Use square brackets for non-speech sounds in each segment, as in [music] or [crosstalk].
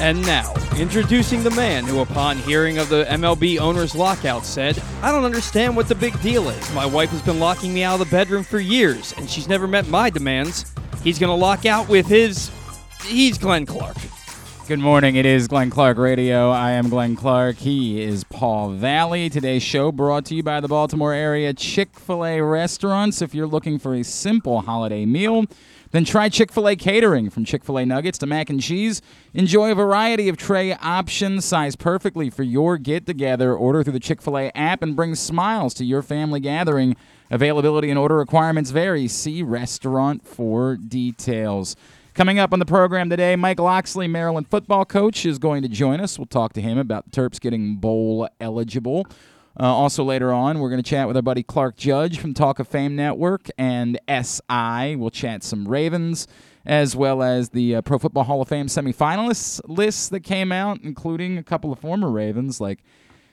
And now, introducing the man who, upon hearing of the MLB owner's lockout, said, I don't understand what the big deal is. My wife has been locking me out of the bedroom for years, and she's never met my demands. He's going to lock out with his. He's Glenn Clark. Good morning. It is Glenn Clark Radio. I am Glenn Clark. He is Paul Valle. Today's show brought to you by the Baltimore area Chick fil A restaurants. If you're looking for a simple holiday meal, then try Chick fil A catering from Chick fil A nuggets to mac and cheese. Enjoy a variety of tray options sized perfectly for your get together. Order through the Chick fil A app and bring smiles to your family gathering. Availability and order requirements vary. See restaurant for details. Coming up on the program today, Mike Locksley, Maryland football coach, is going to join us. We'll talk to him about the Terps getting bowl eligible. Uh, also, later on, we're going to chat with our buddy Clark Judge from Talk of Fame Network and SI. We'll chat some Ravens as well as the uh, Pro Football Hall of Fame semifinalists lists that came out, including a couple of former Ravens like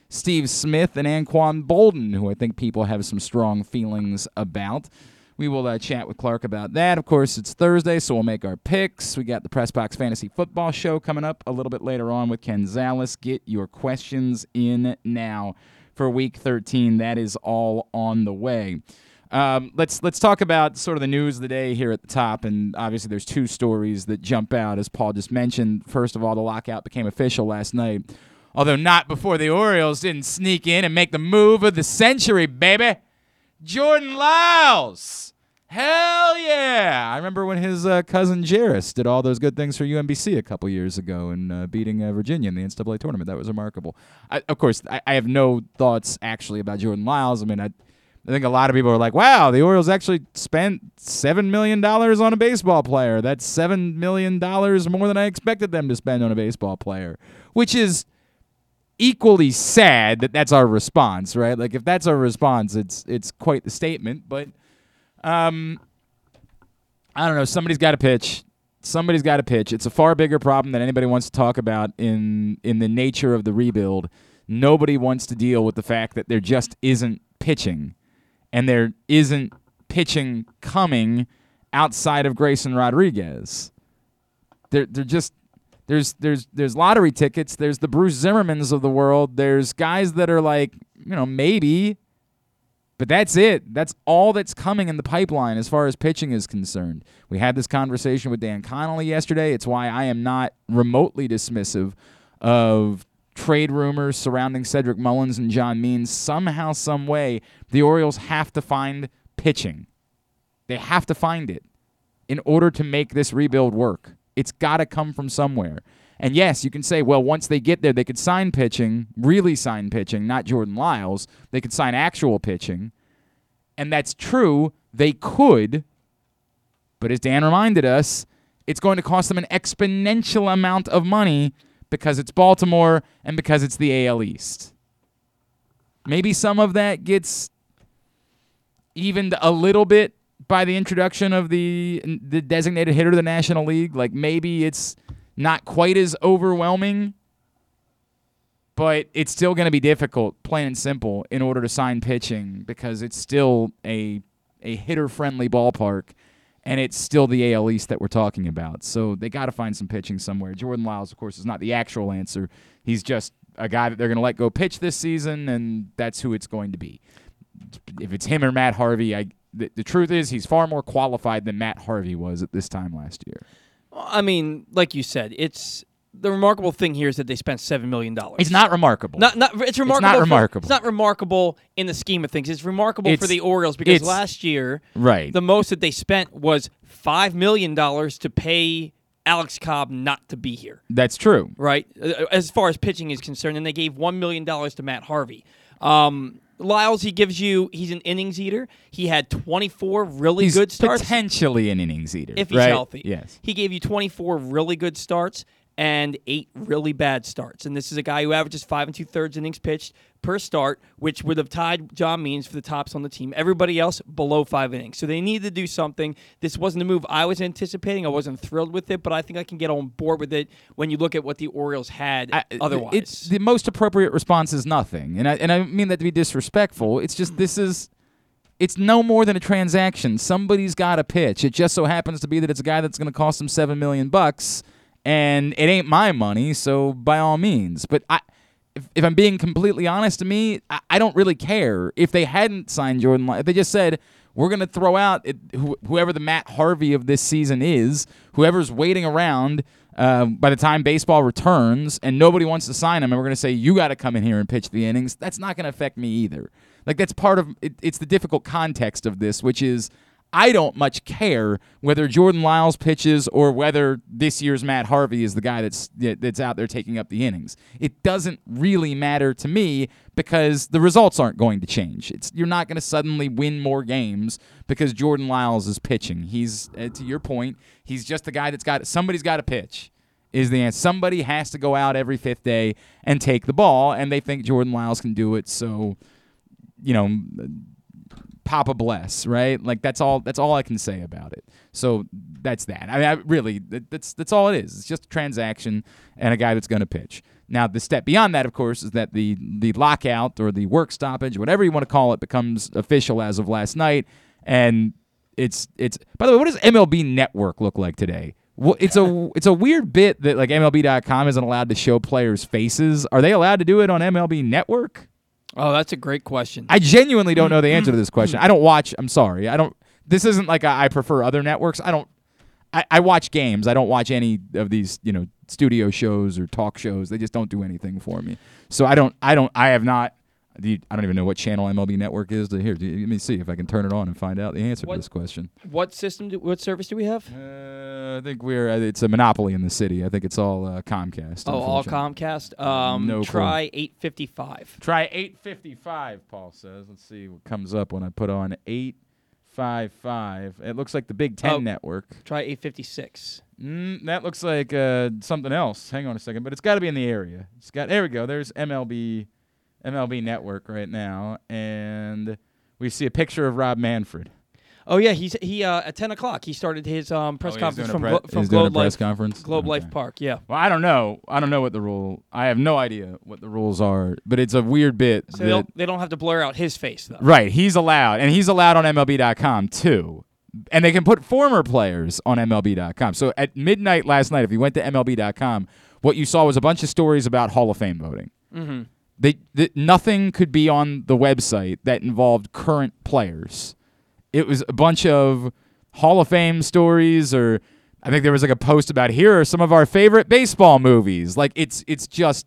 Steve Smith and Anquan Boldin, who I think people have some strong feelings about. We will uh, chat with Clark about that. Of course, it's Thursday, so we'll make our picks. We got the Press Box Fantasy Football Show coming up a little bit later on with Ken Zales. Get your questions in now for Week 13. That is all on the way. Um, let's let's talk about sort of the news of the day here at the top, and obviously there's two stories that jump out as Paul just mentioned. First of all, the lockout became official last night, although not before the Orioles didn't sneak in and make the move of the century, baby. Jordan Lyles. Hell yeah! I remember when his uh, cousin Jairus did all those good things for UMBC a couple years ago and uh, beating uh, Virginia in the NCAA tournament. That was remarkable. I, of course, I, I, have no thoughts actually about Jordan Lyles. I mean, I, I think a lot of people are like, "Wow, the Orioles actually spent seven million dollars on a baseball player. That's seven million dollars more than I expected them to spend on a baseball player," which is equally sad that that's our response, right? Like if that's our response, it's it's quite the statement, but um, I don't know. Somebody's got to pitch. Somebody's got to pitch. It's a far bigger problem than anybody wants to talk about in in the nature of the rebuild. Nobody wants to deal with the fact that there just isn't pitching, and there isn't pitching coming outside of Grayson Rodriguez. There, they're just there's there's there's lottery tickets. There's the Bruce Zimmermanns of the world. There's guys that are like you know maybe but that's it. That's all that's coming in the pipeline as far as pitching is concerned. We had this conversation with Dan Connolly yesterday. It's why I am not remotely dismissive of trade rumors surrounding Cedric Mullins and John Means. Somehow, some way, the Orioles have to find pitching. They have to find it in order to make this rebuild work. It's got to come from somewhere. And yes, you can say, well, once they get there, they could sign pitching, really sign pitching, not Jordan Lyles. They could sign actual pitching. And that's true. They could. But as Dan reminded us, it's going to cost them an exponential amount of money because it's Baltimore and because it's the AL East. Maybe some of that gets evened a little bit by the introduction of the the designated hitter of the National League. Like maybe it's not quite as overwhelming, but it's still going to be difficult, plain and simple, in order to sign pitching because it's still a a hitter friendly ballpark and it's still the AL East that we're talking about. So they got to find some pitching somewhere. Jordan Lyles, of course, is not the actual answer. He's just a guy that they're going to let go pitch this season, and that's who it's going to be. If it's him or Matt Harvey, I, the, the truth is he's far more qualified than Matt Harvey was at this time last year. I mean, like you said, it's the remarkable thing here is that they spent seven million dollars. It's not remarkable. Not, not it's remarkable. It's not for, remarkable. It's not remarkable in the scheme of things. It's remarkable It's- for the Orioles because last year, Right. the most that they spent was five million dollars to pay Alex Cobb not to be here. That's true. Right, as far as pitching is concerned, and they gave one million dollars to Matt Harvey. Um, Lyles, he gives you. He's an innings eater. He had 24 really He's good starts. potentially an innings eater if he's right? healthy. Yes. He gave you 24 really good starts and eight really bad starts. And this is a guy who averages five and two thirds innings pitched per start, which would have tied John Means for the tops on the team. Everybody else below five innings. So they need to do something. This wasn't a move I was anticipating. I wasn't thrilled with it, but I think I can get on board with it when you look at what the Orioles had I- otherwise. It's the most appropriate response is nothing, and I and I mean that to be disrespectful. It's just this is. It's no more than a transaction. Somebody's got to pitch. It just so happens to be that it's a guy that's going to cost them seven million bucks, and it ain't my money, so by all means. But I, if, if I'm being completely honest to me, I, I don't really care if they hadn't signed Jordan. If they just said we're to throw out it, wh- whoever the Matt Harvey of this season is, whoever's waiting around uh, by the time baseball returns, and nobody wants to sign him, and we're going to say you got to come in here and pitch the innings. That's not going to affect me either. Like that's part of it, it's the difficult context of this, which is I don't much care whether Jordan Lyles pitches or whether this year's Matt Harvey is the guy that's that's out there taking up the innings. It doesn't really matter to me because the results aren't going to change. It's you're not going to suddenly win more games because Jordan Lyles is pitching. He's uh, to your point, he's just the guy that's got somebody's got to pitch. Is the answer. Somebody has to go out every fifth day and take the ball, and they think Jordan Lyles can do it. So, you know, Papa bless, right? Like that's all. That's all I can say about it. So that's that. I mean, I really, that's that's all it is. It's just a transaction and a guy that's going to pitch. Now, the step beyond that, of course, is that the the lockout or the work stoppage, whatever you want to call it, becomes official as of last night, and it's it's. By the way, what does MLB Network look like today? Well, it's a [laughs] it's a weird bit that like MLB.com isn't allowed to show players' faces. Are they allowed to do it on MLB Network? Oh, that's a great question. I genuinely don't know the answer to mm-hmm. this question. I don't watch. I'm sorry. I don't. This isn't like a, I prefer other networks. I don't. I, I watch games. I don't watch any of these, you know, studio shows or talk shows. They just don't do anything for me. So I don't. I don't. I have not. I don't even know what channel MLB Network is. To here, let me see if I can turn it on and find out the answer What- to this question. what system? Do, what service do we have? Uh, I think we're. uh, It's a monopoly in the city. I think it's all uh, Comcast. Oh, all. Comcast. Um, No try eight fifty five. Try 855, Paul says. Let's see what comes up when I put on 855. It looks like the Big Ten Oh. network. Try eight fifty six. Mm, that looks like uh, something else. Hang on a second, but it's got to be in the area. It's got. There we go. There's MLB, MLB Network right now, and we see a picture of Rob Manfred. Oh yeah, he's he uh, at ten o'clock. He started his um, press Oh, conference from pre- Glo- from he's doing a Globe Life conference. Globe Life Park. Yeah. Well, I don't know. I don't know what the rule. I have no idea what the rules are, but it's a weird bit. So they that- don't, they don't have to blur out his face though. Right, he's allowed, and he's allowed on MLB.com too. And they can put former players on MLB.com. So at midnight last night, if you went to MLB.com, what you saw was a bunch of stories about Hall of Fame voting. Mm-hmm. They, th- nothing could be on the website that involved current players. It was a bunch of Hall of Fame stories, or I think there was like a post about here are some of our favorite baseball movies. Like it's it's just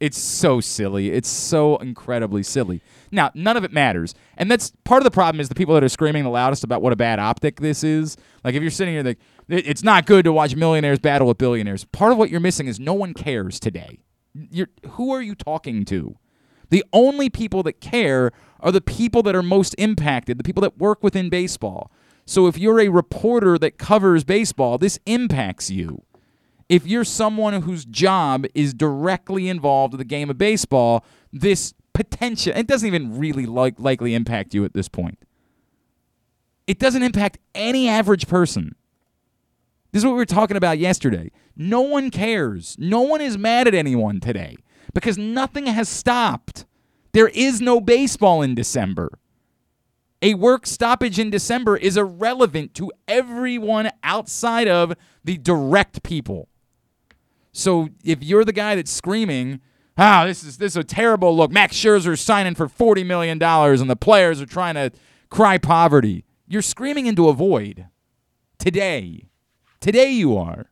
it's so silly. It's so incredibly silly. Now, none of it matters. And that's part of the problem is the people that are screaming the loudest about what a bad optic this is. Like if you're sitting here like it's not good to watch millionaires battle with billionaires. Part of what you're missing is no one cares today. You're who are you talking to? The only people that care are the people that are most impacted, the people that work within baseball. So if you're a reporter that covers baseball, this impacts you if you're someone whose job is directly involved with the game of baseball, this potential it doesn't even really like likely impact you at this point. It doesn't impact any average person. This is what we were talking about yesterday. No one cares. No one is mad at anyone today because nothing has stopped. There is no baseball in December. A work stoppage in December is irrelevant to everyone outside of the direct people. So if you're the guy that's screaming, "Ah, this is this is a terrible look. Max Scherzer's signing for forty million dollars, and the players are trying to cry poverty," you're screaming into a void. Today, today you are.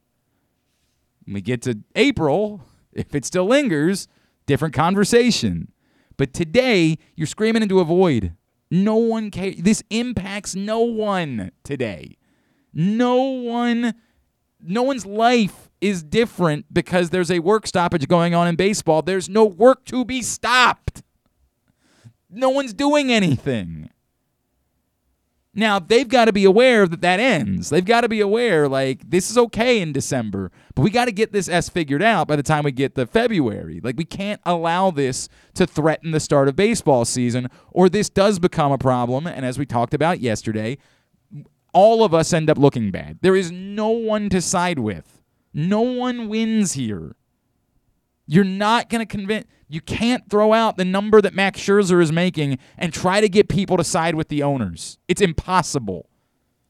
When we get to April, if it still lingers, different conversation. But today, you're screaming into a void. No one cares. This impacts no one today. No one no one's life is different because there's a work stoppage going on in baseball. There's no work to be stopped. No one's doing anything. Now, they've got to be aware that that ends. They've got to be aware, like, this is okay in December, but we got to get this S figured out by the time we get to February. Like, we can't allow this to threaten the start of baseball season, or this does become a problem. And as we talked about yesterday, all of us end up looking bad. There is no one to side with. No one wins here. You're not going to convince. You can't throw out the number that Max Scherzer is making and try to get people to side with the owners. It's impossible.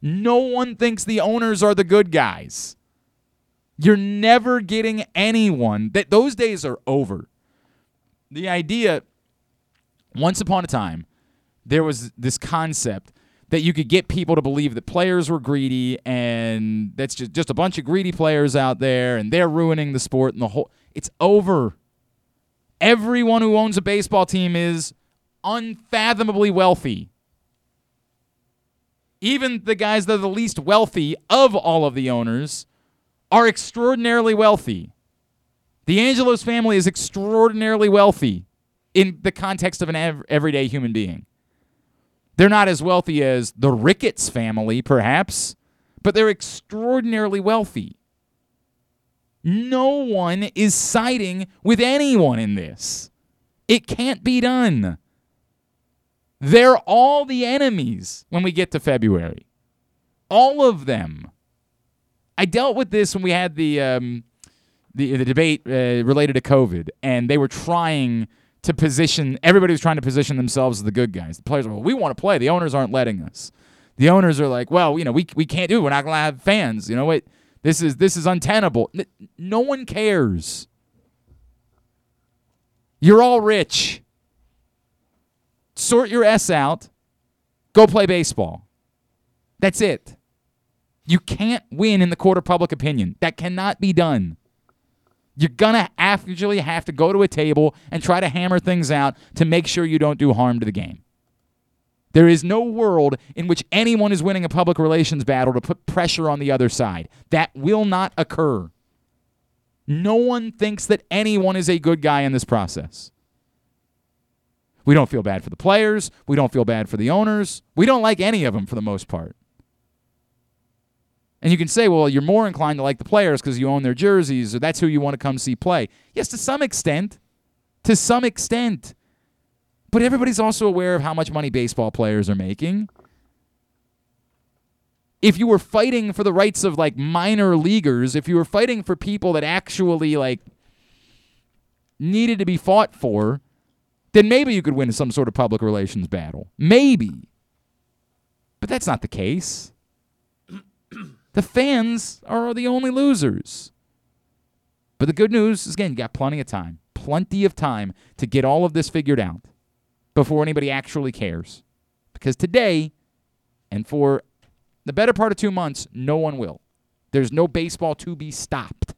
No one thinks the owners are the good guys. You're never getting anyone that those days are over. The idea once upon a time there was this concept that you could get people to believe that players were greedy and that's just, just a bunch of greedy players out there and they're ruining the sport and the whole it's over. Everyone who owns a baseball team is unfathomably wealthy. Even the guys that are the least wealthy of all of the owners are extraordinarily wealthy. The Angelos family is extraordinarily wealthy in the context of an ev- everyday human being. They're not as wealthy as the Ricketts family, perhaps, but they're extraordinarily wealthy. No one is siding with anyone in this. It can't be done. They're all the enemies when we get to February. All of them. I dealt with this when we had the um, the, the debate uh, related to COVID, and they were trying to position. Everybody was trying to position themselves as the good guys. The players were, well, we want to play. The owners aren't letting us. The owners are like, well, you know, we we can't do. it. We're not going to have fans. You know what? This is this is untenable. No one cares. You're all rich. Sort your S out. Go play baseball. That's it. You can't win in the court of public opinion. That cannot be done. You're going to actually have to go to a table and try to hammer things out to make sure you don't do harm to the game. There is no world in which anyone is winning a public relations battle to put pressure on the other side. That will not occur. No one thinks that anyone is a good guy in this process. We don't feel bad for the players. We don't feel bad for the owners. We don't like any of them for the most part. And you can say, well, you're more inclined to like the players because you own their jerseys or that's who you want to come see play. Yes, to some extent. To some extent. But everybody's also aware of how much money baseball players are making. If you were fighting for the rights of like minor leaguers, if you were fighting for people that actually like needed to be fought for, then maybe you could win some sort of public relations battle. Maybe. But that's not the case. The fans are the only losers. But the good news is, again, you got plenty of time. Plenty of time to get all of this figured out before anybody actually cares. Because today, and for the better part of two months, no one will. There's no baseball to be stopped.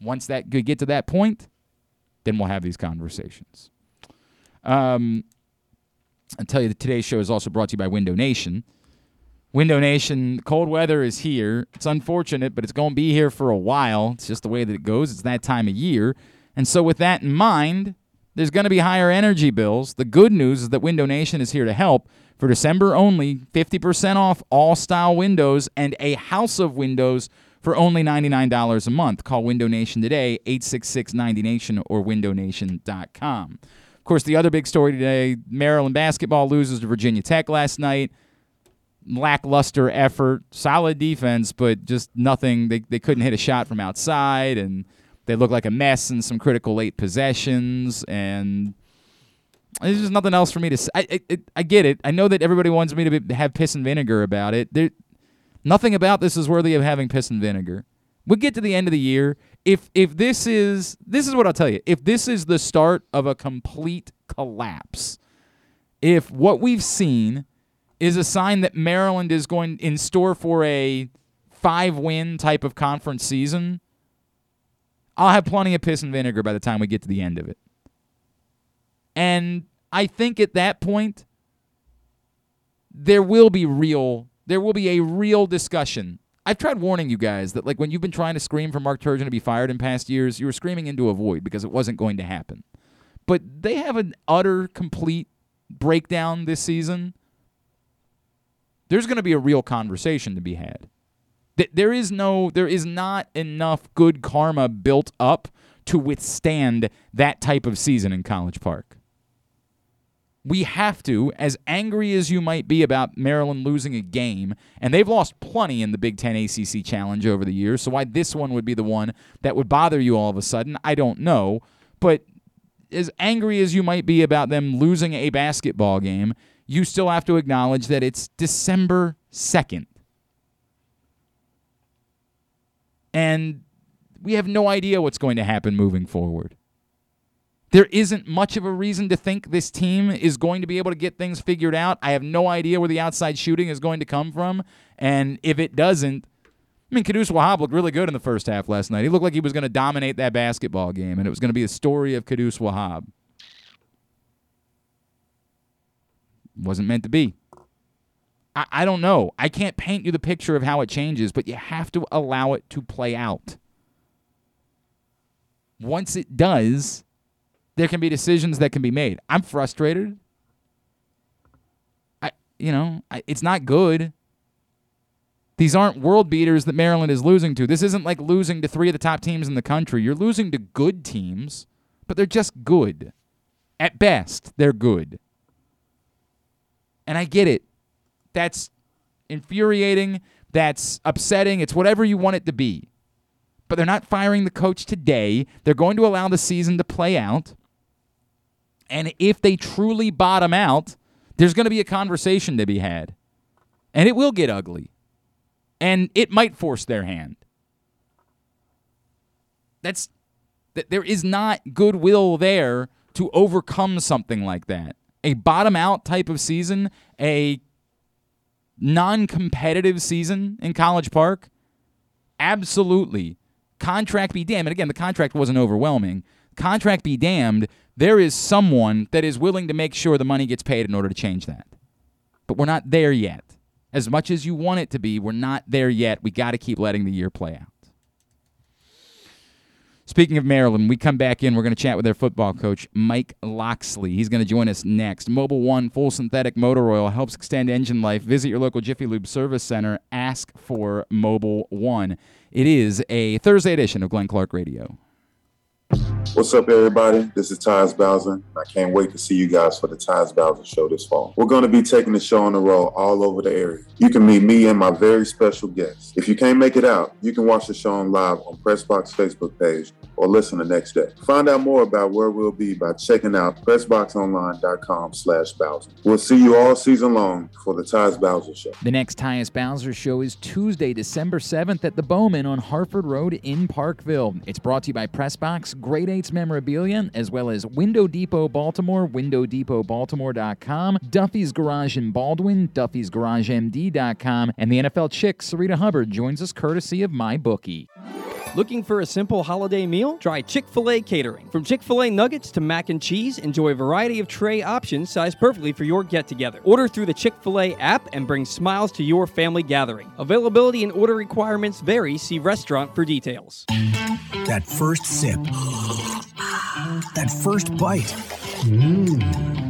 Once that get to that point, then we'll have these conversations. Um, I'll tell you that today's show is also brought to you by Window Nation. Window Nation, cold weather is here. It's unfortunate, but it's going to be here for a while. It's just the way that it goes. It's that time of year. And so, with that in mind, there's going to be higher energy bills. The good news is that Window Nation is here to help. For December only, 50% off all style windows and a house of windows for only $99 a month. Call Window Nation today, 866 90Nation or windownation.com. Of course, the other big story today Maryland basketball loses to Virginia Tech last night. Lackluster effort, solid defense, but just nothing. They, they couldn't hit a shot from outside, and they look like a mess in some critical late possessions, and there's just nothing else for me to say. I, I, I get it. I know that everybody wants me to be, have piss and vinegar about it. There, nothing about this is worthy of having piss and vinegar. We get to the end of the year. If if this is this is what I'll tell you. If this is the start of a complete collapse, if what we've seen is a sign that Maryland is going in store for a five win type of conference season, I'll have plenty of piss and vinegar by the time we get to the end of it. And I think at that point, there will be real, there will be a real discussion. I've tried warning you guys that, like, when you've been trying to scream for Mark Turgeon to be fired in past years, you were screaming into a void because it wasn't going to happen. But they have an utter, complete breakdown this season. There's going to be a real conversation to be had there is no there is not enough good karma built up to withstand that type of season in College Park. We have to, as angry as you might be about Maryland losing a game, and they've lost plenty in the Big Ten ACC Challenge over the years, so why this one would be the one that would bother you all of a sudden, I don't know. But as angry as you might be about them losing a basketball game, you still have to acknowledge that it's December 2nd. And we have no idea what's going to happen moving forward. There isn't much of a reason to think this team is going to be able to get things figured out. I have no idea where the outside shooting is going to come from. And if it doesn't, I mean, Qudus Wahab looked really good in the first half last night. He looked like he was going to dominate that basketball game, and it was going to be a story of Qudus Wahab. Wasn't meant to be. I, I don't know. I can't paint you the picture of how it changes, but you have to allow it to play out. Once it does, there can be decisions that can be made. I'm frustrated. I, you know, I, it's not good. These aren't world beaters that Maryland is losing to. This isn't like losing to three of the top teams in the country. You're losing to good teams, but they're just good. At best, they're good. And I get it. That's infuriating. That's upsetting. It's whatever you want it to be. But they're not firing the coach today. They're going to allow the season to play out. And if they truly bottom out, there's going to be a conversation to be had. And it will get ugly and it might force their hand. That's that there is not goodwill there to overcome something like that. A bottom out type of season, a non-competitive season in College Park, absolutely. Contract be damned. And again, the contract wasn't overwhelming. Contract be damned. There is someone that is willing to make sure the money gets paid in order to change that. But we're not there yet as much as you want it to be, we're not there yet. We got to keep letting the year play out. Speaking of Maryland, we come back in. We're going to chat with their football coach, Mike Locksley. He's going to join us next. Mobil One Full Synthetic Motor Oil helps extend engine life. Visit your local Jiffy Lube service center. Ask for Mobil One. It is a Thursday edition of Glenn Clark Radio. What's up, everybody? This is Tyus Bowser. and I can't wait to see you guys for the Tyus Bowser Show this fall. We're going to be taking the show on the road all over the area. You can meet me and my very special guests. If you can't make it out, you can watch the show on live on Pressbox Facebook page or listen the next day. Find out more about where we'll be by checking out pressboxonline.com slash Bowser. We'll see you all season long for the Tyus Bowser Show. The next Tyus Bowser Show is Tuesday, December 7th at the Bowman on Harford Road in Parkville. It's brought to you by Pressbox, Great 8's Memorabilia, as well as Window Depot Baltimore, windowdepotbaltimore.com, Duffy's Garage in Baldwin, Duffy's Garage MD.com, and the NFL chick, Sarita Hubbard, joins us courtesy of MyBookie. Looking for a simple holiday meal? Try Chick fil A catering. From Chick fil A nuggets to mac and cheese, enjoy a variety of tray options sized perfectly for your get together. Order through the Chick fil A app and bring smiles to your family gathering. Availability and order requirements vary. See restaurant for details. That first sip, [gasps] that first bite. Mmm.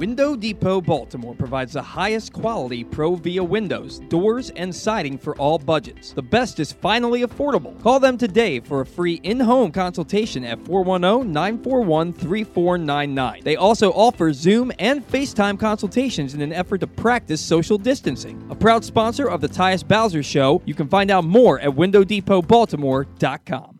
Window Depot Baltimore provides the highest quality ProVia windows, doors, and siding for all budgets. The best is finally affordable. Call them today for a free in home consultation at 410 941 3499. They also offer Zoom and FaceTime consultations in an effort to practice social distancing. A proud sponsor of the Tyus Bowser Show, you can find out more at WindowDepotBaltimore.com.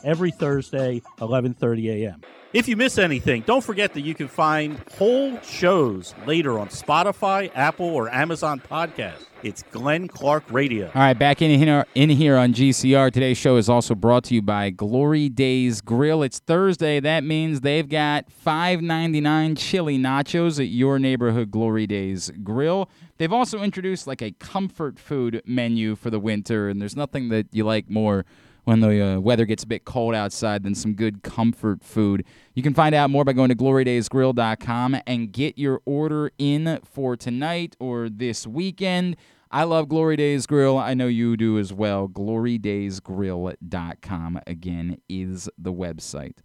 Show every Thursday, 11:30 a.m. If you miss anything, don't forget that you can find whole shows later on Spotify, Apple, or Amazon Podcast. It's Glenn Clark Radio. All right, back in here, in here on GCR. Today's show is also brought to you by Glory Days Grill. It's Thursday. That means they've got $5.99 chili nachos at your neighborhood Glory Days Grill. They've also introduced like a comfort food menu for the winter, and there's nothing that you like more when the uh, weather gets a bit cold outside than some good comfort food. You can find out more by going to glorydaysgrill.com and get your order in for tonight or this weekend. I love Glory Days Grill. I know you do as well. GloryDaysGrill.com again is the website.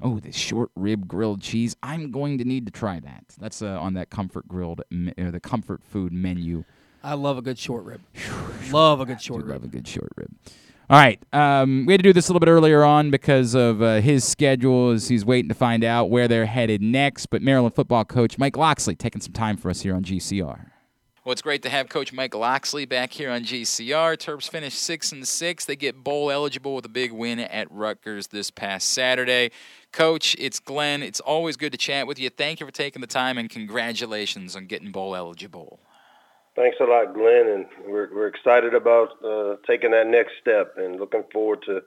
Oh, the short rib grilled cheese. I'm going to need to try that. That's uh, on that comfort grilled or the comfort food menu. I love a good short rib. love a good short rib. love a good short rib. All right. Um, we had to do this a little bit earlier on because of uh, his schedule as he's waiting to find out where they're headed next. But Maryland football coach Mike Locksley taking some time for us here on GCR. Well, it's great to have Coach Mike Locksley back here on GCR. Terps finished six and six. They get bowl eligible with a big win at Rutgers this past Saturday. Coach, it's Glenn. It's always good to chat with you. Thank you for taking the time and congratulations on getting bowl eligible. Thanks a lot, Glenn, and we're we're excited about uh, taking that next step and looking forward to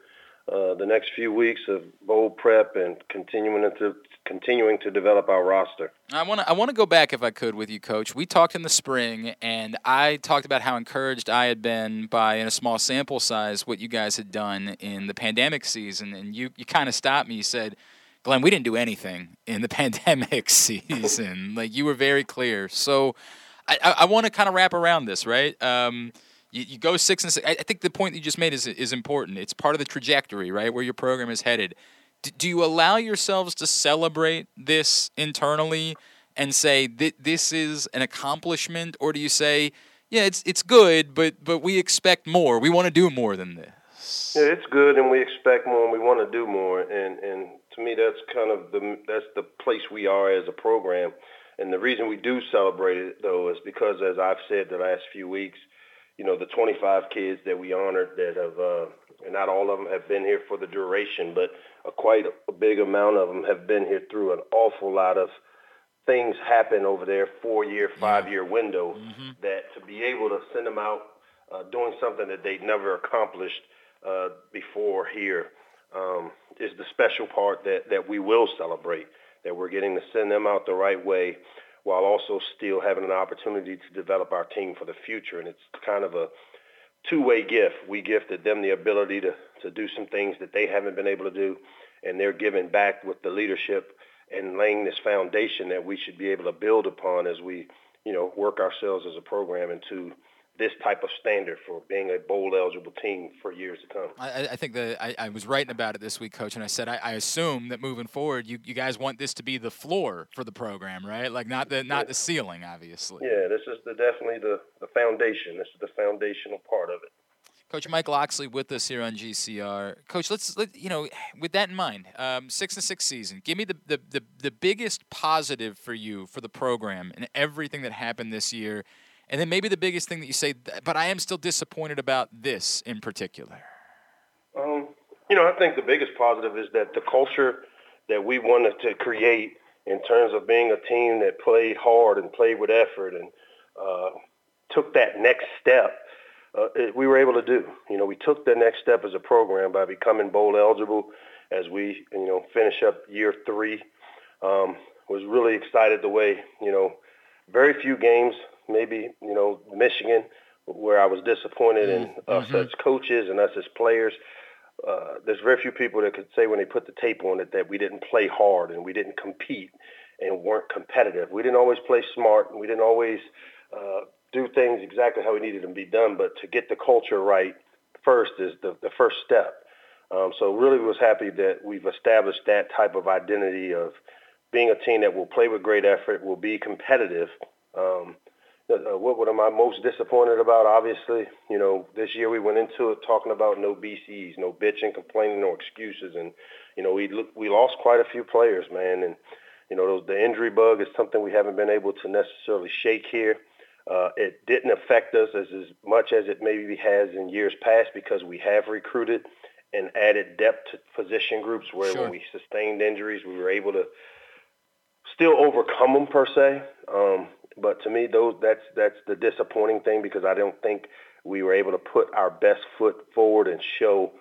uh, the next few weeks of bowl prep and continuing to continuing to develop our roster. I want to I want to go back if I could with you, Coach. We talked in the spring, and I talked about how encouraged I had been by, in a small sample size, what you guys had done in the pandemic season, and you you kind of stopped me. You said. Glenn, we didn't do anything in the [laughs] pandemic season. like you were very clear. So, I, I, want to kind of wrap around this, right? Um, you, you, go six and six. I, I, think the point that you just made is is important. It's part of the trajectory, right, where your program is headed. D- do you allow yourselves to celebrate this internally and say that this is an accomplishment, or do you say, yeah, it's it's good, but but we expect more. We want to do more than this. Yeah, it's good, and we expect more, and we want to do more. And and to me, that's kind of the that's the place we are as a program and the reason we do celebrate it, though, is because, as I've said the last few weeks, you know, the 25 kids that we honored that have, uh, and not all of them have been here for the duration, but a quite a big amount of them have been here through an awful lot of things happen over there, four-year, five-year window, mm-hmm. that to be able to send them out uh, doing something that they'd never accomplished uh, before here um, is the special part that, that we will celebrate that we're getting to send them out the right way while also still having an opportunity to develop our team for the future. And it's kind of a two-way gift. We gifted them the ability to, to do some things that they haven't been able to do, and they're giving back with the leadership and laying this foundation that we should be able to build upon as we, you know, work ourselves as a program into this type of standard for being a bowl eligible team for years to come. I, I think that I, I, was writing about it this week, Coach, and I said I, I, assume that moving forward, you, you guys want this to be the floor for the program, right? Like not the not the ceiling, obviously. Yeah, this is the, definitely the, the foundation. This is the foundational part of it. Coach Mike Locksley with us here on GCR. Coach, let's let you know with that in mind, um, six and six season. Give me the, the the the biggest positive for you for the program and everything that happened this year and then maybe the biggest thing that you say, but I am still disappointed about this in particular. Um, you know, I think the biggest positive is that the culture that we wanted to create in terms of being a team that played hard and played with effort and uh, took that next step, uh, it, we were able to do. You know, we took the next step as a program by becoming bowl eligible as we, you know, finish up year three. Um, was really excited the way, you know, very few games maybe you know Michigan, where I was disappointed in mm-hmm. us as coaches and us as players. Uh, there's very few people that could say when they put the tape on it that we didn't play hard and we didn't compete and weren't competitive. We didn't always play smart and we didn't always uh, do things exactly how we needed them to be done. But to get the culture right first is the, the first step. Um, so really was happy that we've established that type of identity of being a team that will play with great effort, will be competitive, um, uh, what, what am I most disappointed about? Obviously, you know, this year we went into it talking about no BCs, no bitching, complaining, no excuses, and you know we we lost quite a few players, man, and you know those, the injury bug is something we haven't been able to necessarily shake here. Uh, it didn't affect us as, as much as it maybe has in years past because we have recruited and added depth to position groups where Sure. when we sustained injuries, we were able to still overcome them per se. Um, but to me, those that's that's the disappointing thing because I don't think we were able to put our best foot forward and show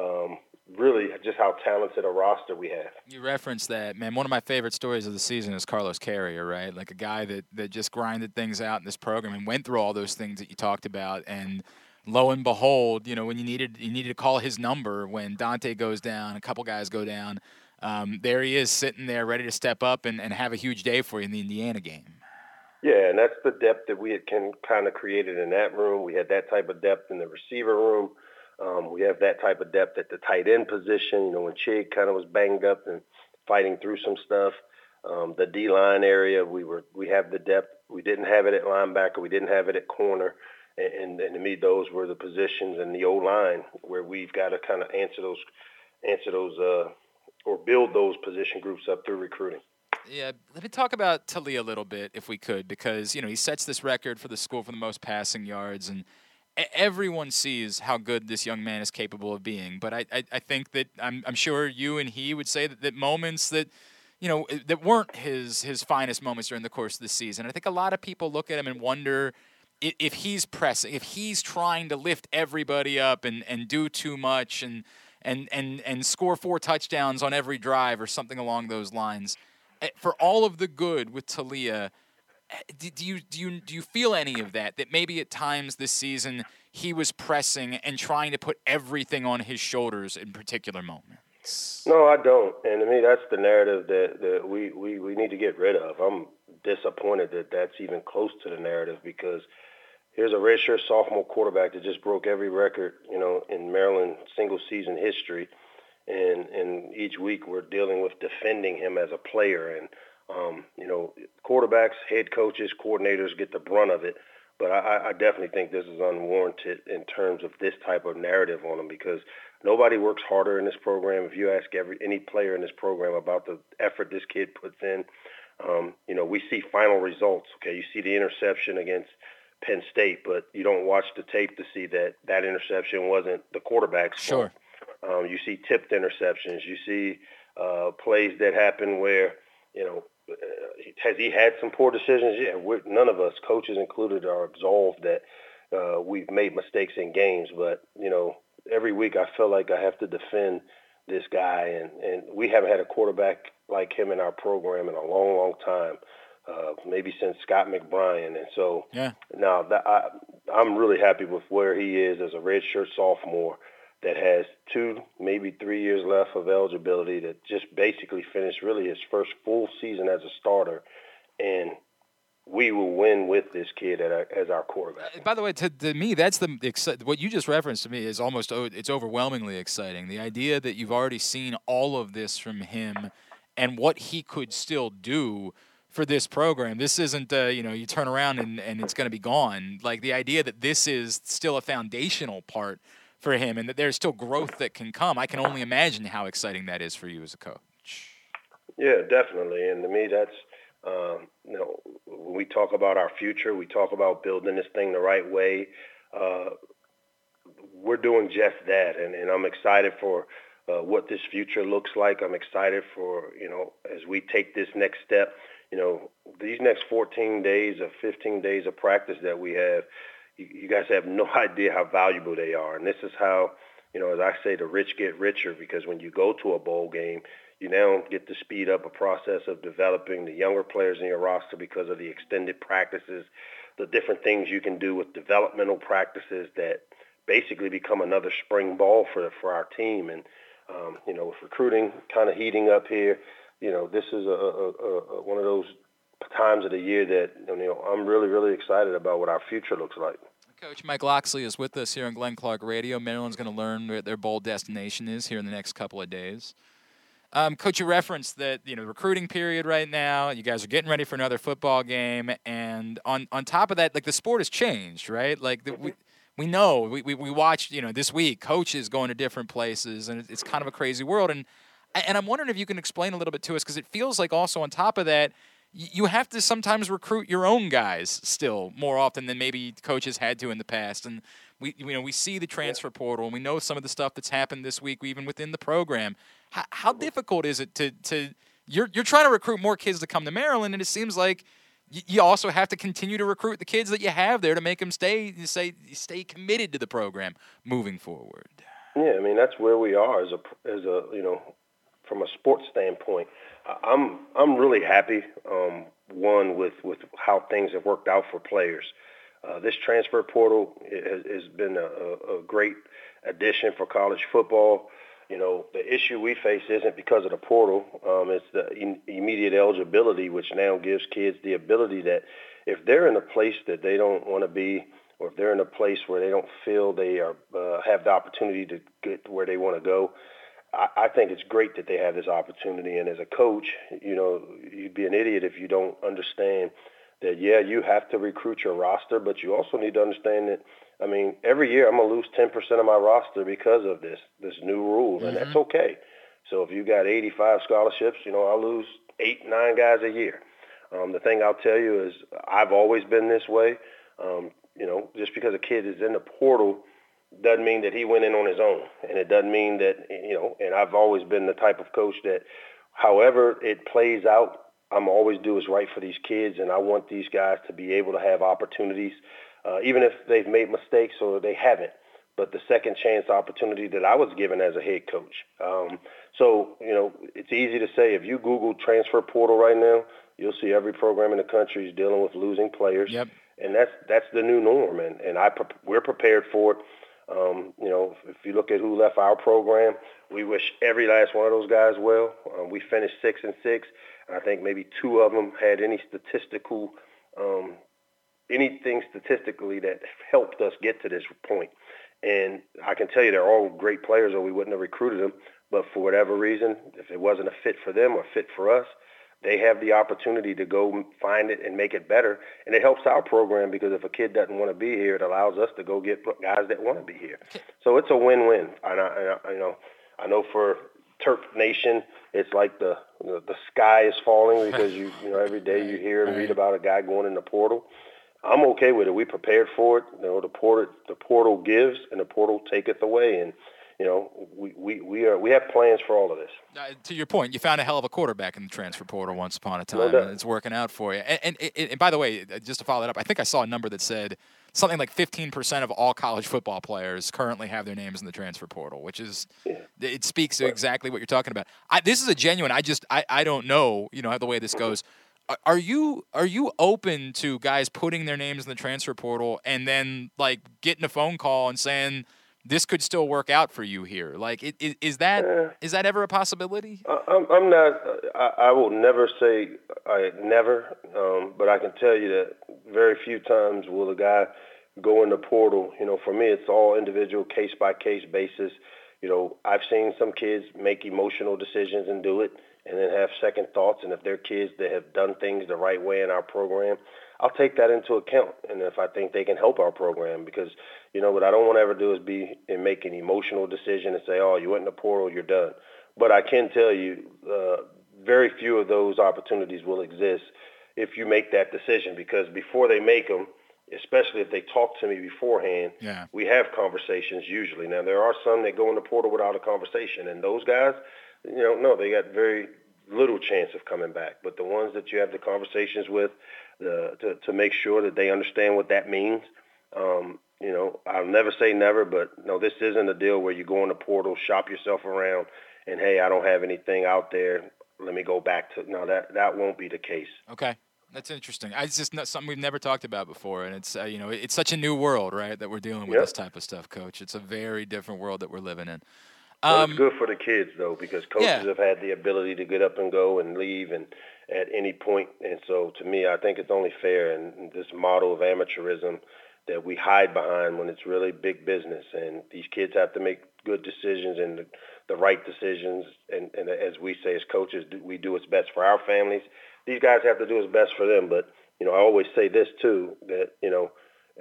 um, really just how talented a roster we have. You referenced that, man. One of my favorite stories of the season is Carlos Carrier, right? Like a guy that, that just grinded things out in this program and went through all those things that you talked about. And lo and behold, you know, when you needed you needed to call his number when Dontay goes down, a couple guys go down, um, there he is sitting there ready to step up and, and have a huge day for you in the Indiana game. Yeah, and that's the depth that we had can kind of created in that room. We had that type of depth in the receiver room. Um, we have that type of depth at the tight end position. You know, when Chig kind of was banged up and fighting through some stuff, um, the D line area, we were we have the depth. We didn't have it at linebacker. We didn't have it at corner. And, and, to me, those were the positions in the O line where we've got to kind of answer those, answer those, uh, or build those position groups up through recruiting. Yeah, let me talk about Taulia a little bit, if we could, because you know he sets this record for the school for the most passing yards, and everyone sees how good this young man is capable of being. But I, I, I think that I'm, I'm sure you and he would say that, that moments that you know eh, that weren't his his finest moments during the course of the season. I think a lot of people look at him and wonder i- if he's pressing, if he's trying to lift everybody up and, and do too much and and and and score four touchdowns on every drive or something along those lines. Eh, For all of the good with Taulia, eh, do do you do you do you feel any of that? That maybe at times this season he was pressing and trying to put everything on his shoulders in particular moments. No, I don't. And to me, that's the narrative that, that we, we, we need to get rid of. I'm disappointed that that's even close to the narrative because here's a redshirt sophomore quarterback that just broke every record, you know, in Maryland single season history. And, and each week we're dealing with defending him as a player. And, um, you know, quarterbacks, head coaches, coordinators get the brunt of it. But I, I definitely think this is unwarranted in terms of this type of narrative on him because nobody works harder in this program. If you ask every any player in this program about the effort this kid puts in, um, you know, we see final results. Okay, you see the interception against Penn State, but you don't watch the tape to see that that interception wasn't the quarterback's Sure. fault. Um, you see tipped interceptions. You see uh, plays that happen where, you know, uh, has he had some poor decisions? Yeah, we're, none of us, coaches included, are absolved that uh, we've made mistakes in games. But you know, every week I feel like I have to defend this guy, and and we haven't had a quarterback like him in our program in a long, long time. Uh, maybe since Scott McBrien, and so Yeah. now that I, I'm really happy with where he is as a redshirt sophomore that has two, maybe three years left of eligibility that just basically finished really his first full season as a starter. And we will win with this kid as our quarterback. By the way, to, to me, that's the what you just referenced to me is almost it's overwhelmingly exciting. The idea that you've already seen all of this from him and what he could still do for this program. This isn't uh, you know you turn around and, and it's going to be gone. Like the idea that this is still a foundational part for him and that there's still growth that can come. I can only imagine how exciting that is for you as a coach. Yeah, definitely. And to me, that's um, you know when we talk about our future, we talk about building this thing the right way. Uh, we're doing just that, and, and I'm excited for uh, what this future looks like. I'm excited for you know as we take this next step. You know, these next 14 days or 15 days of practice that we have, you, you guys have no [laughs] idea how valuable they are. And this is how, you know, as I say, the rich get richer because when you go to a bowl game, you now get to speed up a process of developing the younger players in your roster because of the extended practices, the different things you can do with developmental practices that basically become another spring ball for for our team. And um, you know, with recruiting kind of heating up here, you know, this is a, a, a, a one of those times of the year that you know I'm really really excited about what our future looks like. Coach Mike Locksley is with us here on Glenn Clark Radio. Maryland's going to learn where their bowl destination is here in the next couple of days. Um, Coach, you referenced that you know recruiting period right now. You guys are getting ready for another football game, and on on top of that, like the sport has changed, right? Like the, we we know we, we we watched you know this week coaches going to different places, and it's kind of a crazy world. And and I'm wondering if you can explain a little bit to us because it feels like also on top of that, you have to sometimes recruit your own guys still more often than maybe coaches had to in the past. And we you know we see the transfer portal and we know some of the stuff that's happened this week even within the program. How, how difficult is it to to you're you're trying to recruit more kids to come to Maryland and it seems like you also have to continue to recruit the kids that you have there to make them stay say stay committed to the program moving forward. Yeah, I mean that's where we are as a as a you know from a sports standpoint. I'm I'm really happy um, one with with how things have worked out for players. Uh, this transfer portal has, has been a, a, great addition for college football. You know, the issue we face isn't because of the portal. Um, it's the in, immediate eligibility, which now gives kids the ability that if they're in a place that they don't want to be, or if they're in a place where they don't feel they are uh, have the opportunity to get where they want to go, I, I think it's great that they have this opportunity. And as a coach, you know, you'd be an idiot if you don't understand that yeah, you have to recruit your roster, but you also need to understand that. I mean, every year I'm gonna lose 10% of my roster because of this this new rule, and mm-hmm. that's okay. So if you got 85 scholarships, you know I'll lose eight, nine guys a year. Um, the thing I'll tell you is I've always been this way. Um, you know, just because a kid is in the portal doesn't mean that he went in on his own, and it doesn't mean that you know. And I've always been the type of coach that, however it plays out, I'm always do is right for these kids, and I want these guys to be able to have opportunities, uh, even if they've made mistakes or they haven't. But the second chance opportunity that I was given as a head coach. Um, so you know, it's easy to say if you Google transfer portal right now, you'll see every program in the country is dealing with losing players. Yep. And that's that's the new norm, and and I we're prepared for it. Um, you know, if you look at who left our program, we wish every last one of those guys well. Um, we finished six and six. I think maybe two of them had any statistical, um, anything statistically that helped us get to this point. And I can tell you they're all great players, or we wouldn't have recruited them. But for whatever reason, if it wasn't a fit for them or fit for us, they have the opportunity to go find it and make it better. And it helps our program because if a kid doesn't want to be here, it allows us to go get guys that want to be here. So it's a win-win. And I, I, you know, I know for Terp Nation, it's like the the, the sky is falling [laughs] because you you know every day you hear and read about a guy going in the portal. I'm okay with it. We prepared for it. You know, the portal the portal gives and the portal taketh away, and you know we, we, we are we have plans for all of this. Uh, to your point, you found a hell of a quarterback in the transfer portal once upon a time, no and it's working out for you. And, and, and, by the way, uh, just to follow that up, I think I saw a number that said something like 15% of all college football players currently have their names in the transfer portal, which is yeah. it speaks to exactly what you're talking about. I, this is a genuine. I just I, I don't know you know the way this goes. Are you are you open to guys putting their names in the transfer portal and then like getting a phone call and saying this could still work out for you here? Like, is, is that uh, is that ever a possibility? I'm, I'm not. I, I, will never say I never, um, but I can tell you that very few times will a guy go in the portal. You know, for me, it's all individual, case by case basis. You know, I've seen some kids make emotional decisions and do it, and then have second thoughts. And if they're kids that have done things the right way in our program, I'll take that into account. And if I think they can help our program, because you know what I don't want to ever do is be and make an emotional decision and say, oh, you went in the portal, you're done. But I can tell you, uh, very few of those opportunities will exist if you make that decision, because before they make them especially if they talk to me beforehand, yeah. we have conversations usually. Now there are some that go in the portal without a conversation, and those guys, you know, no, they got very little chance of coming back. But the ones that you have the conversations with, the, to to make sure that they understand what that means. Um, you know, I'll never say never, but no, this isn't a deal where you go in the portal, shop yourself around, and hey, I don't have anything out there. Let me go back to no. That that won't be the case. Okay. That's interesting. It's just not something we've never talked about before, and it's uh, you know it's such a new world, right? That we're dealing with yep. this type of stuff, Coach. It's a very different world that we're living in. Um, well, it's good for the kids though, because coaches yeah. have had the ability to get up and go and leave, and at any point. And so, to me, I think it's only fair. And this model of amateurism that we hide behind when it's really big business, and these kids have to make good decisions and the, the right decisions. And, and as we say as coaches, we do what's best for our families these guys have to do what's best for them. But you know, I always say this too that you know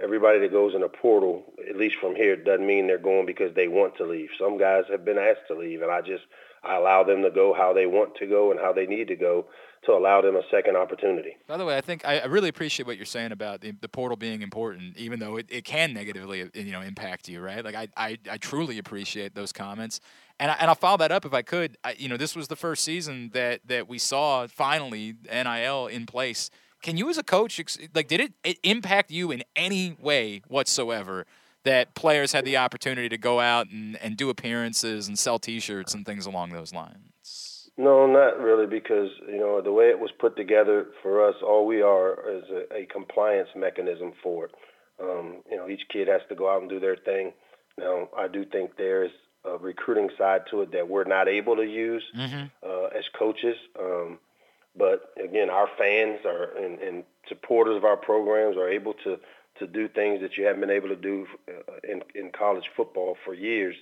everybody that goes in a portal, at least from here, doesn't mean they're going because they want to leave. Some guys have been asked to leave, and I just I allow them to go how they want to go and how they need to go to allow them a second opportunity. By the way, I think I, really appreciate what you're saying about the, the portal being important, even though it, it can negatively you know impact you, right? Like I, I, I truly appreciate those comments, and I, and I'll follow that up if I could. I, you know, this was the first season that that we saw finally NIL in place. Can you, as a coach, like, did it, it impact you in any way whatsoever? that players had the opportunity to go out and, and do appearances and sell T-shirts and things along those lines? No, not really, because you know the way it was put together for us, all we are is a, a compliance mechanism for it. Um, you know, each kid has to go out and do their thing. Now, I do think there's a recruiting side to it that we're not able to use mm-hmm. uh, as coaches. Um, but again, our fans are and, and supporters of our programs are able to to do things that you haven't been able to do uh, in, in college football for years.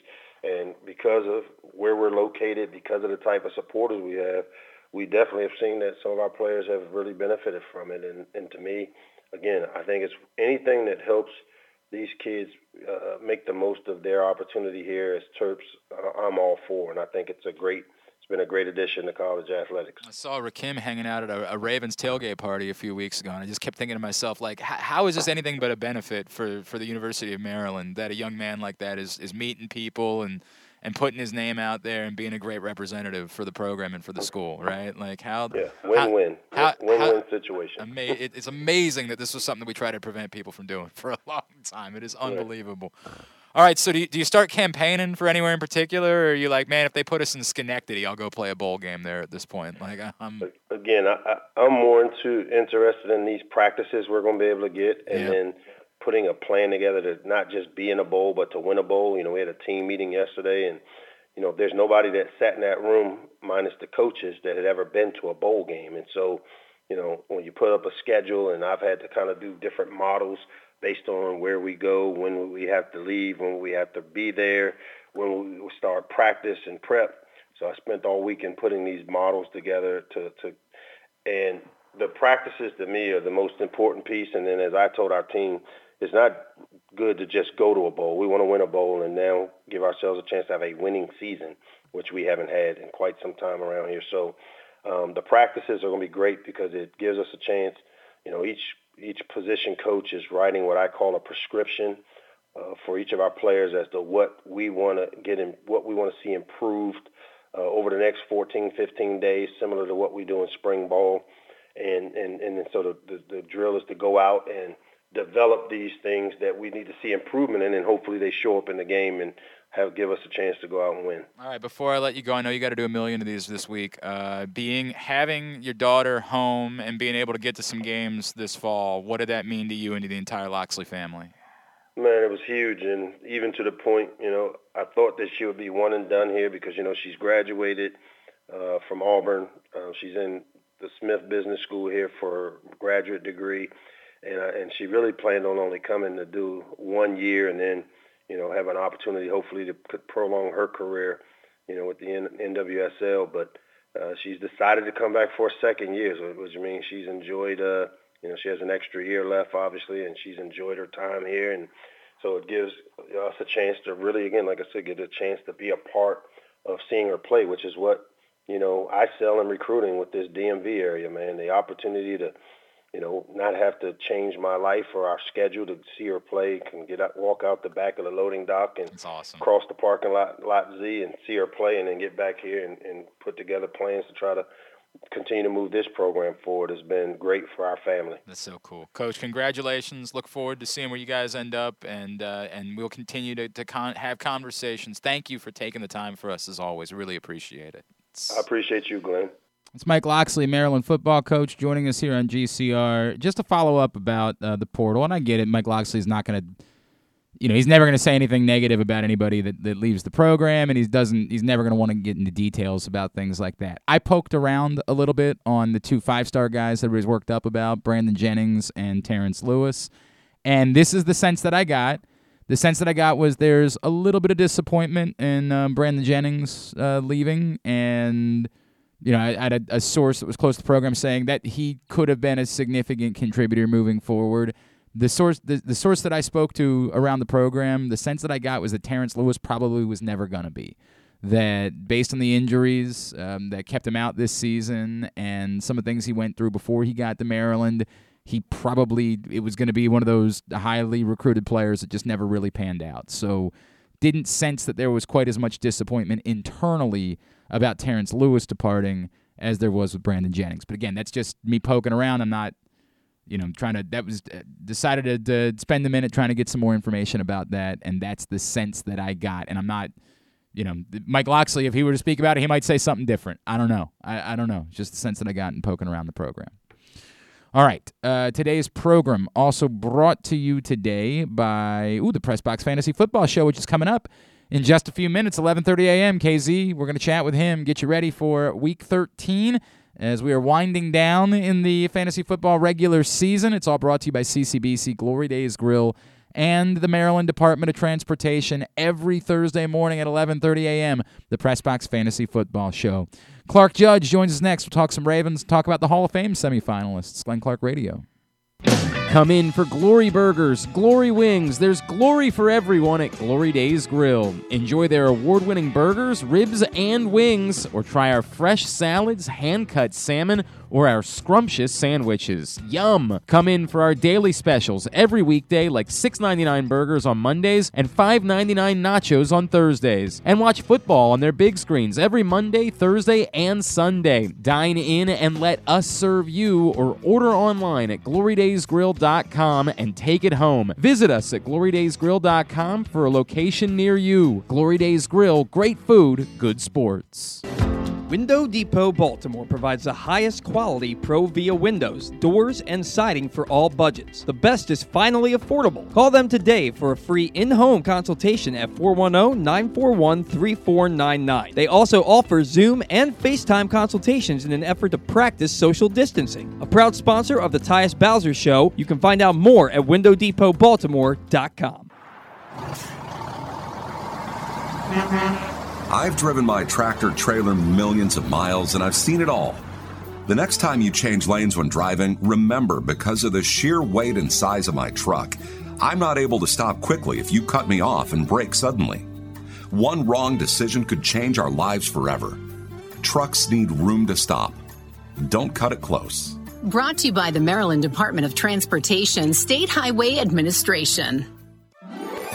And because of where we're located, because of the type of supporters we have, we definitely have seen that some of our players have really benefited from it. And, and to me, again, I think it's anything that helps these kids uh, make the most of their opportunity here as Terps, uh, I'm all for. And I think it's a great – been a great addition to college athletics. I saw Rakim hanging out at a, a, Ravens tailgate party a few weeks ago, and I just kept thinking to myself, like, how is this anything but a benefit for, for the University of Maryland that a young man like that is, is meeting people and and putting his name out there and being a great representative for the program and for the school, right? Like how yeah, win-win, how, win-win situation. Ama- it, it's amazing that this was something that we try to prevent people from doing [laughs] for a long time. It is unbelievable. Yeah. All right, so do you, do you start campaigning for anywhere in particular, or are you like, man, if they put us in Schenectady, I'll go play a bowl game there at this point? Like, I'm again, I, I'm more into interested in these practices we're going to be able to get, and yeah. then putting a plan together to not just be in a bowl, but to win a bowl. You know, we had a team meeting yesterday, and you know, there's nobody that sat in that room minus the coaches that had ever been to a bowl game, and so. You know, when you put up a schedule, and I've had to kind of do different models based on where we go, when we have to leave, when we have to be there, when we start practice and prep. So I spent all weekend putting these models together to, to and the practices to me are the most important piece. And then as I told our team, it's not good to just go to a bowl. We want to win a bowl and now give ourselves a chance to have a winning season, which we haven't had in quite some time around here. So um, the practices are going to be great because it gives us a chance. You know, each each position coach is writing what I call a prescription uh, for each of our players as to what we want to get in, what we want to see improved uh, over the next 14, 15 days, similar to what we do in spring ball. And and and so the, the, the drill is to go out and develop these things that we need to see improvement in, and hopefully they show up in the game and have give us a chance to go out and win. All right, before I let you go, I know you got to do a million of these this week. Uh, being having your daughter home and being able to get to some games this fall, what did that mean to you and to the entire Locksley family? Man, it was huge, and even to the point, you know, I thought that she would be one and done here because you know she's graduated uh, from Auburn. Uh, she's in the Smith Business School here for a graduate degree, and uh, and she really planned on only coming to do one year and then you know, have an opportunity hopefully to prolong her career, you know, with the N- NWSL. But uh, she's decided to come back for a second year, so, which means she's enjoyed, uh, you know, she has an extra year left, obviously, and she's enjoyed her time here. And so it gives us a chance to really, again, like I said, get a chance to be a part of seeing her play, which is what, you know, I sell in recruiting with this DMV area, man. The opportunity to – you know, not have to change my life or our schedule to see her play. Can get out, walk out the back of the loading dock and awesome. cross the parking lot, lot Z, and see her play, and then get back here and, and put together plans to try to continue to move this program forward has been great for our family. That's so cool, Coach. Congratulations. Look forward to seeing where you guys end up, and uh, and we'll continue to to con- have conversations. Thank you for taking the time for us as always. Really appreciate it. It's... I appreciate you, Glenn. It's Mike Locksley, Maryland football coach, joining us here on GCR. Just to follow up about uh, the portal, and I get it. Mike Locksley's not going to, you know, he's never going to say anything negative about anybody that, that leaves the program, and he doesn't. He's never going to want to get into details about things like that. I poked around a little bit on the two five star guys that everybody's worked up about, Brandon Jennings and Terrence Lewis, and this is the sense that I got. The sense that I got was there's a little bit of disappointment in um, Brandon Jennings uh, leaving, and you know, I, had a, a, source that was close to the program saying that he could have been a significant contributor moving forward. The source, the, the source that I spoke to around the program, the sense that I got was that Terrence Lewis probably was never going to be. that based on the injuries um, that kept him out this season and some of the things he went through before he got to Maryland, he probably it was going to be one of those highly recruited players that just never really panned out. So didn't sense that there was quite as much disappointment internally about Terrence Lewis departing as there was with Brandon Jennings. But again, that's just me poking around. I'm not, you know, trying to. That was uh, decided to, to spend a minute trying to get some more information about that, and that's the sense that I got. And I'm not you know, Mike Locksley, if he were to speak about it, he might say something different. I don't know. I, I don't know. Just the sense that I got in poking around the program. All right. Uh, today's program also brought to you today by ooh, the Press Box Fantasy Football Show, which is coming up in just a few minutes, 11:30 a.m. KZ, we're going to chat with him, get you ready for Week 13 as we are winding down in the fantasy football regular season. It's all brought to you by CCBC Glory Days Grill and the Maryland Department of Transportation every Thursday morning at 11:30 a.m. The Press Box Fantasy Football Show. Clark Judge joins us next. We'll talk some Ravens, talk about the Hall of Fame semifinalists. Glenn Clark Radio. Come in for Glory Burgers, Glory Wings. There's glory for everyone at Glory Days Grill. Enjoy their award winning burgers, ribs, and wings, or try our fresh salads, hand cut salmon, or our scrumptious sandwiches. Yum! Come in for our daily specials every weekday, like $6.99 burgers on Mondays and $5.99 nachos on Thursdays. And watch football on their big screens every Monday, Thursday, and Sunday. Dine in and let us serve you, or order online at Glory Days glorydaysgrill.com and take it home. Visit us at glorydaysgrill.com for a location near you. Glory Days Grill, great food, good sports. Window Depot Baltimore provides the highest quality ProVia windows, doors, and siding for all budgets. The best is finally affordable. Call them today for a free in home consultation at 410 941 3499. They also offer Zoom and FaceTime consultations in an effort to practice social distancing. A proud sponsor of the Tyus Bowser Show, you can find out more at WindowDepotBaltimore.com. I've driven my tractor trailer millions of miles and I've seen it all. The next time you change lanes when driving, remember because of the sheer weight and size of my truck, I'm not able to stop quickly if you cut me off and brake suddenly. One wrong decision could change our lives forever. Trucks need room to stop. Don't cut it close. Brought to you by the Maryland Department of Transportation State Highway Administration.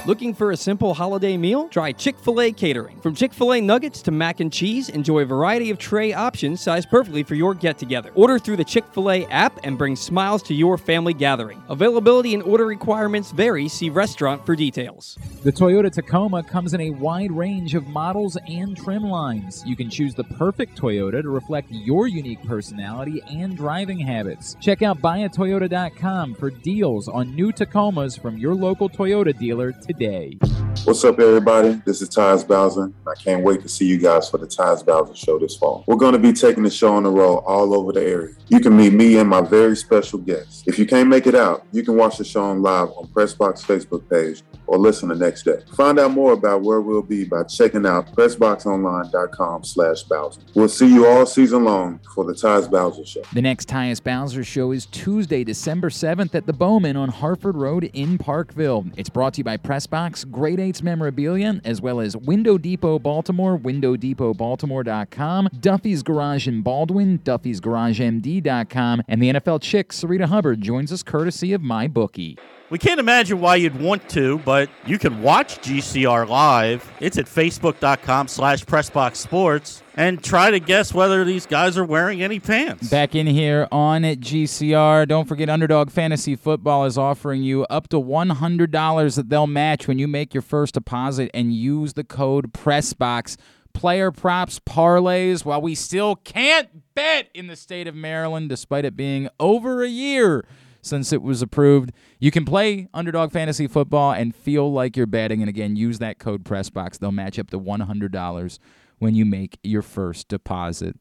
Looking for a simple holiday meal? Try Chick fil A catering. From Chick fil A nuggets to mac and cheese, enjoy a variety of tray options sized perfectly for your get together. Order through the Chick fil A app and bring smiles to your family gathering. Availability and order requirements vary. See restaurant for details. The Toyota Tacoma comes in a wide range of models and trim lines. You can choose the perfect Toyota to reflect your unique personality and driving habits. Check out buyatoyota.com for deals on new Tacomas from your local Toyota dealer today today. What's up, everybody? This is Tyus Bowser. I can't wait to see you guys for the Tyus Bowser Show this fall. We're going to be taking the show on the road all over the area. You can meet me and my very special guests. If you can't make it out, you can watch the show on live on Pressbox Facebook page or listen the next day. Find out more about where we'll be by checking out pressboxonline.com slash Bowser. We'll see you all season long for the Tyus Bowser Show. The next Tyus Bowser Show is Tuesday, December 7th at the Bowman on Harford Road in Parkville. It's brought to you by Pressbox, Great Eights Memorabilia, as well as Window Depot Baltimore, WindowDepotBaltimore.com, Duffy's Garage in Baldwin, Duffy's Garage MD.com, and the NFL chick, Sarita Hubbard, joins us courtesy of MyBookie. We can't imagine why you'd want to, but you can watch GCR live. It's at facebook.com slash pressboxsports and try to guess whether these guys are wearing any pants. Back in here on at GCR. Don't forget, Underdog Fantasy Football is offering you up to $100 that they'll match when you make your first deposit and use the code PRESSBOX. Player props, parlays, while we still can't bet in the state of Maryland, despite it being over a year since it was approved. You can play Underdog Fantasy Football and feel like you're betting. And again, use that code PRESSBOX. They'll match up to $100 when you make your first deposit.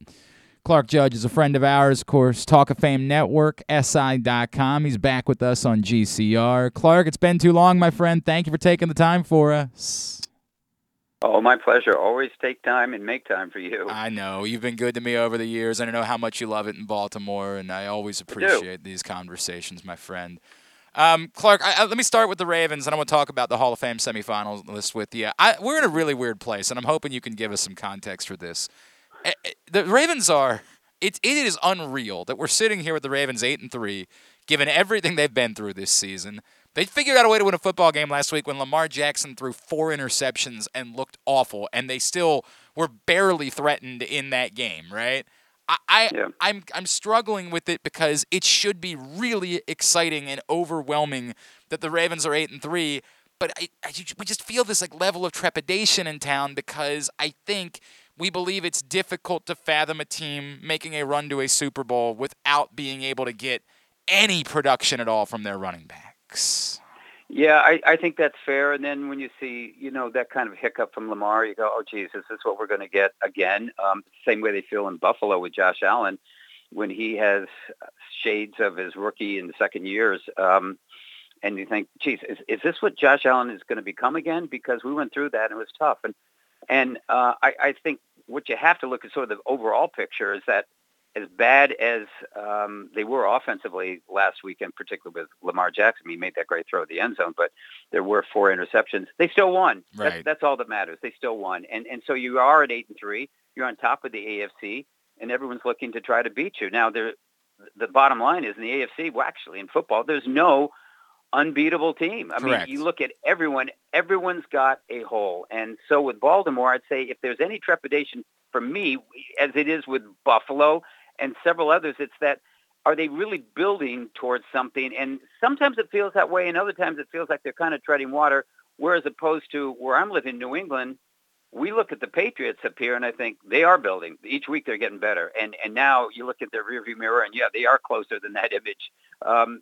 Clark Judge is a friend of ours, of course, Talk of Fame Network, SI.com. He's back with us on GCR. Clark, it's been too long, my friend. Thank you for taking the time for us. Oh, my pleasure. Always take time and make time for you. I know. You've been good to me over the years. I know how much you love it in Baltimore, and I always appreciate I these conversations, my friend. Um, Clark, I, I, let me start with the Ravens, and I want to talk about the Hall of Fame semifinals list with you. I, we're in a really weird place, and I'm hoping you can give us some context for this. Eh, eh, the Ravens are it, it is unreal that we're sitting here with the Ravens eight and three, given everything they've been through this season. They figured out a way to win a football game last week when Lamar Jackson threw four interceptions and looked awful, and they still were barely threatened in that game, right? I, I yeah. I'm I'm struggling with it because it should be really exciting and overwhelming that the Ravens are eight and three, but I, I we just feel this like level of trepidation in town because I think we believe it's difficult to fathom a team making a run to a Super Bowl without being able to get any production at all from their running Yeah, I, I think that's fair. And then when you see, you know, that kind of hiccup from Lamar, you go, oh, geez, is this what we're going to get again? Um, same way they feel in Buffalo with Josh Allen when he has shades of his rookie and second years. Um, and you think, geez, is, is this what Josh Allen is going to become again? Because we went through that and it was tough. And and uh, I, I think what you have to look at sort of the overall picture is that as bad as um, they were offensively last weekend, particularly with Lamar Jackson, he made that great throw at the end zone, but there were four interceptions. They still won. Right. That's, that's all that matters. They still won, and and so you are at eight and three. You're on top of the AFC, and everyone's looking to try to beat you. Now, there, the bottom line is in the AFC. Well, actually, in football, there's no unbeatable team. I Correct. mean, you look at everyone, everyone's got a hole. And so with Baltimore, I'd say if there's any trepidation for me, as it is with Buffalo and several others, it's that are they really building towards something? And sometimes it feels that way, and other times it feels like they're kind of treading water. Whereas opposed to where I'm living, New England, we look at the Patriots up here, and I think they are building. Each week they're getting better. And and now you look at their rearview mirror, and yeah, they are closer than that image. Um,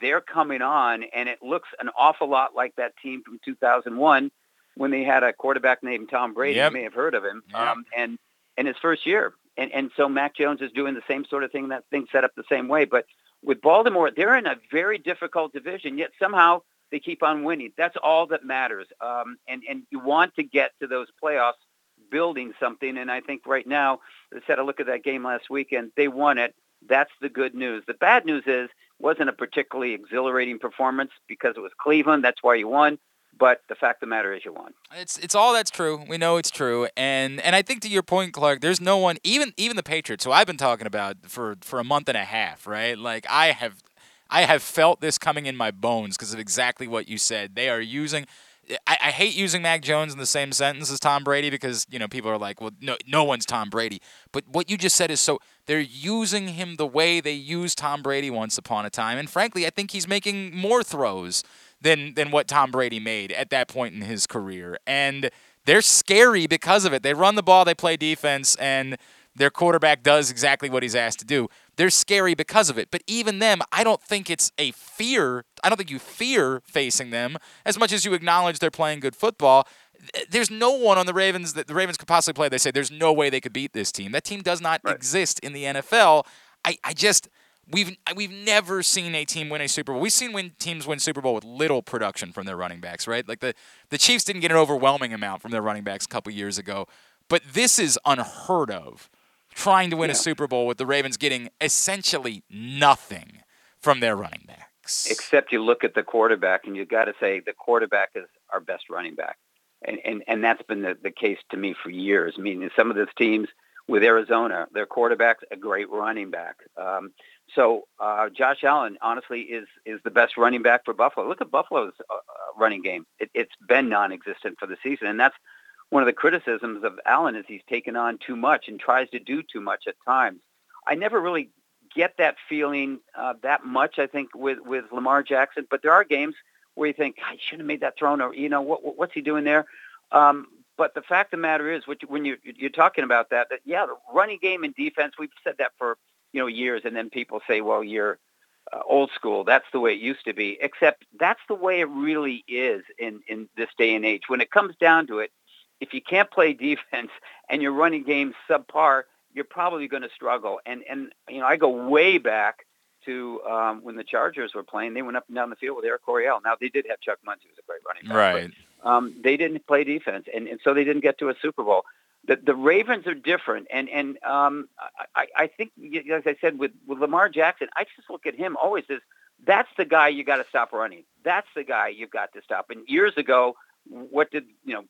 they're coming on, and it looks an awful lot like that team from 2001 when they had a quarterback named Tom Brady. Yep. You may have heard of him. Yep. Um, and in his first year, and and so Mac Jones is doing the same sort of thing. That thing set up the same way. But with Baltimore, they're in a very difficult division, yet somehow they keep on winning. That's all that matters. Um, and and you want to get to those playoffs building something. And I think right now, I said a look at that game last weekend. They won it. That's the good news. The bad news is wasn't a particularly exhilarating performance because it was Cleveland. That's why you won. But the fact of the matter is, you won. It's it's all that's true. We know it's true, and and I think to your point, Clark, there's no one, even even the Patriots, who I've been talking about for for a month and a half, right? Like I have, I have felt this coming in my bones because of exactly what you said. They are using I, I, hate using Mac Jones in the same sentence as Tom Brady because you know people are like, well, no, no one's Tom Brady. But what you just said is so they're using him the way they used Tom Brady once upon a time, and frankly, I think he's making more throws than than what Tom Brady made at that point in his career, and they're scary because of it. They run the ball, they play defense, and their quarterback does exactly what he's asked to do. They're scary because of it. But even them, I don't think it's a fear. I don't think you fear facing them as much as you acknowledge they're playing good football. There's no one on the Ravens that the Ravens could possibly play. They say there's no way they could beat this team. That team does not right. exist in the NFL. I, I just we've we've never seen a team win a Super Bowl. We've seen win teams win Super Bowl with little production from their running backs, right? Like the the Chiefs didn't get an overwhelming amount from their running backs a couple years ago, but this is unheard of trying to win yeah. a Super Bowl with the Ravens getting essentially nothing from their running backs. Except you look at the quarterback, and you've got to say the quarterback is our best running back. And, and, and that's been the, the case to me for years. I mean, some of those teams with Arizona, their quarterback's a great running back. Um, so uh, Josh Allen, honestly, is is the best running back for Buffalo. Look at Buffalo's uh, uh running game; it, it's been non-existent for the season, and that's one of the criticisms of Allen is he's taken on too much and tries to do too much at times. I never really get that feeling uh, that much. I think with with Lamar Jackson, but there are games where you think I should have made that throw, or you know what, what's he doing there? Um, but the fact of the matter is, when you, you're talking about that, that yeah, the running game and defense, we've said that for you know years, and then people say, well, you're uh, old school. That's the way it used to be. Except that's the way it really is in in this day and age. When it comes down to it, if you can't play [laughs] defense and you're running games subpar, you're probably going to struggle. And and you know, I go way back to um, when the Chargers were playing. They went up and down the field with Air Coryell. Now they did have Chuck Muncie, was a great running back. Right. But, um, they didn't play defense, and, and so they didn't get to a Super Bowl. The, the Ravens are different, and and um, I, I think, as I said, with, with Lamar Jackson, I just look at him always as That's the guy you got to stop running. That's the guy you've got to stop. And years ago, what did you know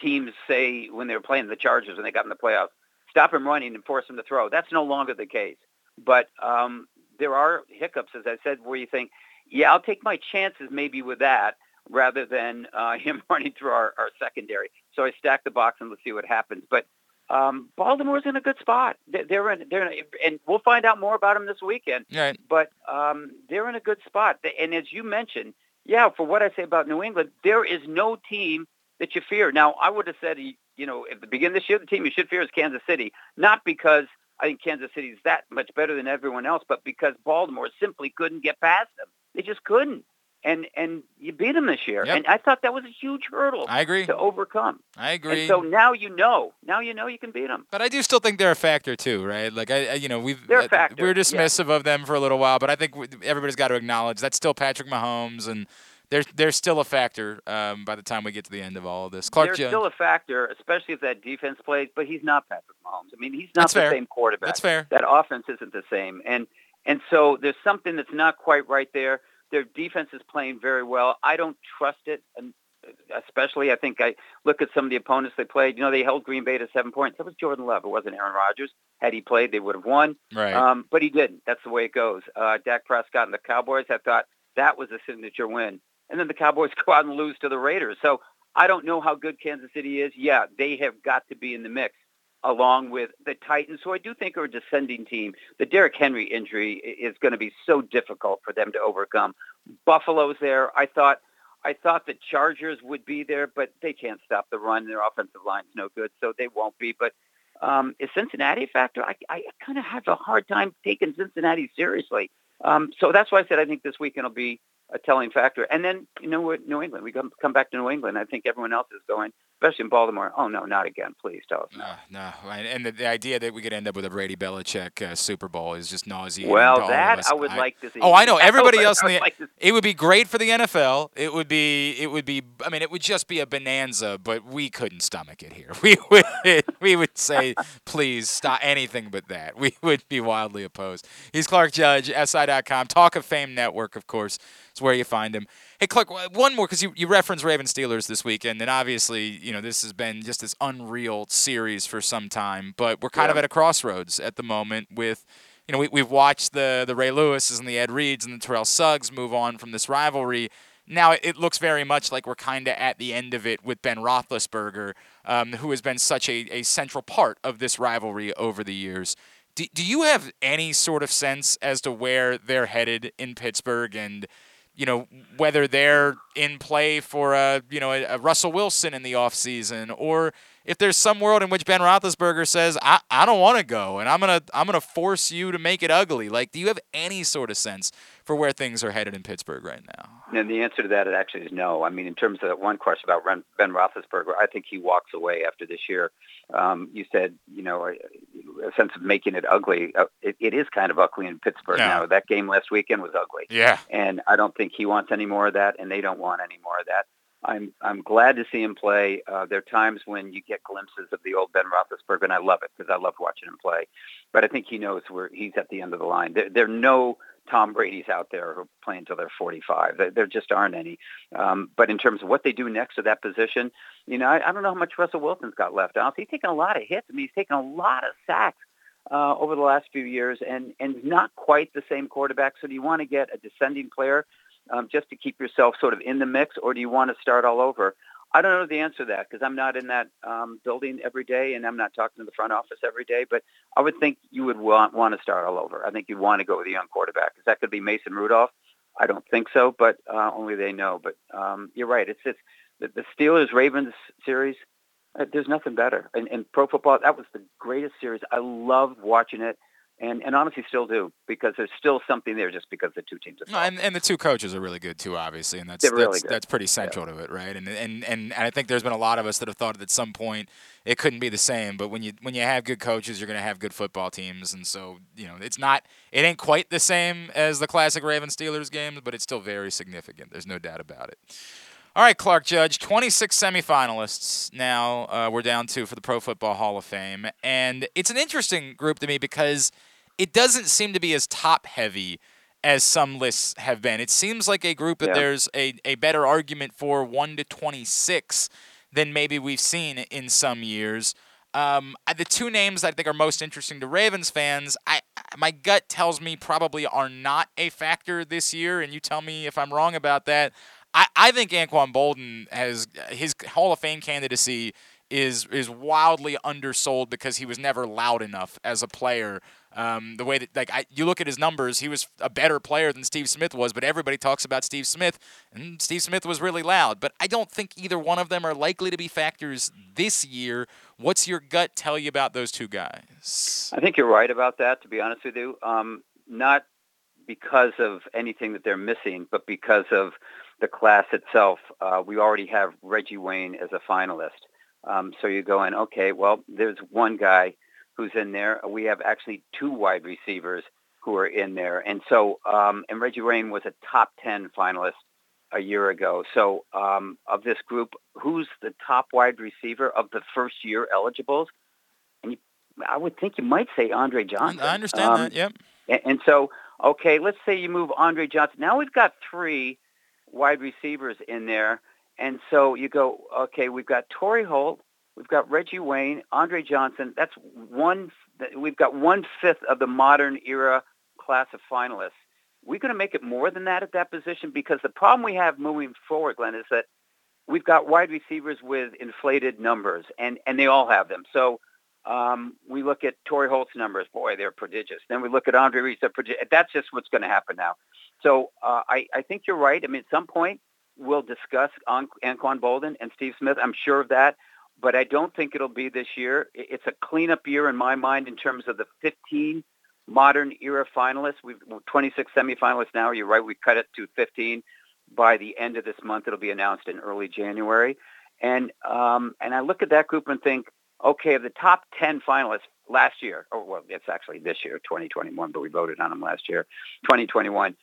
teams say when they were playing the Chargers when they got in the playoffs? Stop him running and force him to throw. That's no longer the case. But um, there are hiccups, as I said, where you think, yeah, I'll take my chances maybe with that rather than uh, [laughs] him running through our, our secondary. So I stack the box and let's see what happens. But um, Baltimore's in a good spot. They're in, they're in, and we'll find out more about them this weekend. Right. But um, they're in a good spot. And as you mentioned, yeah, for what I say about New England, there is no team that you fear. Now, I would have said, you know, at the beginning of this year, the team you should fear is Kansas City, not because I think Kansas City is that much better than everyone else, but because Baltimore simply couldn't get past them. They just couldn't and and you beat them this year. Yep. And I thought that was a huge hurdle. I agree. to overcome. I agree. And so now you know. Now you know you can beat them. But I do still think they're a factor too, right? Like I, I you know, we've They're a factor, we were yeah. dismissive of them for a little while, but I think everybody's got to acknowledge that's still Patrick Mahomes, and they're they're still a factor um, by the time we get to the end of all of this. Clark They're Jones. still a factor, especially if that defense plays. But he's not Patrick Mahomes. I mean, he's not That's the fair. same quarterback. That's fair. That offense isn't the same, and and so there's something that's not quite right there. Their defense is playing very well. I don't trust it, and especially I think I look at some of the opponents they played. You know, they held Green Bay to seven points. That was Jordan Love. It wasn't Aaron Rodgers. Had he played, they would have won. Right. Um, but he didn't. That's the way it goes. Uh, Dak Prescott and the Cowboys, I thought that was a signature win. And then the Cowboys [laughs] go out and lose to the Raiders. So I don't know how good Kansas City is. Yeah, they have got to be in the mix along with the Titans, who I do think are a descending team. The Derrick Henry injury is going to be so difficult for them to overcome. Buffalo's there. I thought I thought the Chargers would be there, but they can't stop the run. Their offensive line's no good, so they won't be. But um, is Cincinnati a factor? I, I kind of have a hard time taking Cincinnati seriously. Um, so that's why I said I think this weekend will be a telling factor. And then, you know what, New England, we come, come back to New England. I think everyone else is going, especially in Baltimore. Oh, no, not again. Please tell us. No, no, and and the, the idea that we could end up with a Brady Belichick uh, Super Bowl is just nauseating. Well, to all of that. I would like to see. Oh, I know. [laughs] Everybody I else in [laughs] the like it would be great for the NFL. It would be it would be I mean it would just be a bonanza, but we couldn't stomach it here. [laughs] We would we would say please stop anything but that. We would be wildly opposed. He's Clark Judge, SI.com, Talk of Fame Network, of course. Is where you find him. Hey, Clark, one more because you, you referenced Raven Steelers this weekend, and obviously, you know, this has been just this unreal series for some time, but we're kind of at a crossroads at the moment with you know, we, we've watched the the Ray Lewises and the Ed Reeds and the Terrell Suggs move on from this rivalry. Now it, it looks very much like we're kind of at the end of it with Ben Roethlisberger, um, who has been such a, a central part of this rivalry over the years. Do, do you have any sort of sense as to where they're headed in Pittsburgh and you know whether they're in play for a you know a, Russell Wilson in the offseason or if there's some world in which Ben Roethlisberger says I, I don't want to go and I'm gonna I'm gonna force you to make it ugly. Like, do you have any sort of sense for where things are headed in Pittsburgh right now? And the answer to that actually is no. I mean, in terms of that one question about Ren- Ben Roethlisberger, I think he walks away after this year. Um, you said, you know, a, a sense of making it ugly. Uh, it, it is kind of ugly in Pittsburgh Yeah. now. That game last weekend was ugly. Yeah. and I don't think he wants any more of that, and they don't want any more of that. I'm I'm glad to see him play. Uh, there are times when you get glimpses of the old Ben Roethlisberger, and I love it because I love watching him play. But I think he knows where he's at the end of the line. There, there are no Tom Brady's out there who play until they're 45. There, just aren't any. Um, but in terms of what they do next to that position, you know, I, I don't know how much Russell Wilson's got left. Honestly, he's taken a lot of hits. I mean, he's taken a lot of sacks uh, over the last few years, and and not quite the same quarterback. So do you want to get a descending player um, just to keep yourself sort of in the mix, or do you want to start all over? I don't know the answer to that because I'm not in that um, building every day, and I'm not talking to the front office every day. But I would think you would want want to start all over. I think you'd want to go with a young quarterback. Is that could be Mason Rudolph? I don't think so, but uh, only they know. But um, you're right. It's just the, the Steelers Ravens series. Uh, there's nothing better. And, and pro football, that was the greatest series. I loved watching it, and and honestly still do because there's still something there just because the two teams. Are No, and, and the two coaches are really good too, obviously, and that's They're really that's, good. that's pretty central to it, right? And, and and and I think there's been a lot of us that have thought that at some point it couldn't be the same, but when you when you have good coaches, you're going to have good football teams, and so you know it's not it ain't quite the same as the classic Ravens Steelers games, but it's still very significant. There's no doubt about it. All right, Clark Judge, 26 semifinalists now uh, we're down to for the Pro Football Hall of Fame. And it's an interesting group to me because it doesn't seem to be as top heavy as some lists have been. It seems like a group that Yeah. there's a, a better argument for 1 to 26 than maybe we've seen in some years. Um, the two names I think are most interesting to Ravens fans, I my gut tells me probably are not a factor this year, and you tell me if I'm wrong about that. I, I think Anquan Boldin has his Hall of Fame candidacy is is wildly undersold because he was never loud enough as a player. Um, the way that like I, you look at his numbers, he was a better player than Steve Smith was, but everybody talks about Steve Smith, and Steve Smith was really loud. But I don't think either one of them are likely to be factors this year. What's your gut tell you about those two guys? I think you're right about that. To be honest with you, um, not because of anything that they're missing, but because of the class itself. Uh, we already have Reggie Wayne as a finalist. Um, so you're going, okay, well, there's one guy who's in there. We have actually two wide receivers who are in there. And so, um, and Reggie Wayne was a top 10 finalist a year ago. So um, of this group, who's the top wide receiver of the first year eligibles? And you, I would think you might say Andre Johnson. I understand Um, that. Yep. and, and so, okay, let's say you move Andre Johnson. Now we've got three wide receivers in there. And so you go, okay, we've got Torry Holt, we've got Reggie Wayne, Andre Johnson. That's one. We've got one fifth of the modern era class of finalists. We're going to make it more than that at that position because the problem we have moving forward, Glenn, is that we've got wide receivers with inflated numbers, and and they all have them. So um, we look at Torry Holt's numbers. Boy, they're prodigious. Then we look at Andre Reese. That's just what's going to happen now. So uh, I, I think you're right. I mean, at some point we'll discuss An- Anquan Boldin and Steve Smith. I'm sure of that. But I don't think it'll be this year. It's a cleanup year in my mind in terms of the 15 modern era finalists. We've 26 semifinalists now. You're right. We cut it to 15 by the end of this month. It'll be announced in early January. And um, and I look at that group and think, okay, of the top 10 finalists last year, or well, it's actually this year, 2021, but we voted on them last year, 2021.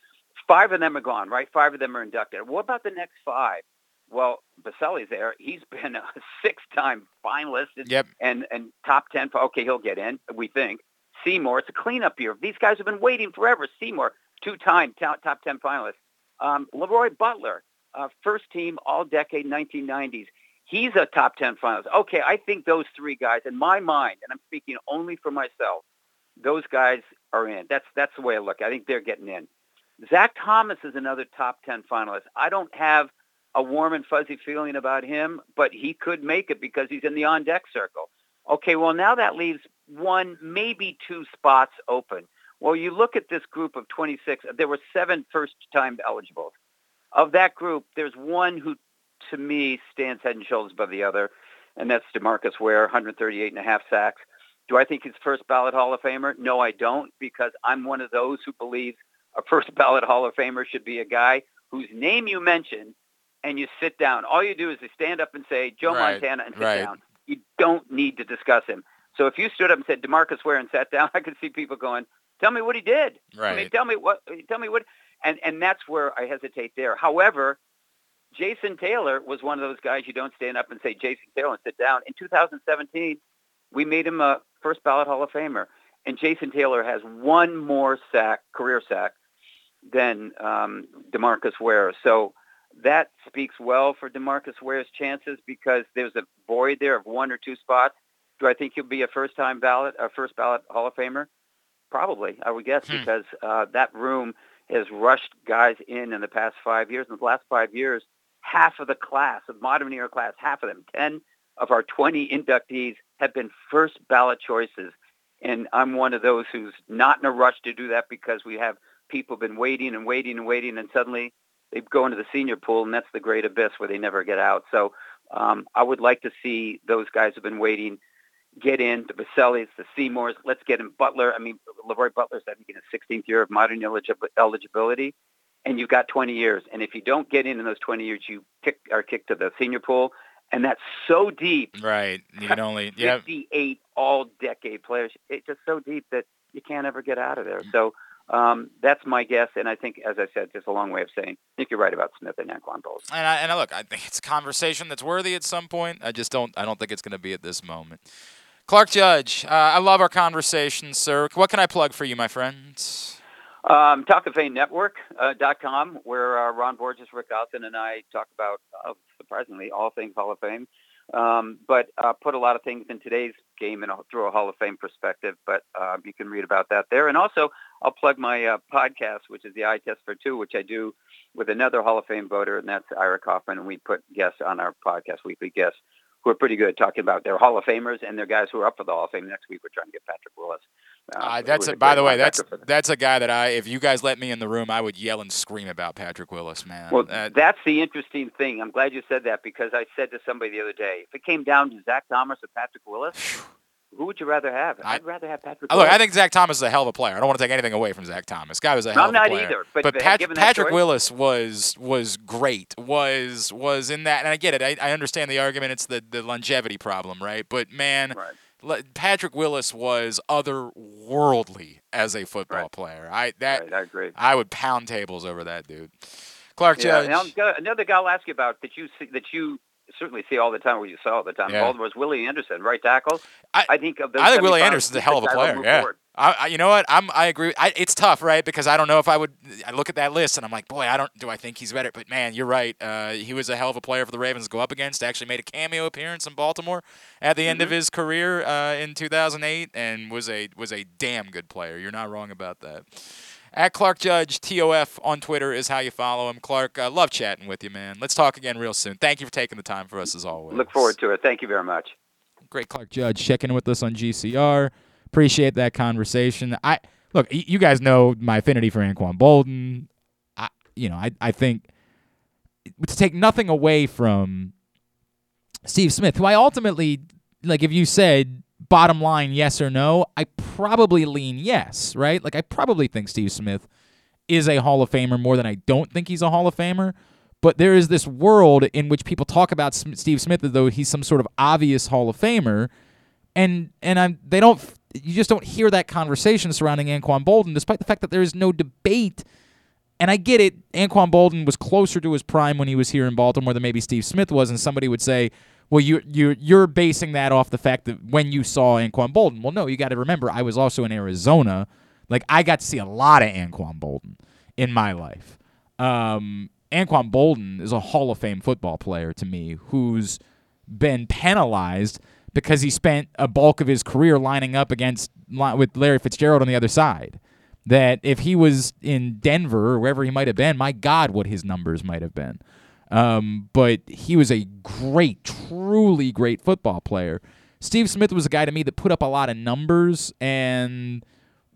Five of them are gone, right? Five of them are inducted. What about the next five? Well, Boselli's there. He's [laughs] been a six-time finalist Yep. and and top 10. Okay, he'll get in, we think. Seymour, it's a cleanup year. These guys have been waiting forever. Seymour, two-time top, top 10 finalist. Um, Leroy Butler, uh, first team all-decade 1990s. He's a top 10 finalist. Okay, I think those three guys, in my mind, and I'm speaking only for myself, those guys are in. That's that's the way I look. I think they're getting in. Zach Thomas is another top 10 finalist. I don't have a warm and fuzzy feeling about him, but he could make it because he's in the on-deck circle. Okay, well, now that leaves one, maybe two spots open. Well, you look at this group of 26. There were seven first-time eligibles. Of that group, there's one who, to me, stands head and shoulders above the other, and that's Demarcus Ware, 138 and a half sacks. Do I think he's first ballot Hall of Famer? No, I don't, because I'm one of those who believes a first [laughs] ballot Hall of Famer should be a guy whose name you mention and you sit down. All you do is you stand up and say Joe Right, Montana and sit right. down. You don't need to discuss him. So if you stood up and said Demarcus Ware and sat down, [laughs] I could see people going, "Tell me what he did. Right. I mean, tell me what. Tell me what." And and that's where I hesitate there. However, Jason Taylor was one of those guys you don't stand up and say Jason Taylor and sit down. In 2017, we made him a first ballot Hall of Famer, and Jason Taylor has one more sack, career sack, than um, Demarcus Ware. So that speaks well for Demarcus Ware's chances because there's a void there of one or two spots. Do I think he'll be a first-time ballot, a first ballot Hall of Famer? Probably, I would guess, Hmm. because uh, that room has rushed guys in in the past five years. In the last five years, half of the class of modern era class, half of them, 10 of our 20 inductees have been first ballot choices. And I'm one of those who's not in a rush to do that because we have people been waiting and waiting and waiting and suddenly they go into the senior pool and that's the great abyss where they never get out. So um, I would like to see those guys who've been waiting get in, the Bosellis, the Seymours. Let's get in Butler. I mean, Leroy Butler's, I think, in his 16th year of modern eligi- eligibility and you've got 20 years. And if you don't get in in those 20 years, you kick, are kicked to the senior pool. And that's so deep. Right. You can only [laughs] yeah. 58 all-decade players. It's just so deep that you can't ever get out of there. So um, that's my guess. And I think, as I said, just a long way of saying, I think you're right about Smith and Anquan Boldin. And I, and I look, I think it's a conversation that's worthy at some point. I just don't. I don't think it's going to be at this moment. Clark Judge, uh, I love our conversations, sir. What can I plug for you, my friends? Um, Talk of Fame Network uh, dot com, where uh, Ron Borges, Rick Alton, and I talk about uh, surprisingly all things Hall of Fame, um, but uh, put a lot of things in today's game in a, through a Hall of Fame perspective. But uh, you can read about that there, and also I'll plug my uh, podcast, which is the Eye Test for Two, which I do with another Hall of Fame voter, and that's Ira Kaufman, and we put guests on our podcast, weekly guests who are pretty good talking about their Hall of Famers and their guys who are up for the Hall of Fame. Next week, we're trying to get Patrick Willis. Uh, uh, that's a, by the way, that's that's a guy that I, if you guys let me in the room, I would yell and scream about Patrick Willis, man. Well, that's the interesting thing. I'm glad you said that because I said to somebody the other day, if it came down to Zach Thomas or Patrick Willis, who would you rather have? I'd I, rather have Patrick. Look, I think Zach Thomas is a hell of a player. I don't want to take anything away from Zach Thomas. Guy was a hell I'm of a not either. But, but Pat, Patrick Willis was was great. Was was in that, and I get it. I, I understand the argument. It's the the longevity problem, right? But man. Right. Patrick Willis was otherworldly as a football right. player. I that right, I agree. I would pound tables over that dude. Clark yeah, Judge. another guy I'll ask you about that you see, that you certainly see all the time what you saw all the time. Yeah. Baltimore's Willie Anderson, right tackle. I, I think of I think Willie 75, Anderson's a hell of a player. Yeah. forward. I, I, you know what? I'm. I agree. I, it's tough, right? Because I don't know if I would. I look at that list and I'm like, boy, I don't. Do I think he's better? But man, you're right. Uh, he was a hell of a player for the Ravens to go up against. Actually, made a cameo appearance in Baltimore at the end of Mm-hmm. his career uh, in 2008, and was a was a damn good player. You're not wrong about that. At Clark Judge TOF on Twitter is how you follow him. Clark, I love chatting with you, man. Let's talk again real soon. Thank you for taking the time for us as always. Look forward to it. Thank you very much. Great Clark Judge checking in with us on GCR. Appreciate that conversation. I look, you guys know my affinity for Anquan Boldin. I, you know, I, I think to take nothing away from Steve Smith, who I ultimately like. If you said bottom line yes or no, I probably lean yes. Right? Like I probably think Steve Smith is a Hall of Famer more than I don't think he's a Hall of Famer. But there is this world in which people talk about Steve Smith as though he's some sort of obvious Hall of Famer, and and I'm they don't you just don't hear that conversation surrounding Anquan Boldin, despite the fact that there is no debate. And I get it, Anquan Boldin was closer to his prime when he was here in Baltimore than maybe Steve Smith was, and somebody would say, "Well, you you you're basing that off the fact that when you saw Anquan Boldin." Well, no, you got to remember, I was also in Arizona. Like I got to see a lot of Anquan Boldin in my life. Um, Anquan Boldin is a Hall of Fame football player to me who's been penalized because he spent a bulk of his career lining up against with Larry Fitzgerald on the other side. That if he was in Denver or wherever he might have been, my God, what his numbers might have been. Um, but he was a great, truly great football player. Steve Smith was a guy to me that put up a lot of numbers and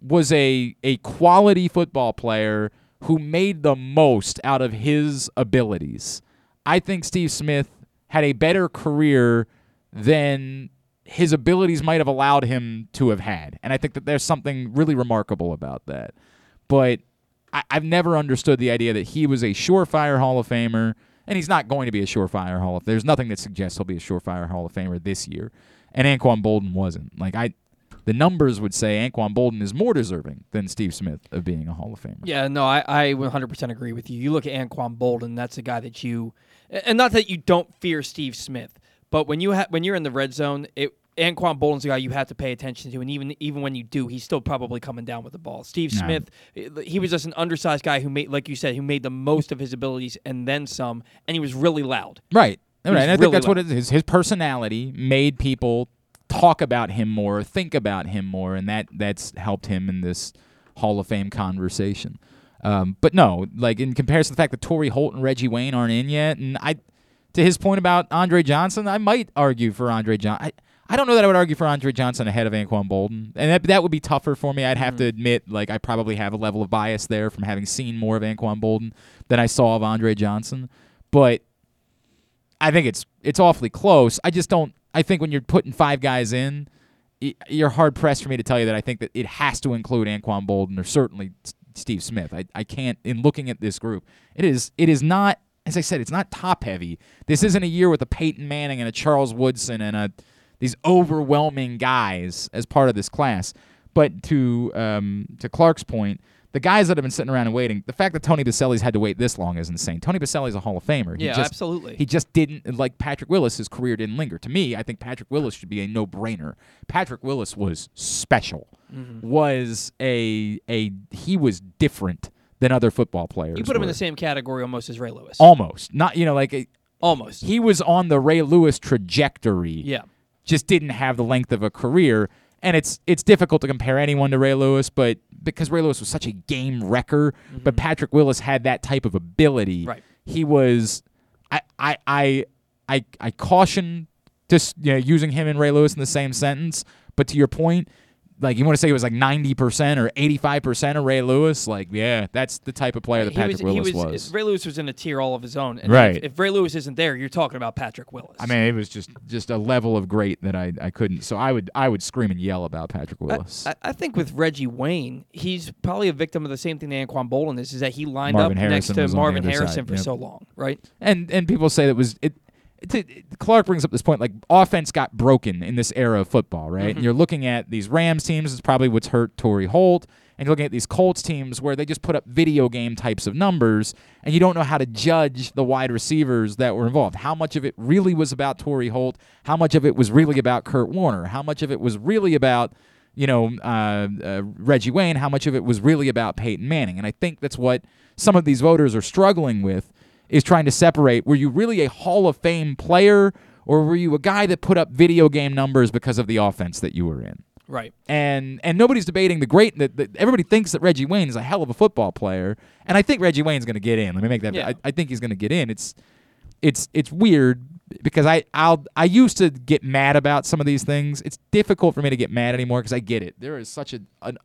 was a a quality football player who made the most out of his abilities. I think Steve Smith had a better career than his abilities might have allowed him to have had. And I think that there's something really remarkable about that. But I, I've never understood the idea that he was a surefire Hall of Famer, and he's not going to be a surefire Hall of There's nothing that suggests he'll be a surefire Hall of Famer this year. And Anquan Boldin wasn't. Like I the numbers would say Anquan Boldin is more deserving than Steve Smith of being a Hall of Famer. Yeah, no, I, I 100% agree with you. You look at Anquan Boldin, that's a guy that you, and not that you don't fear Steve Smith, but when you ha- when you're in the red zone, it Anquan Boldin's a guy you have to pay attention to, and even even when you do, he's still probably coming down with the ball. Steve No. Smith, he was just an undersized guy who made, like you said, who made the most of his abilities and then some, and he was really loud. Right. He Right. And I think really that's what it is. His personality made people talk about him more, think about him more, and that that's helped him in this Hall of Fame conversation. Um, but no, like in comparison to the fact that Torry Holt and Reggie Wayne aren't in yet, and I, to his point about Andre Johnson, I might argue for Andre Johnson. I, don't know that I would argue for Andre Johnson ahead of Anquan Boldin, and that that would be tougher for me. I'd have to mm. admit, like I probably have a level of bias there from having seen more of Anquan Boldin than I saw of Andre Johnson, but I think it's it's awfully close. I just don't. I think when you're putting five guys in, you're hard pressed for me to tell you that I think that it has to include Anquan Boldin or certainly Steve Smith. I, I can't. In looking at this group, it is it is not. As I said, it's not top heavy. This isn't a year with a Peyton Manning and a Charles Woodson and a these overwhelming guys as part of this class. But to um, to Clark's point, the guys that have been sitting around and waiting, the fact that Tony Boselli's had to wait this long is insane. Tony Boselli's a Hall of Famer. He Yeah, just, absolutely. He just didn't like Patrick Willis. His career didn't linger. To me, I think Patrick Willis should be a no-brainer. Patrick Willis was special. Mm-hmm. Was a a he was different than other football players. You put him in the same category almost as Ray Lewis. almost not you know like a, Almost. he was on the Ray Lewis trajectory Yeah. Just didn't have the length of a career. And it's it's difficult to compare anyone to Ray Lewis, but because Ray Lewis was such a game wrecker, but mm-hmm. Patrick Willis had that type of ability. Right. He was I I I I, I caution just you know using him and Ray Lewis in the same sentence, but to your point, like you want to say it was like 90% or 85% of Ray Lewis, like yeah, that's the type of player that He Patrick was, Willis he was, was. Ray Lewis was in a tier all of his own. And Right. If, if Ray Lewis isn't there, you're talking about Patrick Willis. I mean, it was just just a level of great that I, I couldn't. So I would I would scream and yell about Patrick Willis. I, I think with Reggie Wayne, he's probably a victim of the same thing that Anquan Boldin is, is that he lined Marvin up next to was on the Marvin Harrison side, for yep. so long, right? and and people say that was it, it- Clark brings up this point like offense got broken in this era of football, right? And you're looking at these Rams teams, it's probably what's hurt Torry Holt, and you're looking at these Colts teams where they just put up video game types of numbers, and you don't know how to judge the wide receivers that were involved. How much of it really was about Torry Holt? How much of it was really about Kurt Warner? How much of it was really about you know, uh, uh, Reggie Wayne, how much of it was really about Peyton Manning. And I think that's what some of these voters are struggling with is trying to separate were you really a Hall of Fame player or were you a guy that put up video game numbers because of the offense that you were in? Right. And and nobody's debating the great that, everybody thinks that Reggie Wayne is a hell of a football player, and I think Reggie Wayne's going to get in. Let me make that. Yeah. I, I think he's going to get in. It's it's it's weird because I I'll I used to get mad about some of these things. It's difficult for me to get mad anymore because I get it. There is such a, an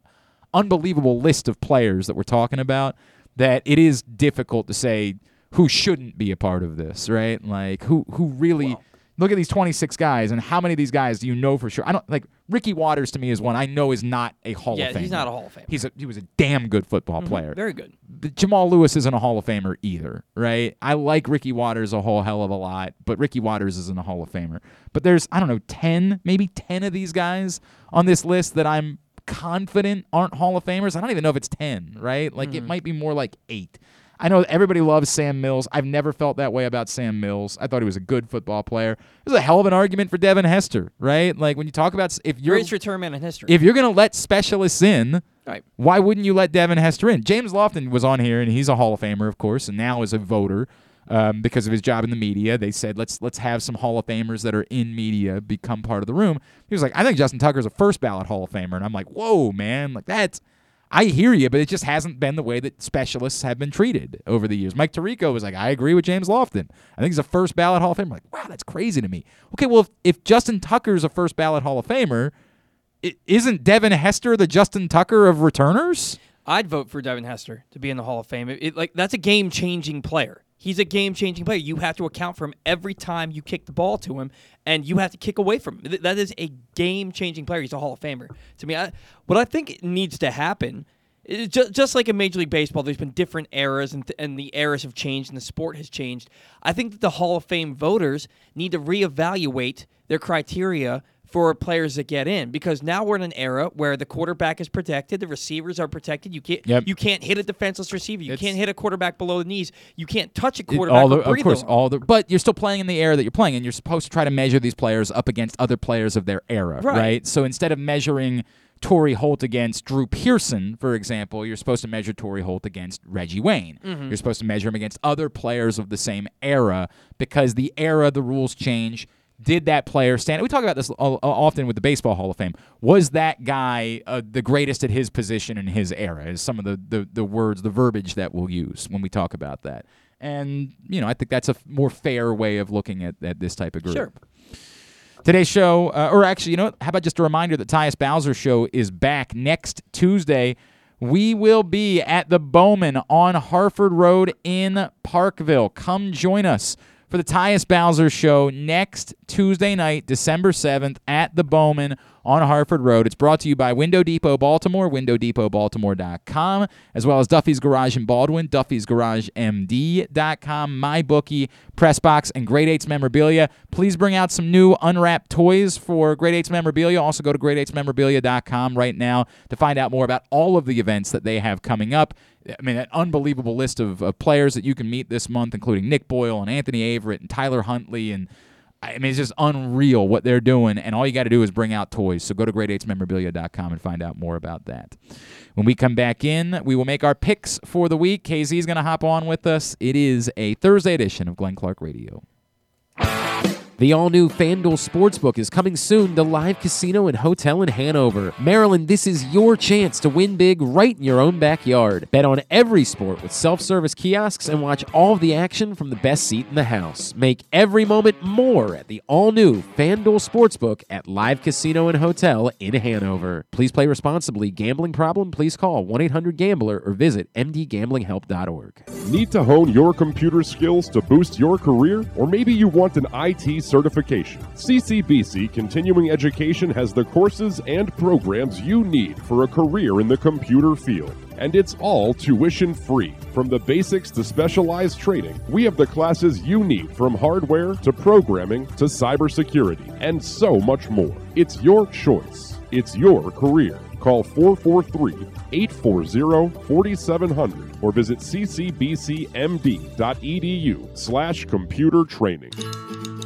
unbelievable list of players that we're talking about that it is difficult to say who shouldn't be a part of this, right? Like who who really look at these 26 guys and how many of these guys do you know for sure? I don't like Ricky Watters to me is one I know is not a Hall Yeah, of Famer. Yeah, he's not a Hall of Famer. He's a he was a damn good football player Mm-hmm. Very good. but Jamal Lewis isn't a Hall of Famer either, right? I like Ricky Watters a whole hell of a lot, but Ricky Watters isn't a Hall of Famer. But there's, I don't know, 10, maybe 10 of these guys on this list that I'm confident aren't Hall of Famers. I don't even know if it's 10, right? Like Mm-hmm. it might be more like eight. I know everybody loves Sam Mills. I've never felt that way about Sam Mills. I thought he was a good football player. There's a hell of an argument for Devin Hester, right? Like when you talk about if you're Greatest return man in history. if you're going to let specialists in, Right. why wouldn't you let Devin Hester in? James Lofton was on here, and he's a Hall of Famer, of course, and now is a voter um, because of his job in the media. They said let's let's have some Hall of Famers that are in media become part of the room. He was like, I think Justin Tucker's a first ballot Hall of Famer, and I'm like, whoa, man, like that's. I hear you, but it just hasn't been the way that specialists have been treated over the years. Mike Tirico was like, I agree with James Lofton. I think he's a first ballot Hall of Famer. Like, wow, that's crazy to me. Okay, well, if, if Justin Tucker's a first ballot Hall of Famer, isn't Devin Hester the Justin Tucker of returners? I'd vote for Devin Hester to be in the Hall of Fame. It, it- like that's a game changing player. He's a game changing player. You have to account for him every time you kick the ball to him, and you have to kick away from him. That is a game changing player. He's a Hall of Famer to me. I, what I think needs to happen. is ju- Just like in Major League Baseball, there's been different eras, and, th- and the eras have changed, and the sport has changed. I think that the Hall of Fame voters need to reevaluate their criteria for players that get in because now we're in an era where the quarterback is protected, the receivers are protected. You can't Yep. you can't hit a defenseless receiver. You It's- can't hit a quarterback below the knees. You can't touch a quarterback. the, of course, all the, but you're still playing in the era that you're playing, and you're supposed to try to measure these players up against other players of their era, Right. So instead of measuring Torry Holt against Drew Pearson, for example, you're supposed to measure Torry Holt against Reggie Wayne. Mm-hmm. You're supposed to measure him against other players of the same era because the era, the rules change. Did that player stand? We talk about this often with the Baseball Hall of Fame. Was that guy uh, the greatest at his position in his era? Is some of the, the, the words, the verbiage that we'll use when we talk about that. And, you know, I think that's a more fair way of looking at, at this type of group. Sure. Today's show, uh, or actually, you know? How about just a reminder that Tyus Bowser show is back next Tuesday. We will be at the Bowman on Harford Road in Parkville. Come join us for the Tyus Bowser show next Tuesday night, December 7th, at the Bowman on Harford Road. It's brought to you by Window Depot Baltimore, windowdepotbaltimore.com, as well as Duffy's Garage in Baldwin, duffysgaragemd.com, MyBookie, Pressbox, and Grade 8's memorabilia. Please bring out some new unwrapped toys for Grade 8's memorabilia. Also go to grade8smemorabilia.com right now to find out more about all of the events that they have coming up. I mean, an unbelievable list of, of players that you can meet this month, including Nick Boyle and Anthony Averett and Tyler Huntley and I mean, it's just unreal what they're doing, and all you got to do is bring out toys. So go to grade8smemorabilia.com and find out more about that. When we come back in, we will make our picks for the week. KZ is going to hop on with us. It is a Thursday edition of Glenn Clark Radio. The all new FanDuel Sportsbook is coming soon to Live Casino and Hotel in Hanover. Maryland, this is your chance to win big right in your own backyard. Bet on every sport with self service kiosks and watch all of the action from the best seat in the house. Make every moment more at the all new FanDuel Sportsbook at Live Casino and Hotel in Hanover. Please play responsibly. Gambling problem? Please call 1 800 Gambler or visit mdgamblinghelp.org. Need to hone your computer skills to boost your career? Or maybe you want an IT certification. CCBC Continuing Education has the courses and programs you need for a career in the computer field. And it's all tuition free. From the basics to specialized training, we have the classes you need from hardware to programming to cybersecurity and so much more. It's your choice. It's your career. Call 443 840 4700 or visit ccbcmd.edu slash computer training.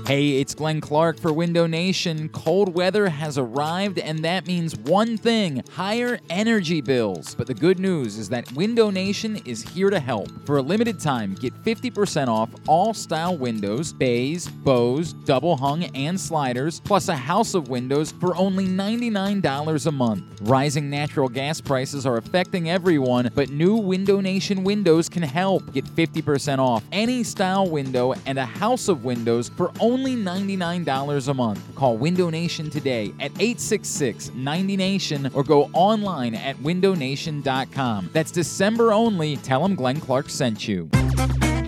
Hey, it's Glenn Clark for Window Nation. Cold weather has arrived, and that means one thing higher energy bills. But the good news is that Window Nation is here to help. For a limited time, get 50% off all style windows, bays, bows, double hung, and sliders, plus a house of windows for only $99 a month. Rising natural gas prices are affecting everyone, but new Window Nation windows can help. Get 50% off any style window and a house of windows for only $99 a month. Call Window Nation today at 866 90 Nation or go online at windownation.com. That's December only. Tell them Glenn Clark sent you.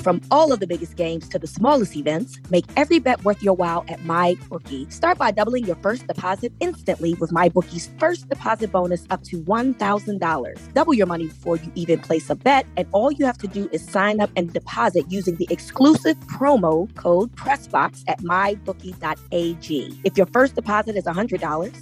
From all of the biggest games to the smallest events, make every bet worth your while at MyBookie. Start by doubling your first deposit instantly with MyBookie's first deposit bonus up to $1,000. Double your money before you even place a bet, and all you have to do is sign up and deposit using the exclusive promo code PRESSBOX at MyBookie.ag. If your first deposit is $100,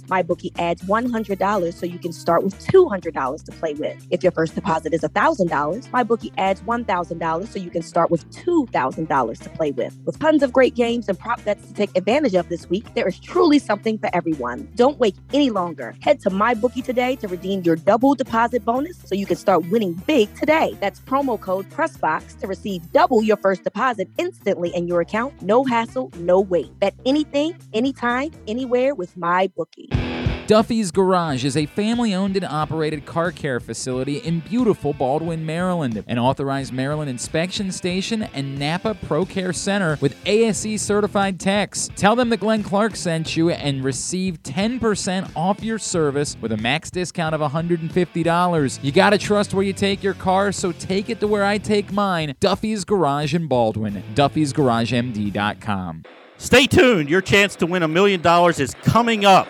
MyBookie adds $100 so you can start with $200 to play with. If your first deposit is $1,000, MyBookie adds $1,000 so you can start with $2,000 to play with. With tons of great games and prop bets to take advantage of this week, there is truly something for everyone. Don't wait any longer. Head to MyBookie today to redeem your double deposit bonus so you can start winning big today. That's promo code PRESSBOX to receive double your first deposit instantly in your account. No hassle, no wait. Bet anything, anytime, anywhere with MyBookie. Duffy's Garage is a family owned and operated car care facility in beautiful Baldwin, Maryland. An authorized Maryland inspection station and Napa Pro Care Center with ASE certified techs. Tell them that Glenn Clark sent you and receive 10% off your service with a max discount of $150. You gotta trust where you take your car, so take it to where I take mine Duffy's Garage in Baldwin. Duffy'sGarageMD.com. Stay tuned. Your chance to win a million dollars is coming up.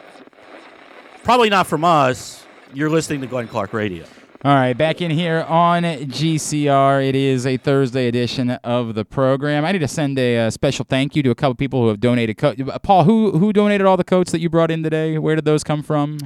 Probably not from us. You're listening to Glenn Clark Radio. All right, back in here on GCR. It is a Thursday edition of the program. I need to send a, uh special thank you to a couple people who have donated. Co- Paul, who who donated all the coats that you brought in today? Where did those come from?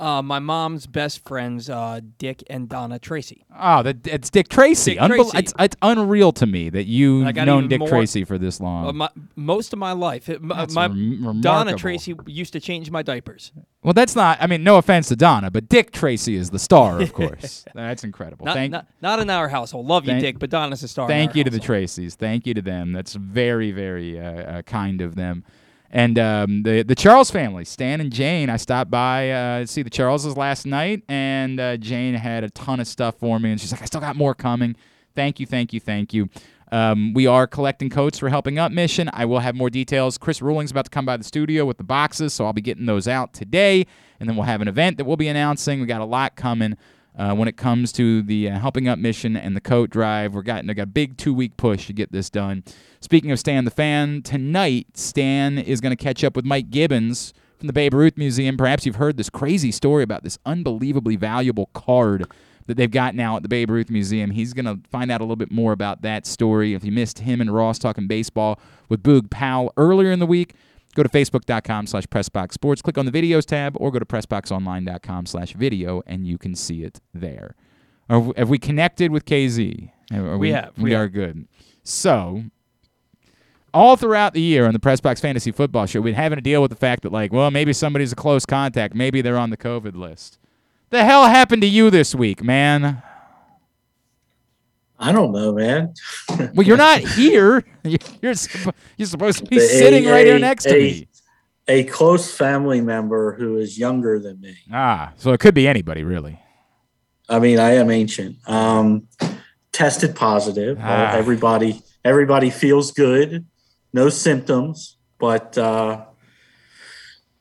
Uh, my mom's best friends, uh, Dick and Donna Tracy. Oh, that it's Dick Tracy. Dick Unbel- Tracy. It's, it's unreal to me that you've known Dick more- Tracy for this long. Uh, my, most of my life, It- m- That's my rem- Donna. Tracy used to change my diapers. well, that's not. I mean, no offense to Donna, but Dick Tracy is the star, of [laughs] course. that's incredible. Not, Thank, not, not in our household. Love you, Thank- Dick, but Donna's a star. Thank you to the. Tracys. Thank you to them. That's very, very uh, uh, kind of them. And um, the the Charles family, Stan and Jane. I stopped by uh, to see the Charleses last night, and uh, Jane had a ton of stuff for me, and she's like, "I still got more coming." Thank you, thank you, thank you. Um, we are collecting coats for Helping Up Mission. I will have more details. Chris Ruling's about to come by the studio with the boxes, so I'll be getting those out today, and then we'll have an event that we'll be announcing. We got a lot coming uh, when it comes to the uh, Helping Up mission and the coat drive. We're got a big two week push to get this done. Speaking of Stan the Fan, tonight Stan is going to catch up with Mike Gibbons from the Babe Ruth Museum. Perhaps you've heard this crazy story about this unbelievably valuable card that they've got now at the Babe Ruth Museum. He's going to find out a little bit more about that story. If you missed him and Ross talking baseball with Boog Powell earlier in the week, go to facebook.com slash pressboxsports, click on the videos tab, or go to pressboxonline.com slash video, and you can see it there. Are, have we connected with KZ? Are We have, We, we are have. good. So, all throughout the year on the Pressbox Fantasy Football Show, we've been having to deal with the fact that, like, well, maybe somebody's a close contact. Maybe they're on the COVID list. The hell happened to you this week, man? I don't know, man. Well, you're not [laughs] here. [laughs] You're you're, supposed to be A- sitting right here a- next to me. A close family member who is younger than me. Ah, so it could be anybody, really. I mean, I am ancient. Um, tested positive. Uh, Ah. everybody, everybody feels good. No symptoms, but uh,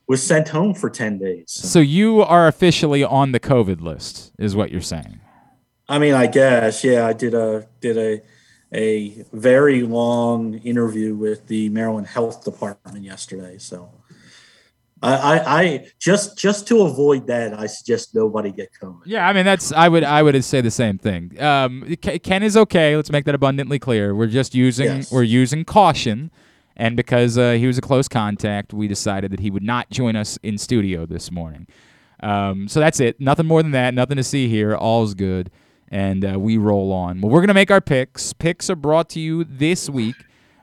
was sent home for ten days. So you are officially on the COVID list, is what you're saying. I mean, I guess, yeah. I did a did a a very long interview with the Maryland Health Department yesterday. So, I, I, I just just to avoid that, I suggest nobody get COVID. Yeah, I mean that's I would I would say the same thing. Um, Ken is okay. Let's make that abundantly clear. We're just using Yes. we're using caution, and because uh, he was a close contact, we decided that he would not join us in studio this morning. Um, so that's it. Nothing more than that. Nothing to see here. All's good, and uh, we roll on. Well, we're gonna make our picks. Picks are brought to you this week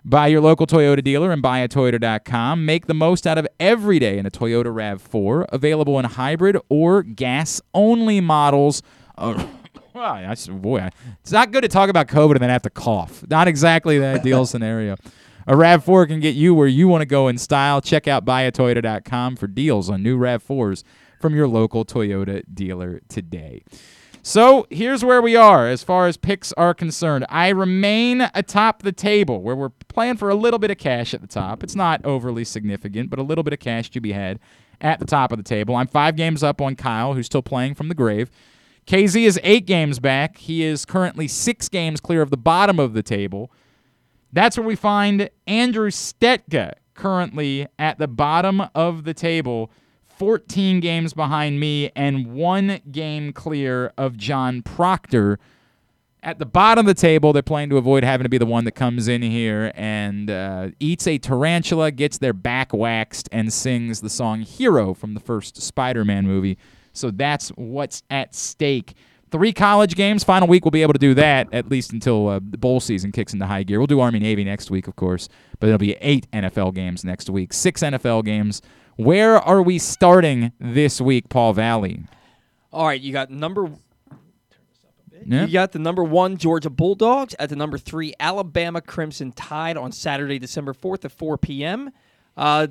by your local Toyota dealer and buyatoyota.com. Make the most out of every day in a Toyota RAV4, available in hybrid or gas only models. Uh, that's, [coughs] boy, it's not good to talk about COVID and then have to cough. Not exactly the ideal [laughs] scenario. A RAV4 can get you where you want to go in style. Check out buyatoyota.com for deals on new RAV4s from your local Toyota dealer today. So here's where we are as far as picks are concerned. I remain atop the table where we're playing for a little bit of cash at the top. It's not overly significant, but a little bit of cash to be had at the top of the table. I'm five games up on Kyle, who's still playing from the grave. KZ is eight games back. He is currently six games clear of the bottom of the table. That's where we find Andrew Stetka currently at the bottom of the table, 14 games behind me and one game clear of John Proctor. At the bottom of the table, they're playing to avoid having to be the one that comes in here and uh, eats a tarantula, gets their back waxed, and sings the song Hero from the first Spider Man movie. So that's what's at stake. Three college games. Final week, we'll be able to do that at least until uh, the bowl season kicks into high gear. We'll do Army Navy next week, of course, but it'll be eight NFL games next week, six NFL games. Where are we starting this week, Paul Valle? All right, you got number. Yeah. You got the number one Georgia Bulldogs at the number three Alabama Crimson Tide on Saturday, December fourth at four p.m. Uh,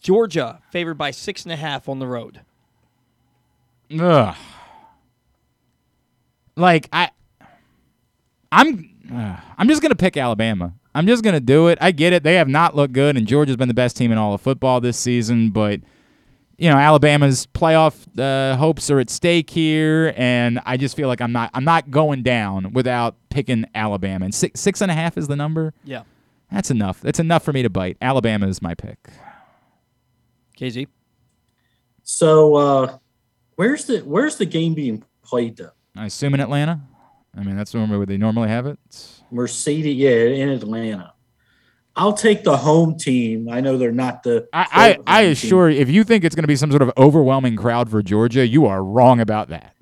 Georgia favored by six and a half on the road. Ugh. Like I, I'm, uh, I'm just gonna pick Alabama. I'm just gonna do it. I get it. They have not looked good, and Georgia's been the best team in all of football this season. But you know, Alabama's playoff uh, hopes are at stake here, and I just feel like I'm not, I'm not going down without picking Alabama. And six, six and a half is the number. Yeah. That's enough. That's enough for me to bite. Alabama is my pick. KZ. So, uh, where's the where's the game being played though? I assume in Atlanta. I mean, that's normally where they normally have it. Mercedes, yeah, in Atlanta. I'll take the home team. I know they're not the. I, I, I assure you, if you think it's going to be some sort of overwhelming crowd for Georgia, you are wrong about that.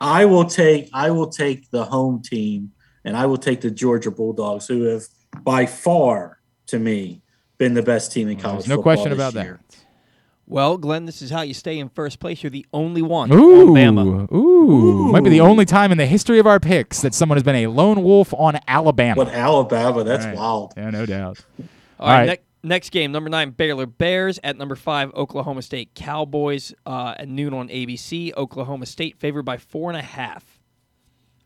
I will take I will take the home team, and I will take the Georgia Bulldogs, who have by far, to me, been the best team in college. There's no football question this about year. Well, Glenn, this is how you stay in first place. You're the only one. that. Ooh, on Bama. ooh, might be the only time in the history of our picks that someone has been a lone wolf on Alabama. But Alabama, that's Right. wild. Yeah, no doubt. All right. nec- next game, number nine, Baylor Bears at number five, Oklahoma State Cowboys uh, at noon on ABC. Oklahoma State favored by four and a half.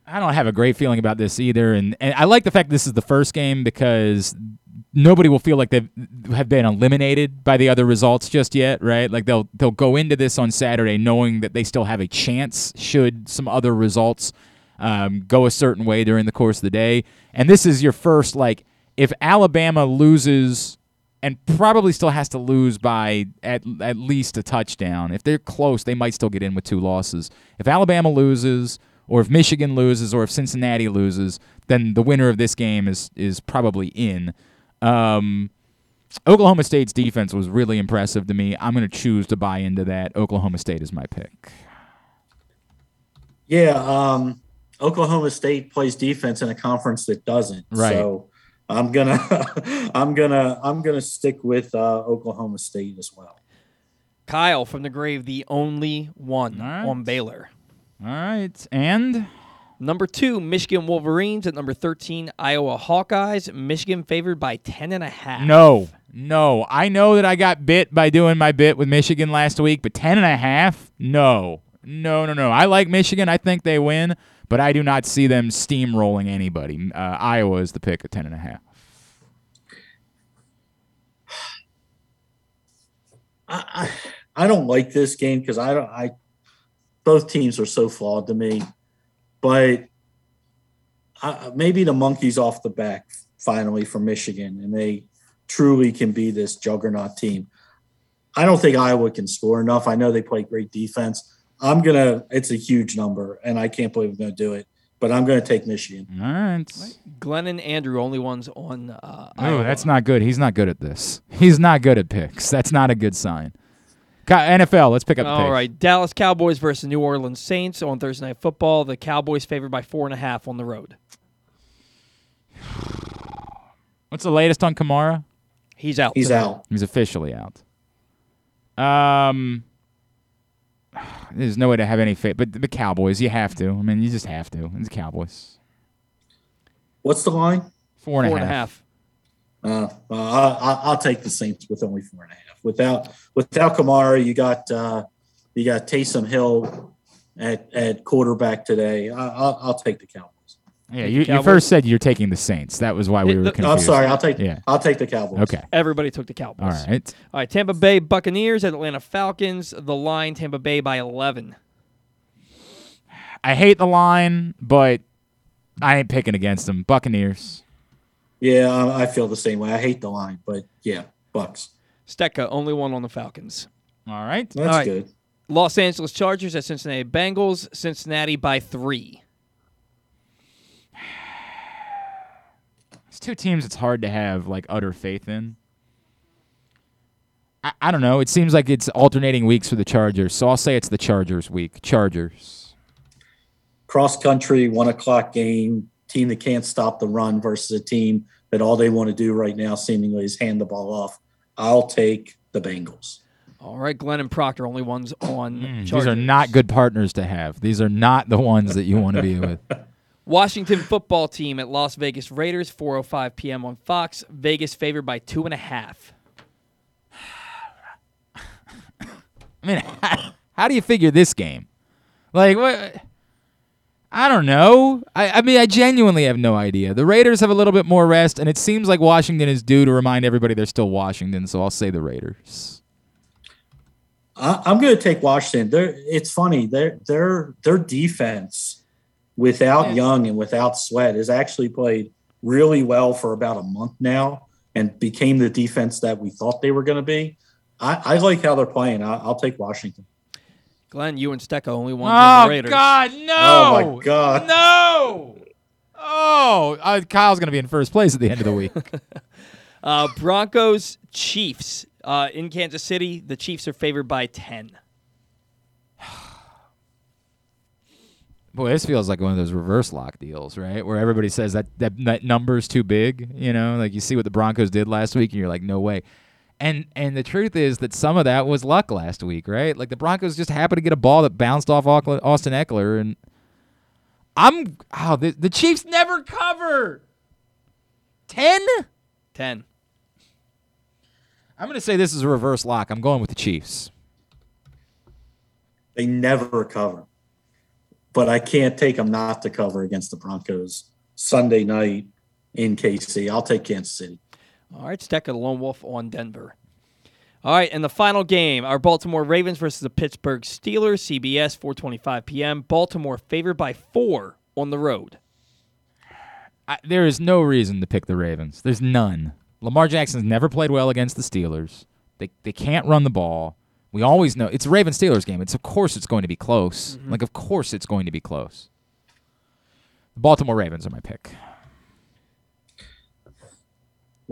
I don't have a great feeling about this either, and, and I like the fact this is the first game because nobody will feel like they have been eliminated by the other results just yet, right? Like they'll they'll go into this on Saturday knowing that they still have a chance should some other results um, go a certain way during the course of the day. And this is your first like if Alabama loses and probably still has to lose by at at least a touchdown. If they're close, they might still get in with two losses. If Alabama loses, or if Michigan loses, or if Cincinnati loses, then the winner of this game is is probably in. Um, Oklahoma State's defense was really impressive to me. I'm going to choose to buy into that. Oklahoma State is my pick. Yeah, um, Oklahoma State plays defense in a conference that doesn't. Right. So I'm gonna, [laughs] I'm gonna, I'm gonna stick with uh, Oklahoma State as well. Kyle from the grave, the only one on Baylor. All right, and number two, Michigan Wolverines at number thirteen, Iowa Hawkeyes. Michigan favored by ten and a half. No, no. I know that I got bit by doing my bit with Michigan last week, but ten and a half? No. No, no, no. I like Michigan. I think they win, but I do not see them steamrolling anybody. Uh, Iowa is the pick at ten and a half. I, I, I don't like this game because I don't. I both teams are so flawed to me, but I, maybe the monkey's off the back finally for Michigan, and they truly can be this juggernaut team. I don't think Iowa can score enough. I know they play great defense. I'm gonna. It's a huge number, and I can't believe I'm gonna do it. But I'm gonna take Michigan. All right. Glenn and Andrew only ones on. Uh, Oh, Iowa. that's not good. He's not good at this. He's not good at picks. That's not a good sign. Co- NFL. Let's pick up the All pace. right, Dallas Cowboys versus New Orleans Saints on Thursday Night Football. The Cowboys favored by four and a half on the road. [sighs] What's the latest on Kamara? He's out. He's today. out. He's officially out. Um, [sighs] there's no way to have any faith, but the Cowboys, you have to. I mean, you just have to. It's the Cowboys. What's the line? Four and a Four and a half. half. Uh, uh, I, I- I'll take the Saints with only four and a half. Without without Kamara, you got uh, you got Taysom Hill at at quarterback today. I, I'll, I'll take the Cowboys. Yeah, you, you first said you're taking the Saints. That was why we were confused. I'm sorry. I'll take Yeah. I'll take the Cowboys. Okay. Everybody took the Cowboys. All right. All right, Tampa Bay Buccaneers at Atlanta Falcons. The line Tampa Bay by 11. I hate the line, but I ain't picking against them. Buccaneers. Yeah, I, I feel the same way. I hate the line, but yeah, Bucks. Stetka, only one on the Falcons. All right. That's All right. good. Los Angeles Chargers at Cincinnati Bengals. Cincinnati by three. It's two teams it's hard to have like utter faith in. I, I don't know. It seems like it's alternating weeks for the Chargers, so I'll say it's the Chargers week. Chargers. Cross country, one o'clock game. Team that can't stop the run versus a team that all they want to do right now seemingly is hand the ball off. I'll take the Bengals. All right, Glenn and Proctor, only ones on Chargers. Hmm, These are not good partners to have. These are not the ones that you want to be [laughs] with. Washington football team at Las Vegas Raiders, 4:05 p.m. on Fox. Vegas favored by two and a half. [sighs] I mean, how, [laughs] how do you figure this game? Like what? I don't know. I, I mean, I genuinely have no idea. The Raiders have a little bit more rest, and it seems like Washington is due to remind everybody they're still Washington. So I'll say the Raiders. I, I'm going to take Washington. They're, it's funny. Their their their defense without Young and without Sweat has actually played really well for about a month now and became the defense that we thought they were going to be. I, I like how they're playing. I, I'll take Washington. Glenn, you and Stetka only won Oh the Raiders. God, no! Oh, my God. no! Oh, uh, Kyle's gonna be in first place at the end of the week. [laughs] Uh, Broncos Chiefs uh, in Kansas City. The Chiefs are favored by ten. [sighs] Boy, this feels like one of those reverse lock deals, right? Where everybody says that that, that number's too big. You know, like you see what the Broncos did last week, and you're like, no way. And and the truth is that some of that was luck last week, right? Like the Broncos just happened to get a ball that bounced off Austin Ekeler, and I'm oh the, the Chiefs never cover ten. Ten. I'm gonna say this is a reverse lock. I'm going with the Chiefs. They never cover, but I can't take them not to cover against the Broncos Sunday night in KC. I'll take Kansas City. All right, Stetka, the lone wolf on Denver. All right, and the final game, our Baltimore Ravens versus the Pittsburgh Steelers, CBS, 4:25 p.m. Baltimore favored by four on the road. I, there is no reason to pick the Ravens. There's none. Lamar Jackson's never played well against the Steelers. They they can't run the ball. We always know it's a Ravens Steelers game. It's of course it's going to be close. Mm-hmm. Like of course it's going to be close. The Baltimore Ravens are my pick.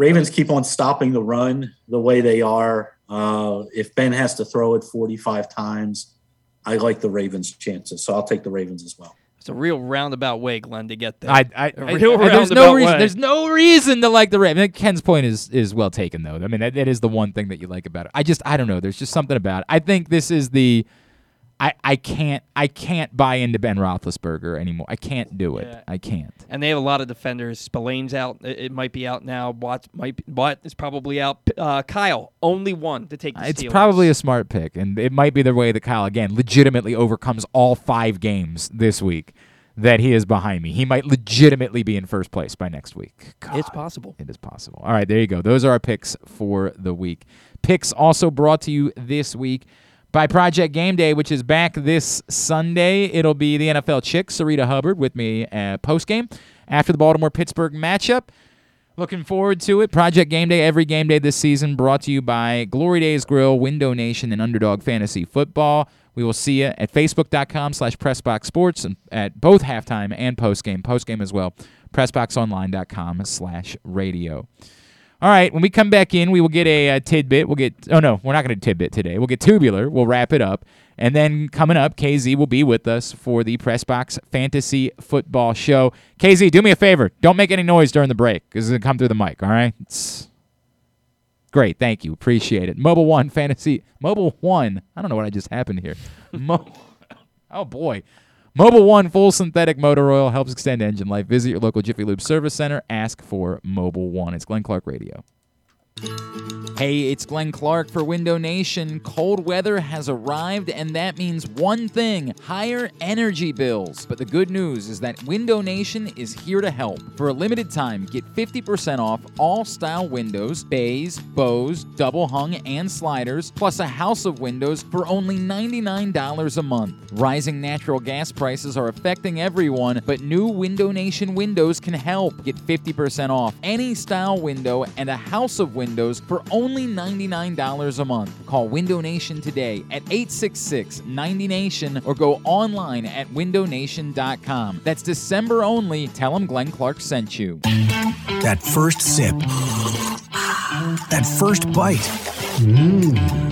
Ravens keep on stopping the run the way they are. Uh, if Ben has to throw it 45 times, I like the Ravens' chances. So I'll take the Ravens as well. It's a real roundabout way, Glenn, to get there. I, I, A I- real I- there's no reason. way. There's no reason to like the Ravens. Ken's point is is well taken though. I mean, that, that is the one thing that you like about it. I just I don't know. There's just something about it. I think this is the. I, I can't I can't buy into Ben Roethlisberger anymore. I can't do it. Yeah. I can't. And they have a lot of defenders. Spillane's out. It, it might be out now. Watt might be, Watt is probably out. Uh, Kyle, only one to take the It's Steelers. probably a smart pick, and it might be the way that Kyle again legitimately overcomes all five games this week. That he is behind me. He might legitimately be in first place by next week. It's possible. It is possible. All right, there you go. Those are our picks for the week. Picks also brought to you this week by Project Game Day, which is back this Sunday. It'll be the NFL chick, Sarita Hubbard, with me post game after the Baltimore Pittsburgh matchup. Looking forward to it. Project Game Day every game day this season, brought to you by Glory Days Grill, Window Nation, and Underdog Fantasy Football. We will see you at facebook.com slash pressboxsports and at both halftime and postgame. Postgame as well. Pressboxonline.com slash radio. All right, when we come back in, we will get a, uh tidbit. We'll get, oh no, we're not going to tidbit today. We'll get tubular. We'll wrap it up. And then coming up, KZ will be with us for the Press Box Fantasy Football Show. KZ, do me a favor. Don't make any noise during the break because it's going to come through the mic, all right? It's great. Thank you. Appreciate it. Mobil One Fantasy, Mobil One. I don't know what I just happened here. Mo- [laughs] oh, boy. Mobil One full synthetic motor oil helps extend engine life. Visit your local Jiffy Lube service center. Ask for Mobil One. It's Glenn Clark Radio. Hey, it's Glenn Clark for Window Nation. Cold weather has arrived, and that means one thing higher energy bills. But the good news is that Window Nation is here to help. For a limited time, get 50% off all style windows, bays, bows, double hung, and sliders, plus a house of windows for only $99 a month. Rising natural gas prices are affecting everyone, but new Window Nation windows can help. Get 50% off any style window and a house of windows for only $99 a month. Call Window Nation today at 866 90 Nation or go online at windownation.com. That's December only. Tell them Glenn Clark sent you. That first sip. That first bite. Mmm.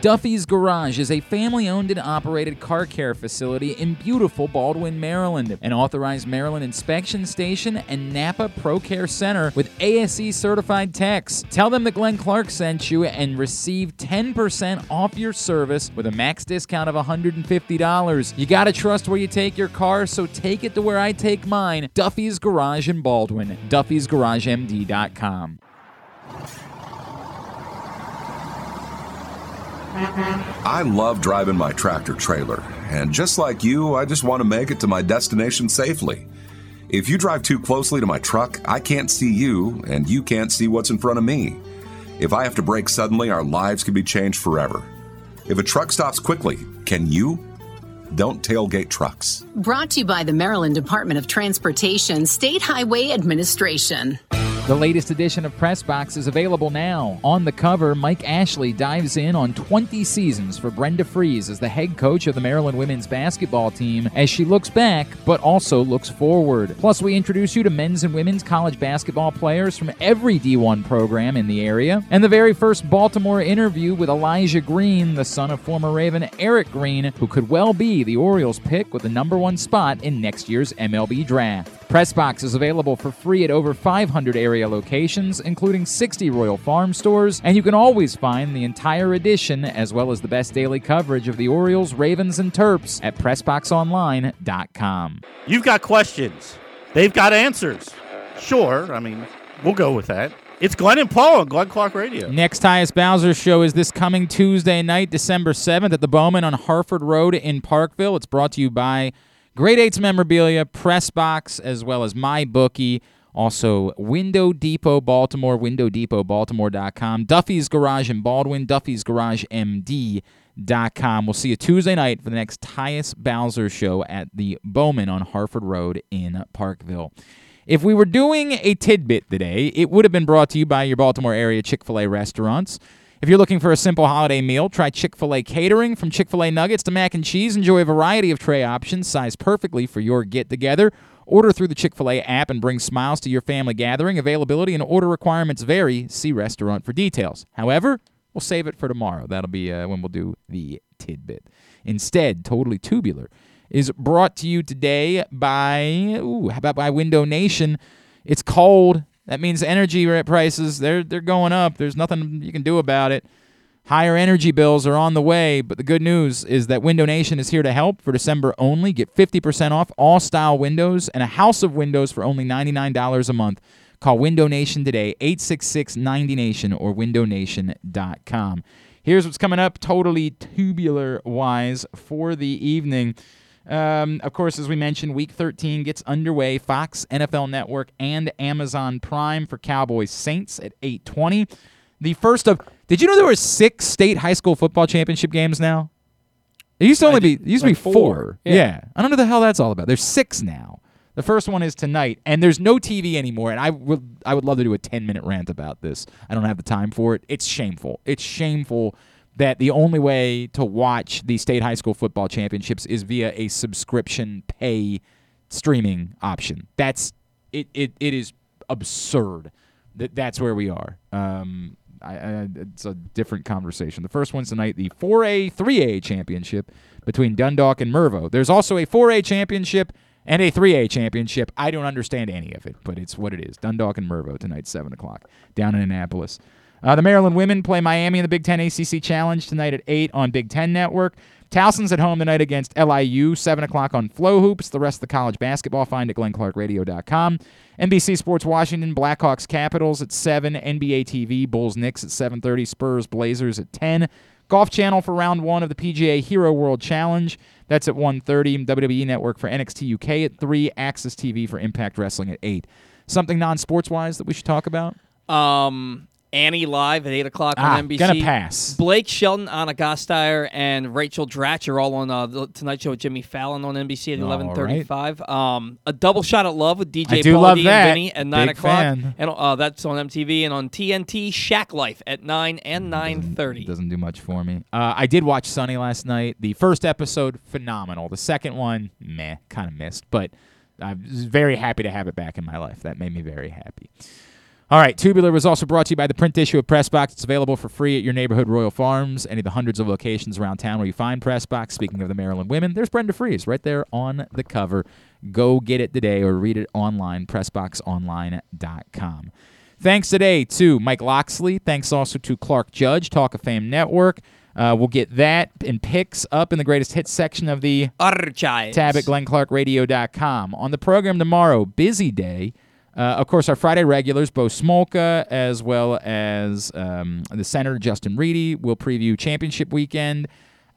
Duffy's Garage is a family owned and operated car care facility in beautiful Baldwin, Maryland, an authorized Maryland inspection station and Napa Pro Care Center with ASE certified techs. Tell them that Glenn Clark sent you and receive 10% off your service with a max discount of $150. You gotta trust where you take your car, so take it to where I take mine Duffy's Garage in Baldwin. Duffy'sGarageMD.com. I love driving my tractor trailer, and just like you, I just want to make it to my destination safely. If you drive too closely to my truck, I can't see you, and you can't see what's in front of me. If I have to brake suddenly, our lives could be changed forever. If a truck stops quickly, can you? Don't tailgate trucks. Brought to you by the Maryland Department of Transportation State Highway Administration. The latest edition of Press Box is available now. On the cover, Mike Ashley dives in on 20 seasons for Brenda Frese as the head coach of the Maryland women's basketball team as she looks back but also looks forward. Plus, we introduce you to men's and women's college basketball players from every D1 program in the area. And the very first Baltimore interview with Elijah Green, the son of former Raven Eric Green, who could well be the Orioles pick with the number one spot in next year's MLB draft. Pressbox is available for free at over 500 area locations, including 60 Royal Farm stores, and you can always find the entire edition as well as the best daily coverage of the Orioles, Ravens, and Terps at PressBoxOnline.com. You've got questions. They've got answers. Sure, I mean, we'll go with that. It's Glenn and Paul on Glenn Clark Radio. Next Tyus Bowser show is this coming Tuesday night, December 7th at the Bowman on Harford Road in Parkville. It's brought to you by Great Eights Memorabilia, press box, as well as MyBookie. Also, Window Depot Baltimore, windowdepotbaltimore.com, Duffy's Garage in Baldwin, Duffy's Garage MD.com. We'll see you Tuesday night for the next Tyus Bowser show at the Bowman on Harford Road in Parkville. If we were doing a tidbit today, it would have been brought to you by your Baltimore area Chick fil A restaurants. If you're looking for a simple holiday meal, try Chick fil A catering. From Chick fil A nuggets to mac and cheese, enjoy a variety of tray options sized perfectly for your get together. Order through the Chick fil A app and bring smiles to your family gathering. Availability and order requirements vary. See restaurant for details. However, we'll save it for tomorrow. That'll be uh, when we'll do the tidbit. Instead, Totally Tubular is brought to you today by, ooh, how about by Window Nation? It's cold. That means energy prices, they're, they're going up. There's nothing you can do about it. Higher energy bills are on the way, but the good news is that Window Nation is here to help for December only. Get 50% off all style windows and a house of windows for only $99 a month. Call Window Nation today, 866 90Nation or windownation.com. Here's what's coming up totally tubular wise for the evening. Um, of course, as we mentioned, Week 13 gets underway. Fox, NFL Network, and Amazon Prime for Cowboys Saints at 8:20. The first of did you know there were six state high school football championship games now? It used to only be it used like to be four. four. Yeah. Yeah. I don't know the hell that's all about. There's six now. The first one is tonight, and there's no TV anymore. And I would I would love to do a 10 minute rant about this. I don't have the time for it. It's shameful. It's shameful that the only way to watch the state high school football championships is via a subscription pay streaming option. That's it. It, it is absurd that that's where we are. Um, I, I, it's a different conversation. The first one's tonight, the 4A 3A championship between Dundalk and Mervo. There's also a 4A championship and a 3A championship. I don't understand any of it, but it's what it is. Dundalk and Mervo tonight, 7 o'clock, down in Annapolis. Uh, the Maryland women play Miami in the Big Ten ACC Challenge tonight at 8 on Big Ten Network. Towson's at home tonight against LIU, 7 o'clock on FloHoops. The rest of the college basketball find at glennclarkradio.com. NBC Sports Washington, Blackhawks Capitals at 7. NBA TV, Bulls Knicks at 7.30. Spurs Blazers at 10. Golf Channel for round one of the PGA Hero World Challenge. That's at 1.30. WWE Network for NXT UK at 3. Access TV for Impact Wrestling at 8. Something non-sports-wise that we should talk about? Um, Annie live at eight o'clock Ah, on NBC. gonna pass. Blake Shelton, Anna Gasteyer, and Rachel Dratch are all on uh, the Tonight Show with Jimmy Fallon on NBC at eleven thirty-five. Um, a double shot at love with DJ Paul love D that. and Vinny at nine Big o'clock, fan. and uh, that's on MTV and on TNT. Shaq Life at nine and nine thirty. Doesn't do much for me. Uh, I did watch Sunny last night. The first episode, phenomenal. The second one, meh, kind of missed, but I'm very happy to have it back in my life. That made me very happy. All right, Tubular was also brought to you by the print issue of Pressbox. It's available for free at your neighborhood Royal Farms, any of the hundreds of locations around town where you find Pressbox. Speaking of the Maryland women, there's Brenda Frese right there on the cover. Go get it today or read it online, pressboxonline.com. Thanks today to Mike Locksley. Thanks also to Clark Judge, Talk of Fame Network. Uh, we'll get that and picks up in the greatest hits section of the Archives. tab at glennclarkradio.com. On the program tomorrow, busy day. Uh, of course, our Friday regulars, Bo Smolka, as well as um, the Senator Justin Reedy, will preview championship weekend.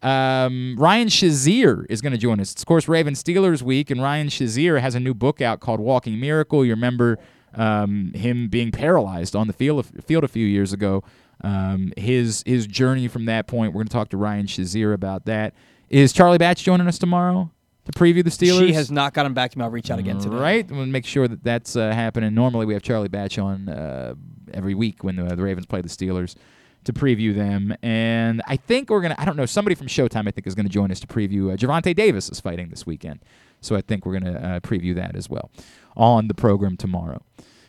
Um, Ryan Shazier is going to join us. It's, of course, Raven Steelers week, and Ryan Shazier has a new book out called Walking Miracle. You remember um, him being paralyzed on the field, field a few years ago. Um, his his journey from that point. We're going to talk to Ryan Shazier about that. Is Charlie Batch joining us tomorrow to preview the Steelers? She has not gotten back to me. I'll reach out again today. Right, we'll make sure that that's uh, happening. Normally, we have Charlie Batch on uh, every week when the, the Ravens play the Steelers to preview them, and I think we're gonna. I don't know. Somebody from Showtime, I think, is going to join us to preview. Uh, Gervonta Davis is fighting this weekend, so I think we're going to uh, preview that as well on the program tomorrow.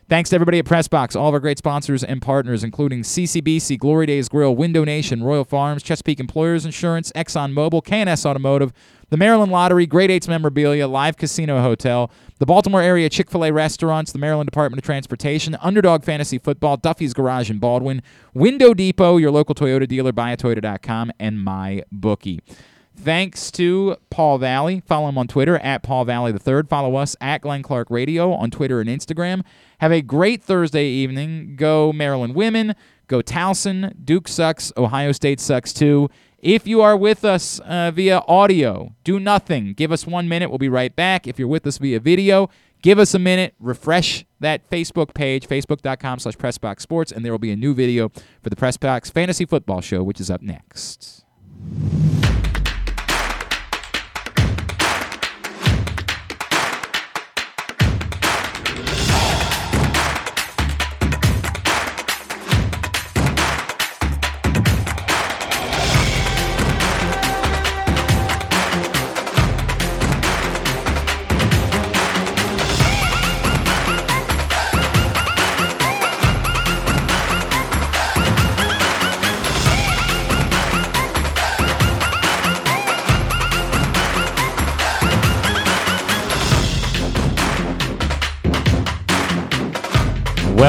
Thanks to everybody at Pressbox, all of our great sponsors and partners, including CCBC, Glory Days Grill, Window Nation, Royal Farms, Chesapeake Employers Insurance, ExxonMobil, K&S Automotive, the Maryland Lottery, Great Eights Memorabilia, Live Casino Hotel, the Baltimore area Chick-fil-A restaurants, the Maryland Department of Transportation, Underdog Fantasy Football, Duffy's Garage in Baldwin, Window Depot, your local Toyota dealer, buyatoyota.com, and MyBookie. Thanks to Paul Valle. Follow him on Twitter at Paul Valle the Third. Follow us at Glenn Clark Radio on Twitter and Instagram. Have a great Thursday evening. Go Maryland women. Go Towson. Duke sucks. Ohio State sucks too. If you are with us uh, via audio, do nothing. Give us one minute. We'll be right back. If you're with us via video, give us a minute. Refresh that Facebook page, facebook.com slash PressBoxSports, and there will be a new video for the PressBox Fantasy Football Show, which is up next.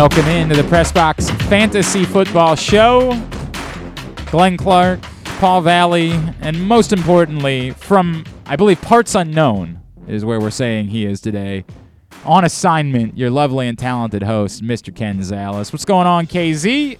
Welcome into the Press Box Fantasy Football Show. Glenn Clark, Paul Valle, and most importantly, from I believe parts unknown is where we're saying he is today. On assignment, your lovely and talented host, Mr. Ken Zales. What's going on, KZ?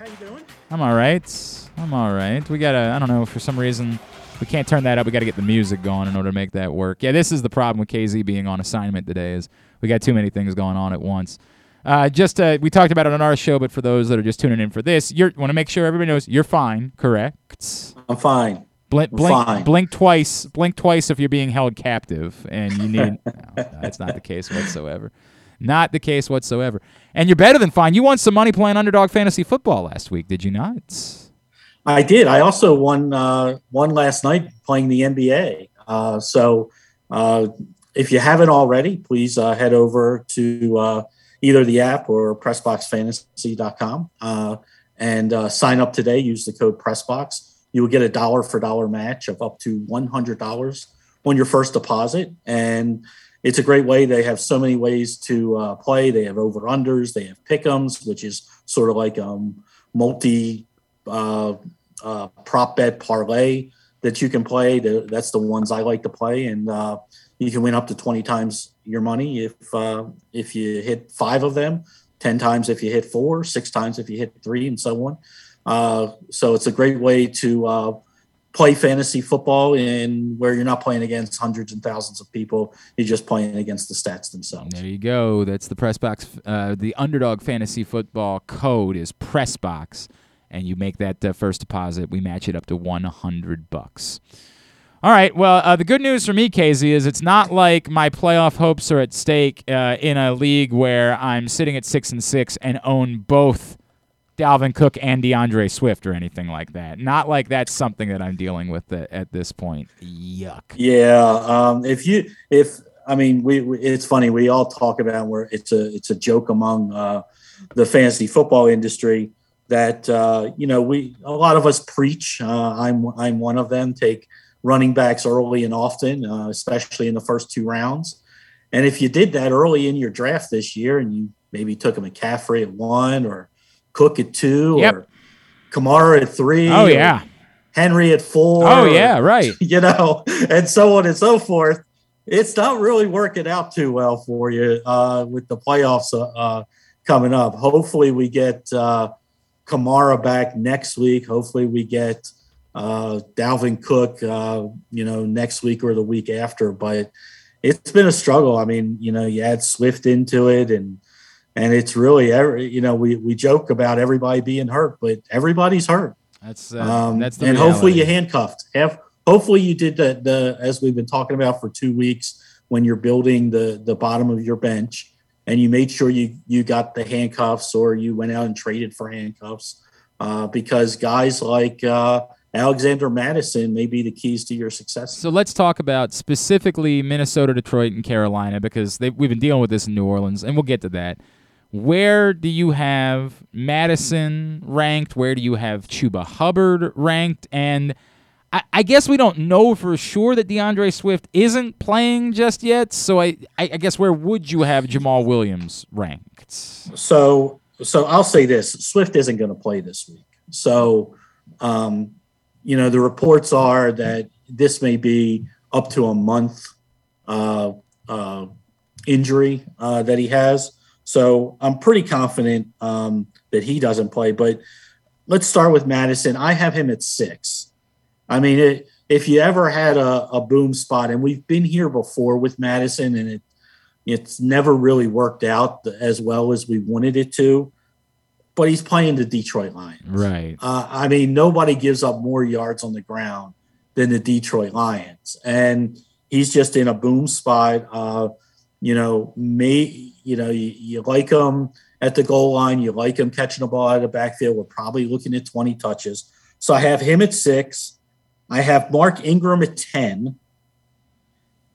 How you doing? I'm all right. I'm all right. We gotta. I don't know. For some reason, we can't turn that up. We got to get the music going in order to make that work. Yeah, this is the problem with KZ being on assignment today. Is we got too many things going on at once. Uh, just uh, we talked about it on our show, but for those that are just tuning in for this, you want to make sure everybody knows you're fine. Correct? I'm fine. Blink, blink, fine. blink twice. Blink twice if you're being held captive, and you need. [laughs] no, that's not the case whatsoever. Not the case whatsoever. And you're better than fine. You won some money playing underdog fantasy football last week, did you not? I did. I also won uh, one last night playing the NBA. Uh, so uh, if you haven't already, please uh, head over to uh, either the app or PressBoxFantasy.com uh, and uh, sign up today. Use the code PressBox. You will get a dollar for dollar match of up to $100 on your first deposit. And it's a great way. They have so many ways to uh, play. They have over unders. They have pick'ems, which is sort of like um, multi uh, prop bet parlay that you can play. That's the ones I like to play, and you can win up to twenty times your money if uh, if you hit five of them, ten times if you hit four, six times if you hit three, and so on. Uh, so it's a great way to uh, play fantasy football in where you're not playing against hundreds and thousands of people. You're just playing against the stats themselves. There you go. That's the Pressbox. Uh, the underdog fantasy football code is press box and you make that uh, first deposit. We match it up to 100 bucks. All right. Well, uh, the good news for me, Casey, is it's not like my playoff hopes are at stake uh, in a league where I'm sitting at six and six and own both Dalvin Cook and DeAndre Swift or anything like that. Not like that's something that I'm dealing with at, this point. Yuck. Yeah, um, if you if I mean we, we it's funny we all talk about where it's a it's a joke among uh, the fantasy football industry that uh, you know we a lot of us preach. Uh, I'm I'm one of them. Take running backs early and often, uh, especially in the first two rounds. And if you did that early in your draft this year, and you maybe took a McCaffrey at one or Cook at two Yep. or Kamara at three, Oh, yeah. Henry at four. Oh, or- yeah, right. [laughs] You know, and so on and so forth. It's not really working out too well for you uh, with the playoffs uh, uh, coming up. Hopefully, we get uh, Kamara back next week. Hopefully, we get uh, Dalvin Cook, uh, you know, next week or the week after. But it's been a struggle. I mean, you know, you add Swift into it, and and it's really, every, you know, we we joke about everybody being hurt, but everybody's hurt. That's uh, Um, that's the and hopefully you reality. handcuffed. Have hopefully you did the the as we've been talking about for two weeks when you're building the the bottom of your bench, and you made sure you you got the handcuffs or you went out and traded for handcuffs uh, because guys like uh, Alexander Mattison may be the keys to your success. So let's talk about specifically Minnesota, Detroit, and Carolina because they, we've been dealing with this in New Orleans, and we'll get to that. Where do you have Mattison ranked? Where do you have Chuba Hubbard ranked? And I, I guess we don't know for sure that DeAndre Swift isn't playing just yet. So I, I, I guess where would you have Jamaal Williams ranked? So so I'll say this: Swift isn't going to play this week. So um, you know, the reports are that this may be up to a month uh, uh, injury uh, that he has. So I'm pretty confident um, that he doesn't play. But let's start with Mattison. I have him at six. I mean, it, if you ever had a, a boom spot, and we've been here before with Mattison, and it it's never really worked out as well as we wanted it to. But he's playing the Detroit Lions. Right. Uh, I mean, nobody gives up more yards on the ground than the Detroit Lions, and he's just in a boom spot. Uh, you know, may you know you, you like him at the goal line, you like him catching the ball out of the backfield. We're probably looking at twenty touches. So I have him at six. I have Mark Ingram at ten.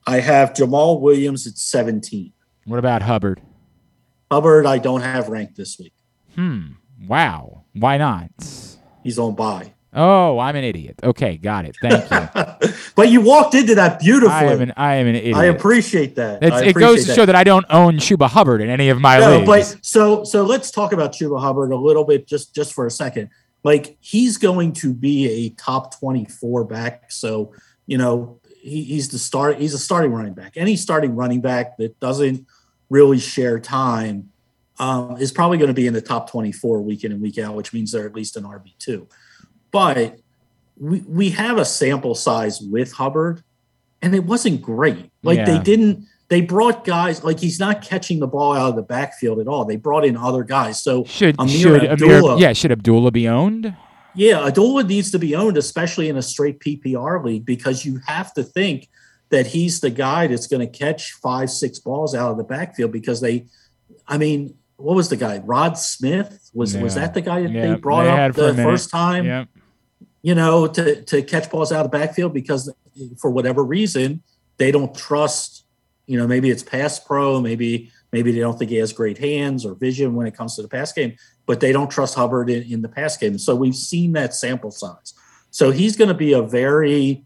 I have Jamaal Williams at seventeen. What about Hubbard? Hubbard, I don't have ranked this week. Hmm. Wow. Why not? He's on bye. Oh, I'm an idiot. Okay, got it. Thank you. [laughs] but you walked into that beautifully. I am an I am an idiot. I appreciate that. I it goes to appreciate show that I don't own Chuba Hubbard in any of my no, leagues. but so so let's talk about Chuba Hubbard a little bit just just for a second. Like he's going to be a top 24 back. So, you know, he, he's the start he's a starting running back. Any starting running back that doesn't really share time um, is probably going to be in the top 24 week in and week out, which means they're at least an RB2. But we, we have a sample size with Hubbard, and it wasn't great. Like they didn't, they brought guys, like he's not catching the ball out of the backfield at all. They brought in other guys. So should Ameer should Abdullah, Ameer, yeah should Abdullah be owned? yeah, Abdullah needs to be owned, especially in a straight PPR league, because you have to think that he's the guy that's going to catch five, six balls out of the backfield. Because they, I mean, what was the guy? Rod Smith was was that the guy that Yeah, they brought they up the first time? Yep. You know, to to catch balls out of the backfield because for whatever reason they don't trust. You know, maybe it's pass pro, maybe maybe they don't think he has great hands or vision when it comes to the pass game, but they don't trust Hubbard in, in the pass game. So we've seen that sample size. So he's going to be a very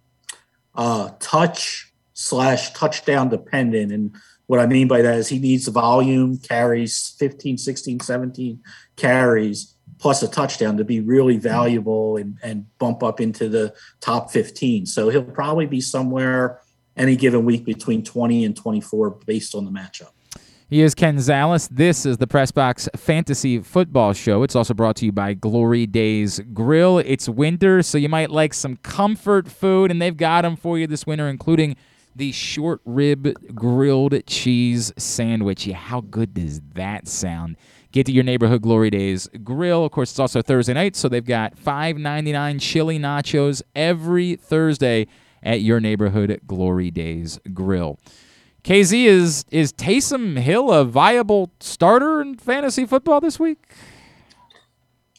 uh, touch slash touchdown dependent. And what I mean by that is he needs volume, carries 15, 16, 17 carries plus a touchdown to be really valuable and, and bump up into the top 15. So he'll probably be somewhere any given week between 20 and 24 based on the matchup. He is Ken Zales. This is the Press Box Fantasy Football Show. It's also brought to you by Glory Days Grill. It's winter, so you might like some comfort food, and they've got them for you this winter, including the short rib grilled cheese sandwich. Yeah, how good does that sound? Get to your neighborhood Glory Days Grill. Of course, it's also Thursday night, so they've got $5.99 chili nachos every Thursday at your neighborhood Glory Days Grill. KZ is is Taysom Hill a viable starter in fantasy football this week?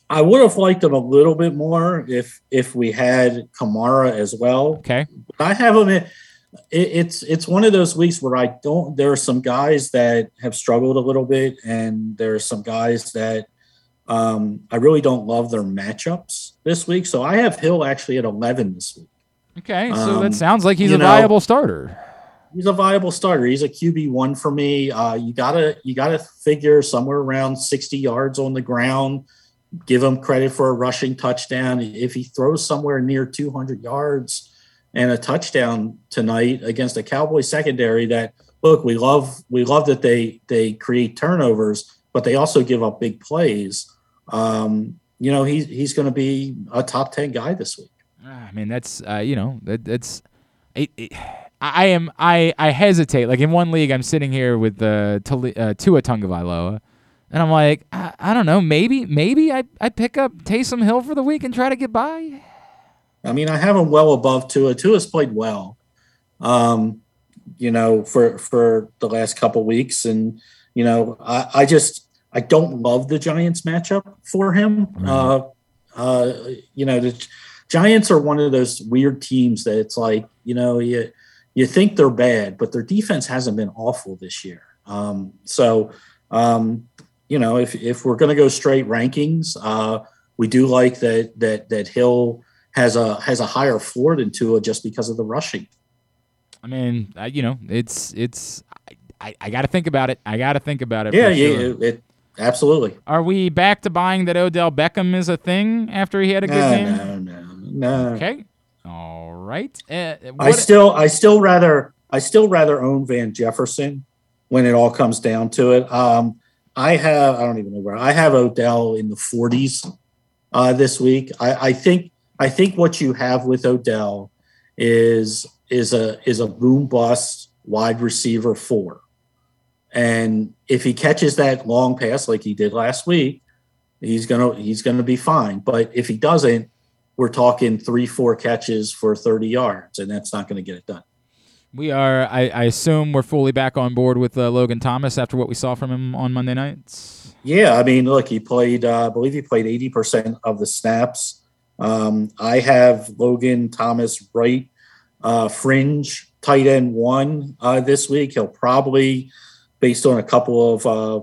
I would have liked him a little bit more if if we had Kamara as well. Okay. I have him. In, it, it's it's one of those weeks where I don't. There are some guys that have struggled a little bit, and there are some guys that um, I really don't love their matchups this week. So I have Hill actually at eleven this week. Okay, so Um, that sounds like he's a know, viable starter. He's a viable starter. He's a QB one for me. Uh, you gotta you gotta figure somewhere around sixty yards on the ground. Give him credit for a rushing touchdown. If he throws somewhere near two hundred yards and a touchdown tonight against a Cowboy secondary, that look we love we love that they they create turnovers, but they also give up big plays. Um, you know he's he's going to be a top ten guy this week. I mean, that's uh, you know that that's. It, it, I am I I hesitate. Like in one league, I'm sitting here with the uh, uh, Tua Tagovailoa, and I'm like, I, I don't know. Maybe maybe I I pick up Taysom Hill for the week and try to get by. I mean, I have him well above Tua. Tua's played well, um, you know, for for the last couple weeks, and you know, I, I just I don't love the Giants matchup for him. Uh, uh, you know, the Giants are one of those weird teams that it's like, you know, you you think they're bad, but their defense hasn't been awful this year. Um, so, um, you know, if if we're going to go straight rankings, uh, we do like that that that Hill has a has a higher floor than Tua just because of the rushing. I mean, I, you know, it's it's. I, I, got to think about it. I got to think about it. Yeah, yeah, sure. it, it absolutely. Are we back to buying that Odell Beckham is a thing after he had a good No, game? no, no, no. Okay. All right. Uh, I still, I still rather, I still rather own Van Jefferson when it all comes down to it. Um, I have, I don't even know where I have Odell in the 40s uh, this week. I, I think, I think what you have with Odell is is a is a boom bust wide receiver four, and if he catches that long pass like he did last week, he's gonna he's gonna be fine. But if he doesn't, we're talking three four catches for 30 yards, and that's not going to get it done. We are. I, I assume we're fully back on board with uh, Logan Thomas after what we saw from him on Monday nights. Yeah, I mean, look, he played. Uh, I believe he played 80 percent of the snaps. Um, I have Logan Thomas Wright, uh, fringe tight end one uh, this week. He'll probably, based on a couple of uh,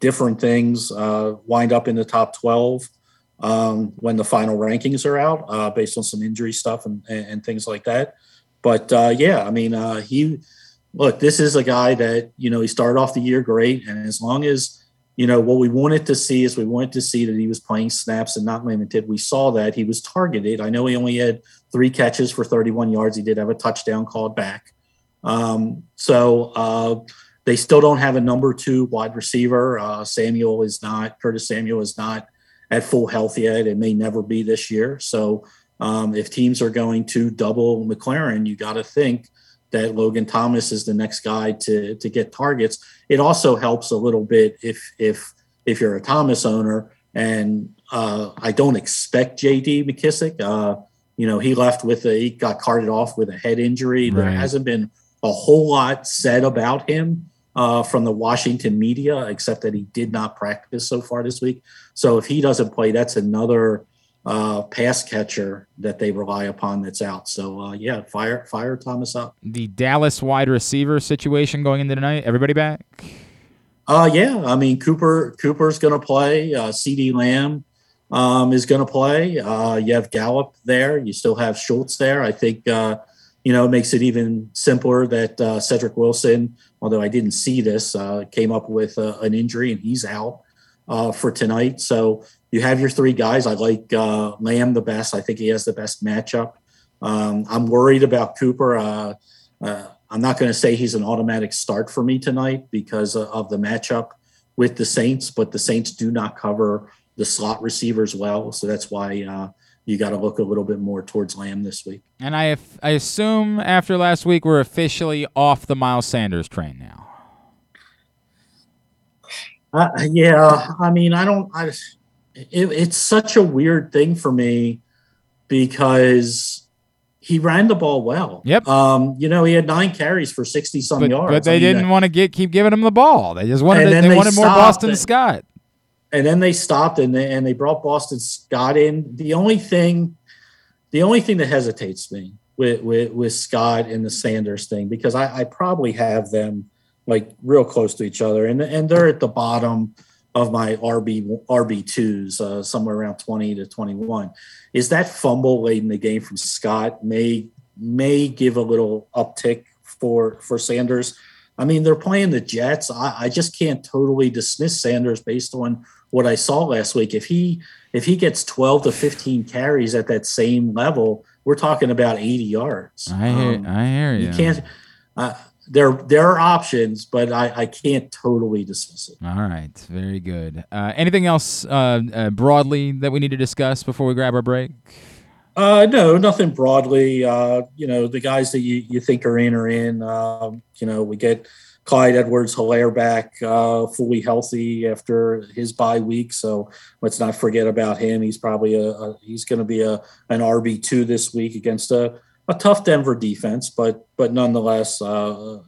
different things, uh, wind up in the top 12 um, when the final rankings are out, uh, based on some injury stuff and, and, things like that. But uh, yeah, I mean, he look. This is a guy that you know he started off the year great, and as long as you know what we wanted to see is we wanted to see that he was playing snaps and not limited. We saw that he was targeted. I know he only had three catches for 31 yards. He did have a touchdown called back. Um, so uh, they still don't have a number two wide receiver. Uh, Samuel is not. Curtis Samuel is not at full health yet. It may never be this year. So um, if teams are going to double McLaurin, you got to think that Logan Thomas is the next guy to to get targets. It also helps a little bit if if if you're a Thomas owner, and uh, I don't expect J.D. McKissic. Uh, you know, he left with a he got carted off with a head injury. There hasn't been a whole lot said about him uh, from the Washington media, except that he did not practice so far this week. So if he doesn't play, that's another uh, pass catcher that they rely upon that's out. So uh, yeah, fire fire Thomas up. The Dallas wide receiver situation going into tonight. Everybody back? Uh yeah, I mean Cooper Cooper's going to play. Uh, CeeDee Lamb um, is going to play. Uh, you have Gallup there. You still have Schultz there. I think uh, you know it makes it even simpler that uh, Cedric Wilson, although I didn't see this, uh, came up with uh, an injury and he's out uh, for tonight. So you have your three guys. I like uh, Lamb the best. I think he has the best matchup. Um, I'm worried about Cooper. Uh, uh, I'm not going to say he's an automatic start for me tonight because of of the matchup with the Saints, but the Saints do not cover the slot receivers well. So that's why uh, you got to look a little bit more towards Lamb this week. And I I assume after last week we're officially off the Miles Sanders train now. Uh, yeah, I mean, I don't. I, it, it's such a weird thing for me because he ran the ball well. Yep. Um, you know, he had nine carries for sixty some But, yards. but they I mean, didn't want to get keep giving him the ball. They just wanted And they, they wanted more Boston it. Scott. and then they stopped and they, and they brought Boston Scott in. The only thing, the only thing that hesitates me with with, with Scott and the Sanders thing because I, I probably have them like real close to each other and and they're at the bottom of my RB RB twos uh, somewhere around twenty to twenty one. Is that fumble late in the game from Scott may may give a little uptick for for Sanders. I mean, they're playing the Jets. I, I just can't totally dismiss Sanders based on what I saw last week. If he if he gets 12 to 15 carries at that same level, we're talking about 80 yards. I hear, Um, I hear you. you can't. Uh, there there are options, but I, I can't totally dismiss it. All right, very good. Uh, anything else uh, uh, broadly that we need to discuss before we grab our break? Uh, no, nothing broadly. Uh, you know, the guys that you, you think are in are in. Um, you know, we get Clyde Edwards Helaire back uh, fully healthy after his bye week. So let's not forget about him. He's probably a, a he's going to be a an RB two this week against a, a tough Denver defense, but but nonetheless, uh,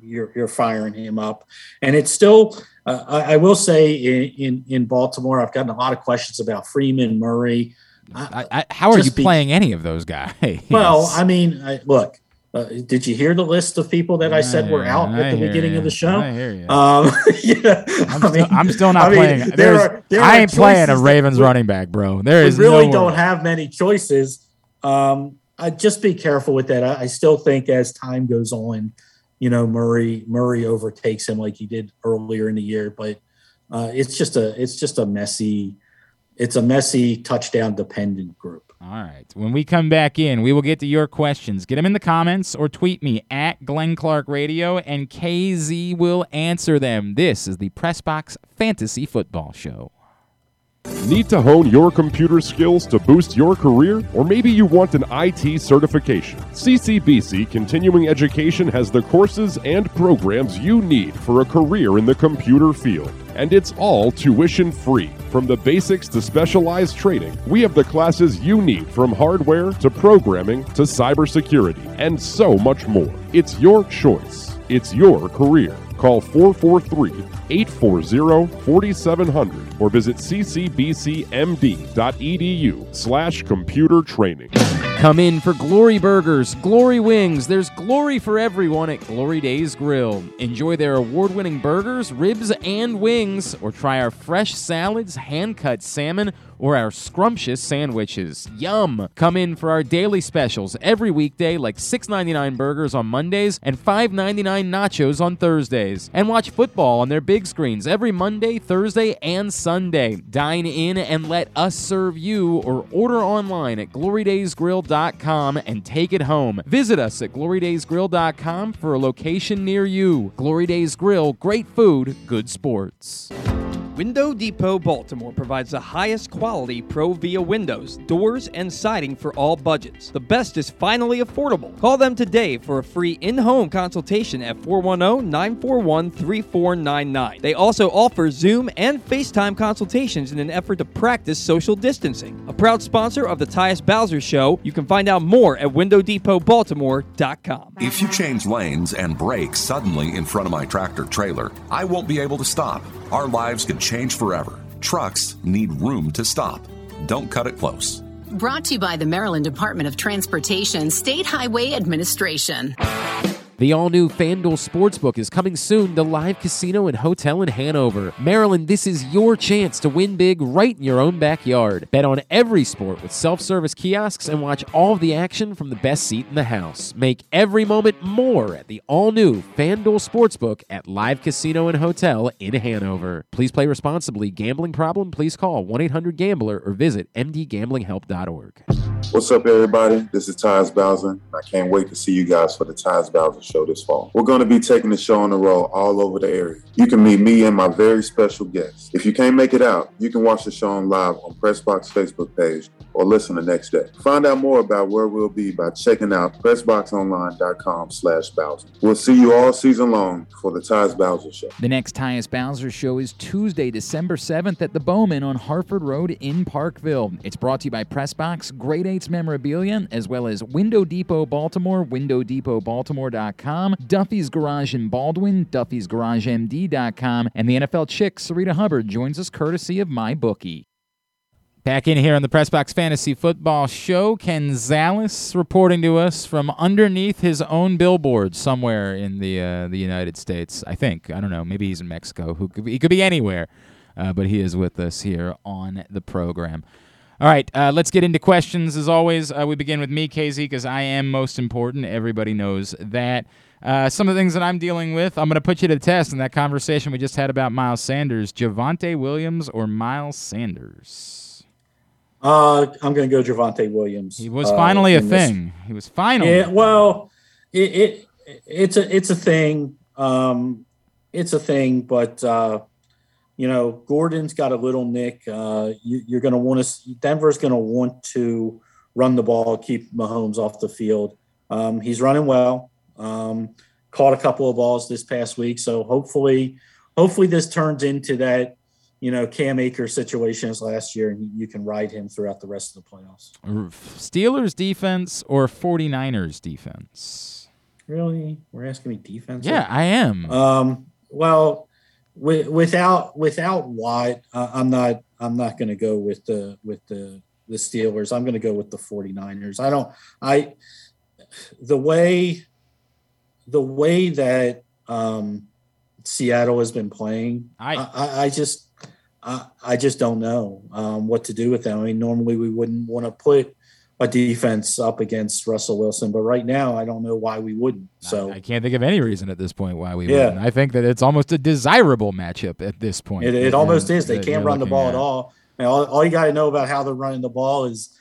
you're you're firing him up, and it's still. Uh, I, I will say in, in in Baltimore, I've gotten a lot of questions about Freeman Murray. I, I, how are you be- playing any of those guys? [laughs] Well, I mean, I, look, uh, did you hear the list of people that I said were out I at the beginning ya. of the show? I hear ya. Um, [laughs] yeah, I'm, still, I'm still not I mean, playing. there are- there I ain't playing a Ravens running back, bro. There is really no don't have many choices. Um, I just be careful with that. I, I still think as time goes on, you know, Murray Murray overtakes him like he did earlier in the year, but uh, it's just a it's just a messy it's a messy touchdown dependent group. All right. When we come back in, we will get to your questions. Get them in the comments or tweet me at Glenn Clark Radio, and KZ will answer them. This is the Pressbox Fantasy Football Show. Need to hone your computer skills to boost your career? Or maybe you want an IT certification? CCBC Continuing Education has the courses and programs you need for a career in the computer field. And it's all tuition free. From the basics to specialized training, we have the classes you need from hardware to programming to cybersecurity and so much more. It's your choice. It's your career. Call 443 840 4700 or visit ccbcmd.edu slash computer training. Come in for Glory Burgers, Glory Wings. There's glory for everyone at Glory Days Grill. Enjoy their award winning burgers, ribs, and wings, or try our fresh salads, hand cut salmon, or our scrumptious sandwiches. Yum! Come in for our daily specials every weekday, like $6.99 burgers on Mondays and $5.99 nachos on Thursdays. And watch football on their big screens every Monday, Thursday, and Sunday. Dine in and let us serve you, or order online at glorydaysgrill.com and take it home. Visit us at glorydaysgrill.com for a location near you. Glory Days Grill, great food, good sports. Window Depot Baltimore provides the highest quality ProVia windows, doors, and siding for all budgets. The best is finally affordable. Call them today for a free in home consultation at 410 941 3499. They also offer Zoom and FaceTime consultations in an effort to practice social distancing. A proud sponsor of the Tyus Bowser Show, you can find out more at WindowDepotBaltimore.com. If you change lanes and brake suddenly in front of my tractor trailer, I won't be able to stop. Our lives could change forever. Trucks need room to stop. Don't cut it close. Brought to you by the Maryland Department of Transportation State Highway Administration. The all new FanDuel Sportsbook is coming soon to Live Casino and Hotel in Hanover. Maryland, this is your chance to win big right in your own backyard. Bet on every sport with self service kiosks and watch all the action from the best seat in the house. Make every moment more at the all new FanDuel Sportsbook at Live Casino and Hotel in Hanover. Please play responsibly. Gambling problem? Please call 1 800 Gambler or visit mdgamblinghelp.org. What's up, everybody? This is Tyus Bowser. I can't wait to see you guys for the Tyus Bowser Show this fall. We're going to be taking the show on the road all over the area. You can meet me and my very special guests. If you can't make it out, you can watch the show on live on Pressbox Facebook page or listen the next day. Find out more about where we'll be by checking out pressboxonline.com slash Bowser. We'll see you all season long for the Tyus Bowser Show. The next Tyus Bowser show is Tuesday, December 7th at the Bowman on Harford Road in Parkville. It's brought to you by Pressbox, Great Eights Memorabilia, as well as Window Depot Baltimore, WindowDepotBaltimore.com, Duffy's Garage in Baldwin, Duffy'sGarageMD.com, and the NFL chick, Sarita Hubbard, joins us courtesy of MyBookie. Back in here on the Press Box Fantasy Football Show, Ken Zales reporting to us from underneath his own billboard somewhere in the uh, the United States. I think I don't know. Maybe he's in Mexico. Who could be, he could be anywhere, uh, but he is with us here on the program. All right, uh, let's get into questions. As always, uh, we begin with me, KZ, because I am most important. Everybody knows that. Uh, some of the things that I'm dealing with, I'm going to put you to the test in that conversation we just had about Miles Sanders. Javonte Williams or Miles Sanders? Uh, I'm going to go Javonte Williams. He was uh, finally a in this. thing. He was finally. Yeah, well, it, it it's a it's a thing. Um, it's a thing, but uh, you know, Gordon's got a little nick. Uh, you, you're going to want to. Denver's going to want to run the ball, keep Mahomes off the field. Um, he's running well. Um, caught a couple of balls this past week, so hopefully, hopefully this turns into that. You know, Cam Akers situation as last year, and you can ride him throughout the rest of the playoffs. Steelers defense or 49ers defense? Really, we're asking me defense? Yeah, I am. Um, well, wi- without without Watt, uh, I'm not I'm not going to go with the with the the Steelers. I'm going to go with the 49ers. I don't I the way the way that um, Seattle has been playing, I I, I just I, I just don't know um, what to do with them. I mean, normally we wouldn't want to put a defense up against Russell Wilson, but right now I don't know why we wouldn't. So I can't think of any reason at this point why we Yeah. wouldn't. I think that it's almost a desirable matchup at this point. It, it almost is. They can't run the ball at. at all. And all, all you got to know about how they're running the ball is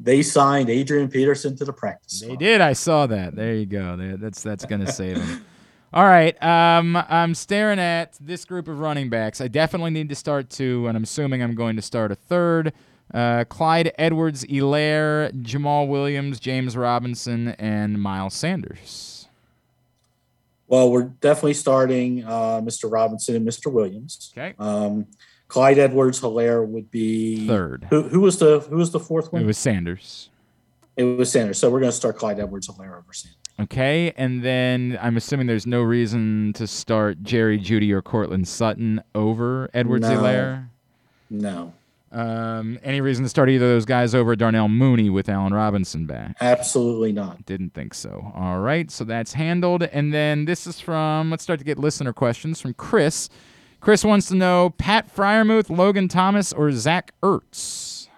they signed Adrian Peterson to the practice. They did. I saw that. There you go. That's that's gonna save him. [laughs] All right. Um, I'm staring at this group of running backs. I definitely need to start two, and I'm assuming I'm going to start a third. Uh, Clyde Edwards, Helaire, Jamaal Williams, James Robinson, and Miles Sanders. Well, we're definitely starting uh, Mr. Robinson and Mr. Williams. Okay. Um, Clyde Edwards Helaire would be Third. Who, who was the who was the fourth one? It was Sanders. It was Sanders. So we're going to start Clyde Edwards Helaire over Sanders. Okay, and then I'm assuming there's no reason to start Jerry Jeudy or Courtland Sutton over Edwards No. No, Um, any reason to start either of those guys over Darnell Mooney with Allen Robinson back? absolutely not. Didn't think so. All right, so that's handled. And then this is from, let's start to get listener questions from Chris. Chris wants to know Pat Freiermuth, Logan Thomas, or Zach Ertz?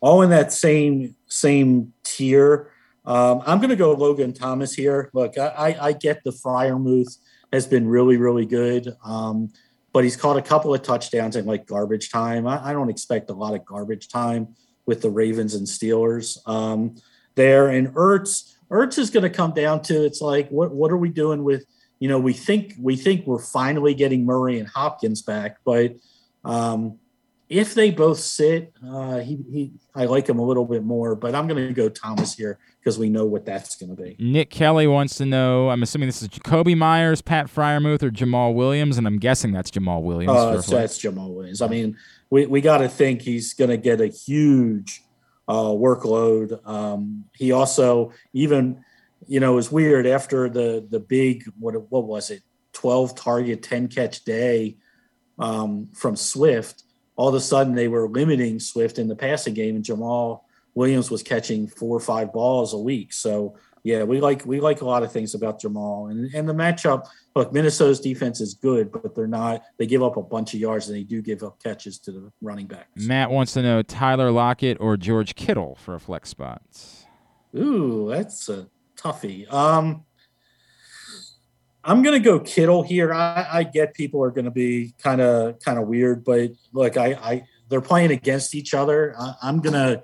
All in that same same tier. Um, I'm going to go Logan Thomas here. Look, I, I, get the Freiermuth has been really really good, um, but he's caught a couple of touchdowns in like garbage time. I, I don't expect a lot of garbage time with the Ravens and Steelers um, there. And Ertz, Ertz is going to come down to it's like what what are we doing with you know we think we think we're finally getting Murray and Hopkins back, but um, if they both sit, uh, he, he I like him a little bit more, but I'm going to go Thomas here because we know what that's going to be. Nick Kelly wants to know, I'm assuming this is Jakobi Meyers, Pat Freiermuth, or Jamaal Williams, and I'm guessing that's Jamaal Williams. Uh, so that's Jamaal Williams. I mean, we, we got to think he's going to get a huge uh, workload. Um, he also even, you know, it was weird after the the big what what was it, twelve target, ten catch day um, from Swift. All of a sudden, they were limiting Swift in the passing game, and Jamaal Williams was catching four or five balls a week. So yeah, we like we like a lot of things about Jamaal and and the matchup. Look, Minnesota's defense is good, but they're not. They give up a bunch of yards and they do give up catches to the running back. Matt wants to know Tyler Lockett or George Kittle for a flex spot. Ooh, that's a toughie. Um, I'm gonna go Kittle here. I, I get people are gonna be kind of kind of weird, but look, I, I they're playing against each other. I, I'm gonna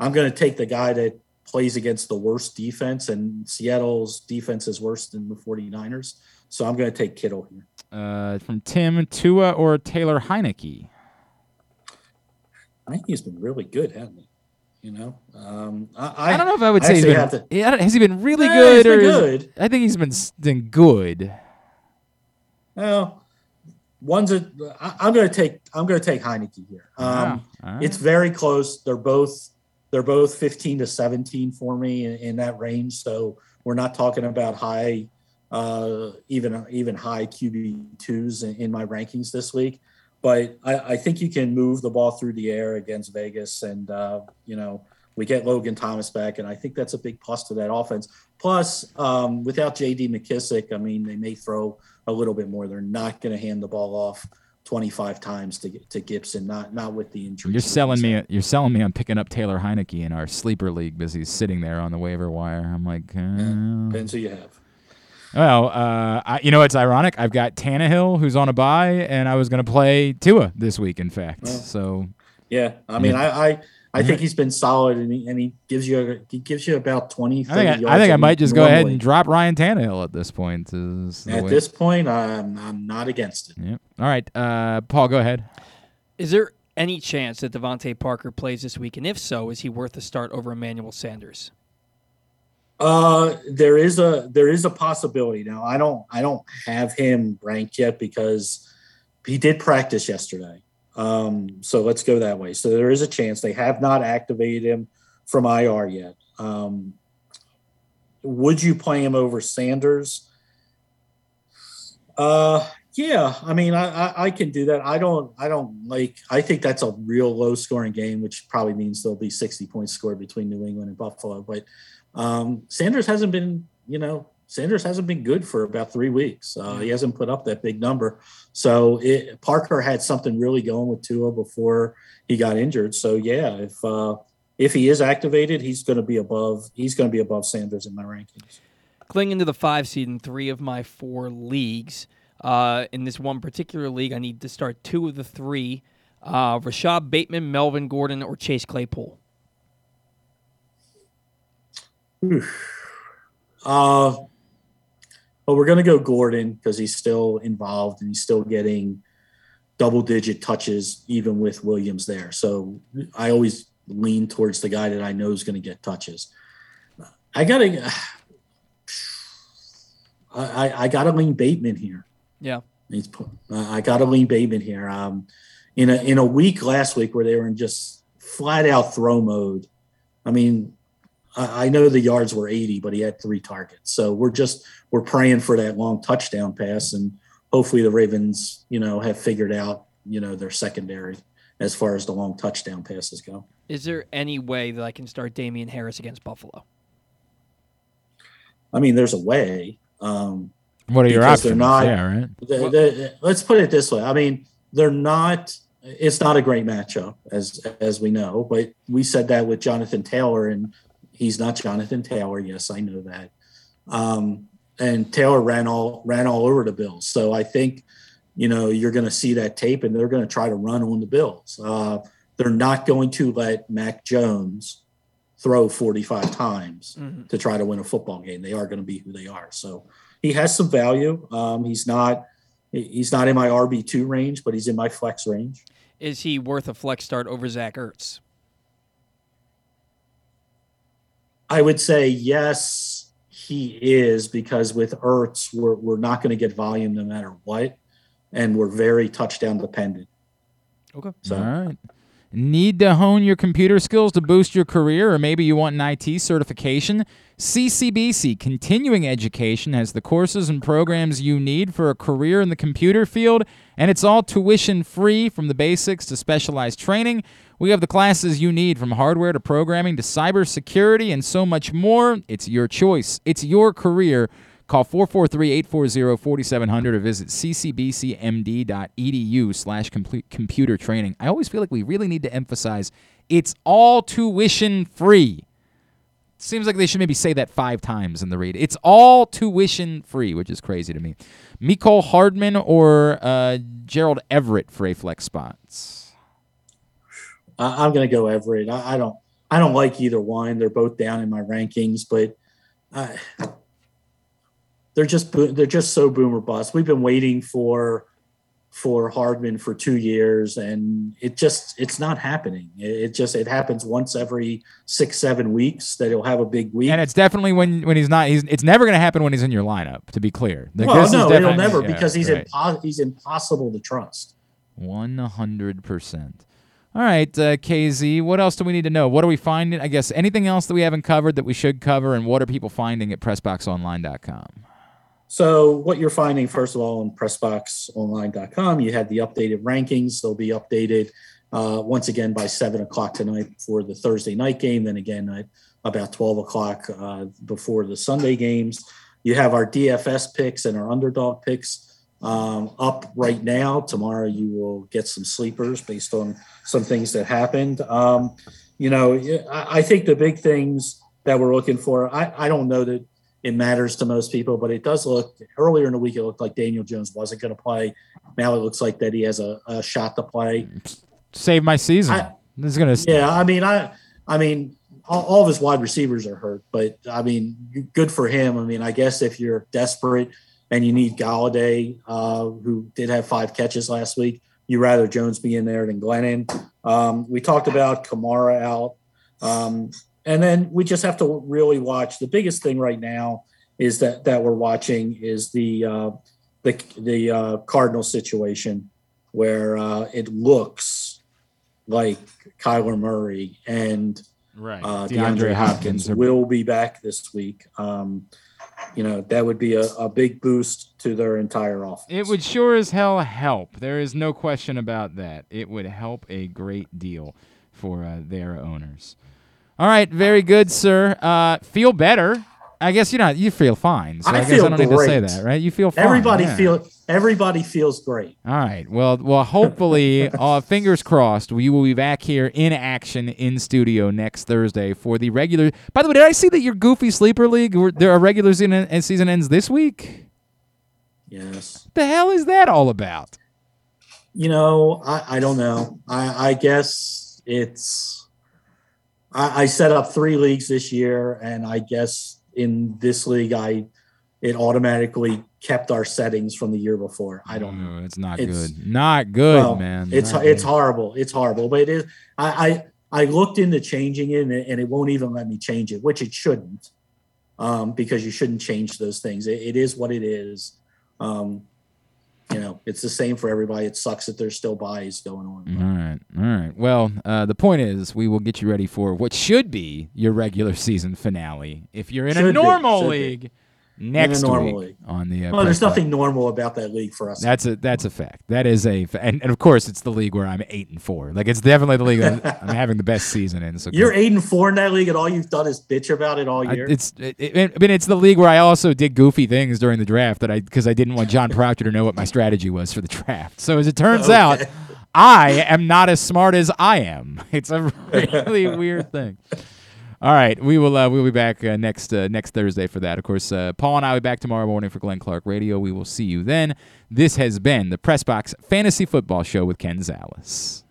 I'm gonna take the guy that plays against the worst defense, and Seattle's defense is worse than the 49ers. So I'm gonna take Kittle here. Uh, from Tim, Tua or Taylor Heinicke? I think he's been really good, hasn't he? You know, um, I, I, don't know if I would say he's been. to- Yeah, I has he been really Eh, good he's or been is- good. I think he's been been good. Well, one's a. I, I'm going to take. I'm going to take Heinicke here. Um, Wow. All right. It's very close. They're both. They're both 15 to 17 for me in, in that range. So we're not talking about high, uh, even even high QB twos in, in my rankings this week. But I, I think you can move the ball through the air against Vegas, and uh, you know we get Logan Thomas back, and I think that's a big plus to that offense. Plus, um, without J.D. McKissic, I mean they may throw a little bit more. They're not going to hand the ball off 25 times to to Gibson, not not with the injury. You're selling me. You're selling me on picking up Taylor Heinicke in our sleeper league because he's sitting there on the waiver wire. I'm like, uh, Depends who you have. Well, uh, I, you know it's ironic? I've got Tannehill who's on a bye, and I was going to play Tua this week. In fact, so Yeah, I mean, Yeah. I I, I think he's been solid, and he, and he gives you he gives you about 20, 30 I think I, yards I think a I might week just go ahead and drop Ryan Tannehill at this point. is At way- this point, I'm I'm not against it. Yep. All right, uh, Paul, go ahead. Is there any chance that DeVante Parker plays this week? And if so, is he worth a start over Emmanuel Sanders? Uh, there is a there is a possibility. Now, I don't I don't have him ranked yet because he did practice yesterday. Um, so let's go that way. So there is a chance they have not activated him from IR yet. Um, would you play him over Sanders? Uh, yeah. I mean, I, I I can do that. I don't I don't like. I think that's a real low scoring game, which probably means there'll be sixty points scored between New England and Buffalo. But um, Sanders hasn't been, you know, Sanders hasn't been good for about three weeks. Uh, he hasn't put up that big number. So it, Parker had something really going with Tua before he got injured. So yeah, if uh, if he is activated, he's going to be above. He's going to be above Sanders in my rankings. Clinging to the five seed in three of my four leagues. Uh, in this one particular league, I need to start two of the three Uh, Rashod Bateman, Melvin Gordon, or Chase Claypool? Uh, but we're going to go Gordon because he's still involved and he's still getting double digit touches, even with Williams there. So I always lean towards the guy that I know is going to get touches. I got to, [sighs] I, I got to lean Bateman here. Yeah. He's, I got to lean Bateman here. Um, in a in a week last week where they were in just flat out throw mode. I mean, I, I know the yards were 80, but he had three targets. So we're just we're praying for that long touchdown pass, and hopefully the Ravens, you know, have figured out you know their secondary as far as the long touchdown passes go. Is there any way that I can start Damien Harris against Buffalo? I mean, there's a way. Um, what are your because options? They're not, yeah, right. the- the- let's put it this way. I mean, they're not. It's not a great matchup, as as we know. But we said that with Jonathan Taylor, and he's not Jonathan Taylor. Yes, I know that. Um, and Taylor ran all ran all over the Bills. So I think, you know, you're going to see that tape, and they're going to try to run on the Bills. Uh, they're not going to let Mac Jones throw 45 times Mhm. to try to win a football game. They are going to be who they are. So he has some value. Um, he's not he's not in my RB two range, but he's in my flex range. Is he worth a flex start over Zach Ertz? I would say yes, he is because with Ertz, we're we're not going to get volume no matter what, and we're very touchdown dependent. Okay. So All right. Need to hone your computer skills to boost your career, or maybe you want an IT certification? CCBC Continuing Education has the courses and programs you need for a career in the computer field, and it's all tuition free from the basics to specialized training. We have the classes you need from hardware to programming to cybersecurity and so much more. It's your choice, it's your career. Call 443-840-4700 or visit ccbcmd.edu slash computer training. I always feel like we really need to emphasize it's all tuition free. Seems like they should maybe say that five times in the read. It's all tuition free, which is crazy to me. Mecole Hardman or uh, Gerald Everett for a flex spots. I, I'm going to go Everett. I, I don't I don't like either one. They're both down in my rankings, but I, they're just they're just so boomer bust. We've been waiting for for Hardman for two years, and it just it's not happening. It, just it happens once every six seven weeks that he'll have a big week. And it's definitely when when he's not. He's it's never going to happen when he's in your lineup. To be clear, Like, well, no, it'll never yeah, because he's right. impo- he's impossible to trust. One hundred percent. All right, uh, KZ. What else do we need to know? What are we finding? I guess anything else that we haven't covered that we should cover, and what are people finding at PressBoxOnline.com? So what you're finding, first of all, on PressBoxOnline.com, you had the updated rankings. They'll be updated uh, once again by seven o'clock tonight for the Thursday night game. Then again at about 12 o'clock uh, before the Sunday games. You have our DFS picks and our underdog picks um, up right now. Tomorrow you will get some sleepers based on some things that happened. Um, you know, I, I think the big things that we're looking for, I, I don't know that it matters to most people, but it does look earlier in the week, it looked like Daniel Jones wasn't going to play. Now it looks like that he has a, a shot to play. Save my season. I- this is gonna. Yeah, I mean, I, I mean, all, all of his wide receivers are hurt, but I mean, good for him. I mean, I guess if you're desperate and you need Golladay, uh, who did have five catches last week, you rather Jones be in there than Glennon. Um, we talked about Kamara out, um, and then we just have to really watch. The biggest thing right now is that that we're watching is the uh, the the uh, Cardinal situation where uh, it looks like Kyler Murray and Right. uh, DeAndre DeAndre, Hopkins Hopkins are- will be back this week. Um, you know that would be a, a big boost to their entire offense. It would sure as hell help. There is no question about that. It would help a great deal for uh, their owners. All right, very good, sir. Uh, feel better. I guess you know you feel fine. So I, I guess feel I don't need to say great. that, right? You feel fine. Everybody yeah. feel everybody feels great. All right. Well, well. Hopefully, [laughs] uh, fingers crossed. We will be back here in action in studio next Thursday for the regular. By the way, did I see that your Goofy Sleeper League? There are regular season and season ends this week. Yes. The hell is that all about? You know, I, I don't know. I, I guess it's. I, I set up three leagues this year, and I guess in this league, I it automatically kept our settings from the year before. I don't know. It's not It's- good. Not good, Well, man. It's Not it's good. horrible. It's horrible. But it is. I I, I looked into changing it, and it, and it won't even let me change it, which it shouldn't, um, because you shouldn't change those things. It, it is what it is. Um, you know, it's the same for everybody. It sucks that there's still byes going on. All right, all right. Well, uh, the point is, we will get you ready for what should be your regular season finale. If you're in a Should be, normal should be. Next normal week league. on the. Uh, Well, there's nothing normal about that league for us. That's a that's a fact. That is a fa- and, and of course it's the league where I'm eight and four. Like it's definitely the league I'm [laughs] having the best season in. So You're eight and four in that league, and all you've done is bitch about it all I, year. it's it, it, I mean it's the league where I also did goofy things during the draft that I because I didn't want John [laughs] Proctor to know what my strategy was for the draft. So as it turns Okay. out, I am not as smart as I am. It's a really [laughs] weird thing. All right, we will uh, we'll be back uh, next uh, next Thursday for that. Of course, uh, Paul and I will be back tomorrow morning for Glenn Clark Radio. We will see you then. This has been the Press Box Fantasy Football Show with Ken Zales.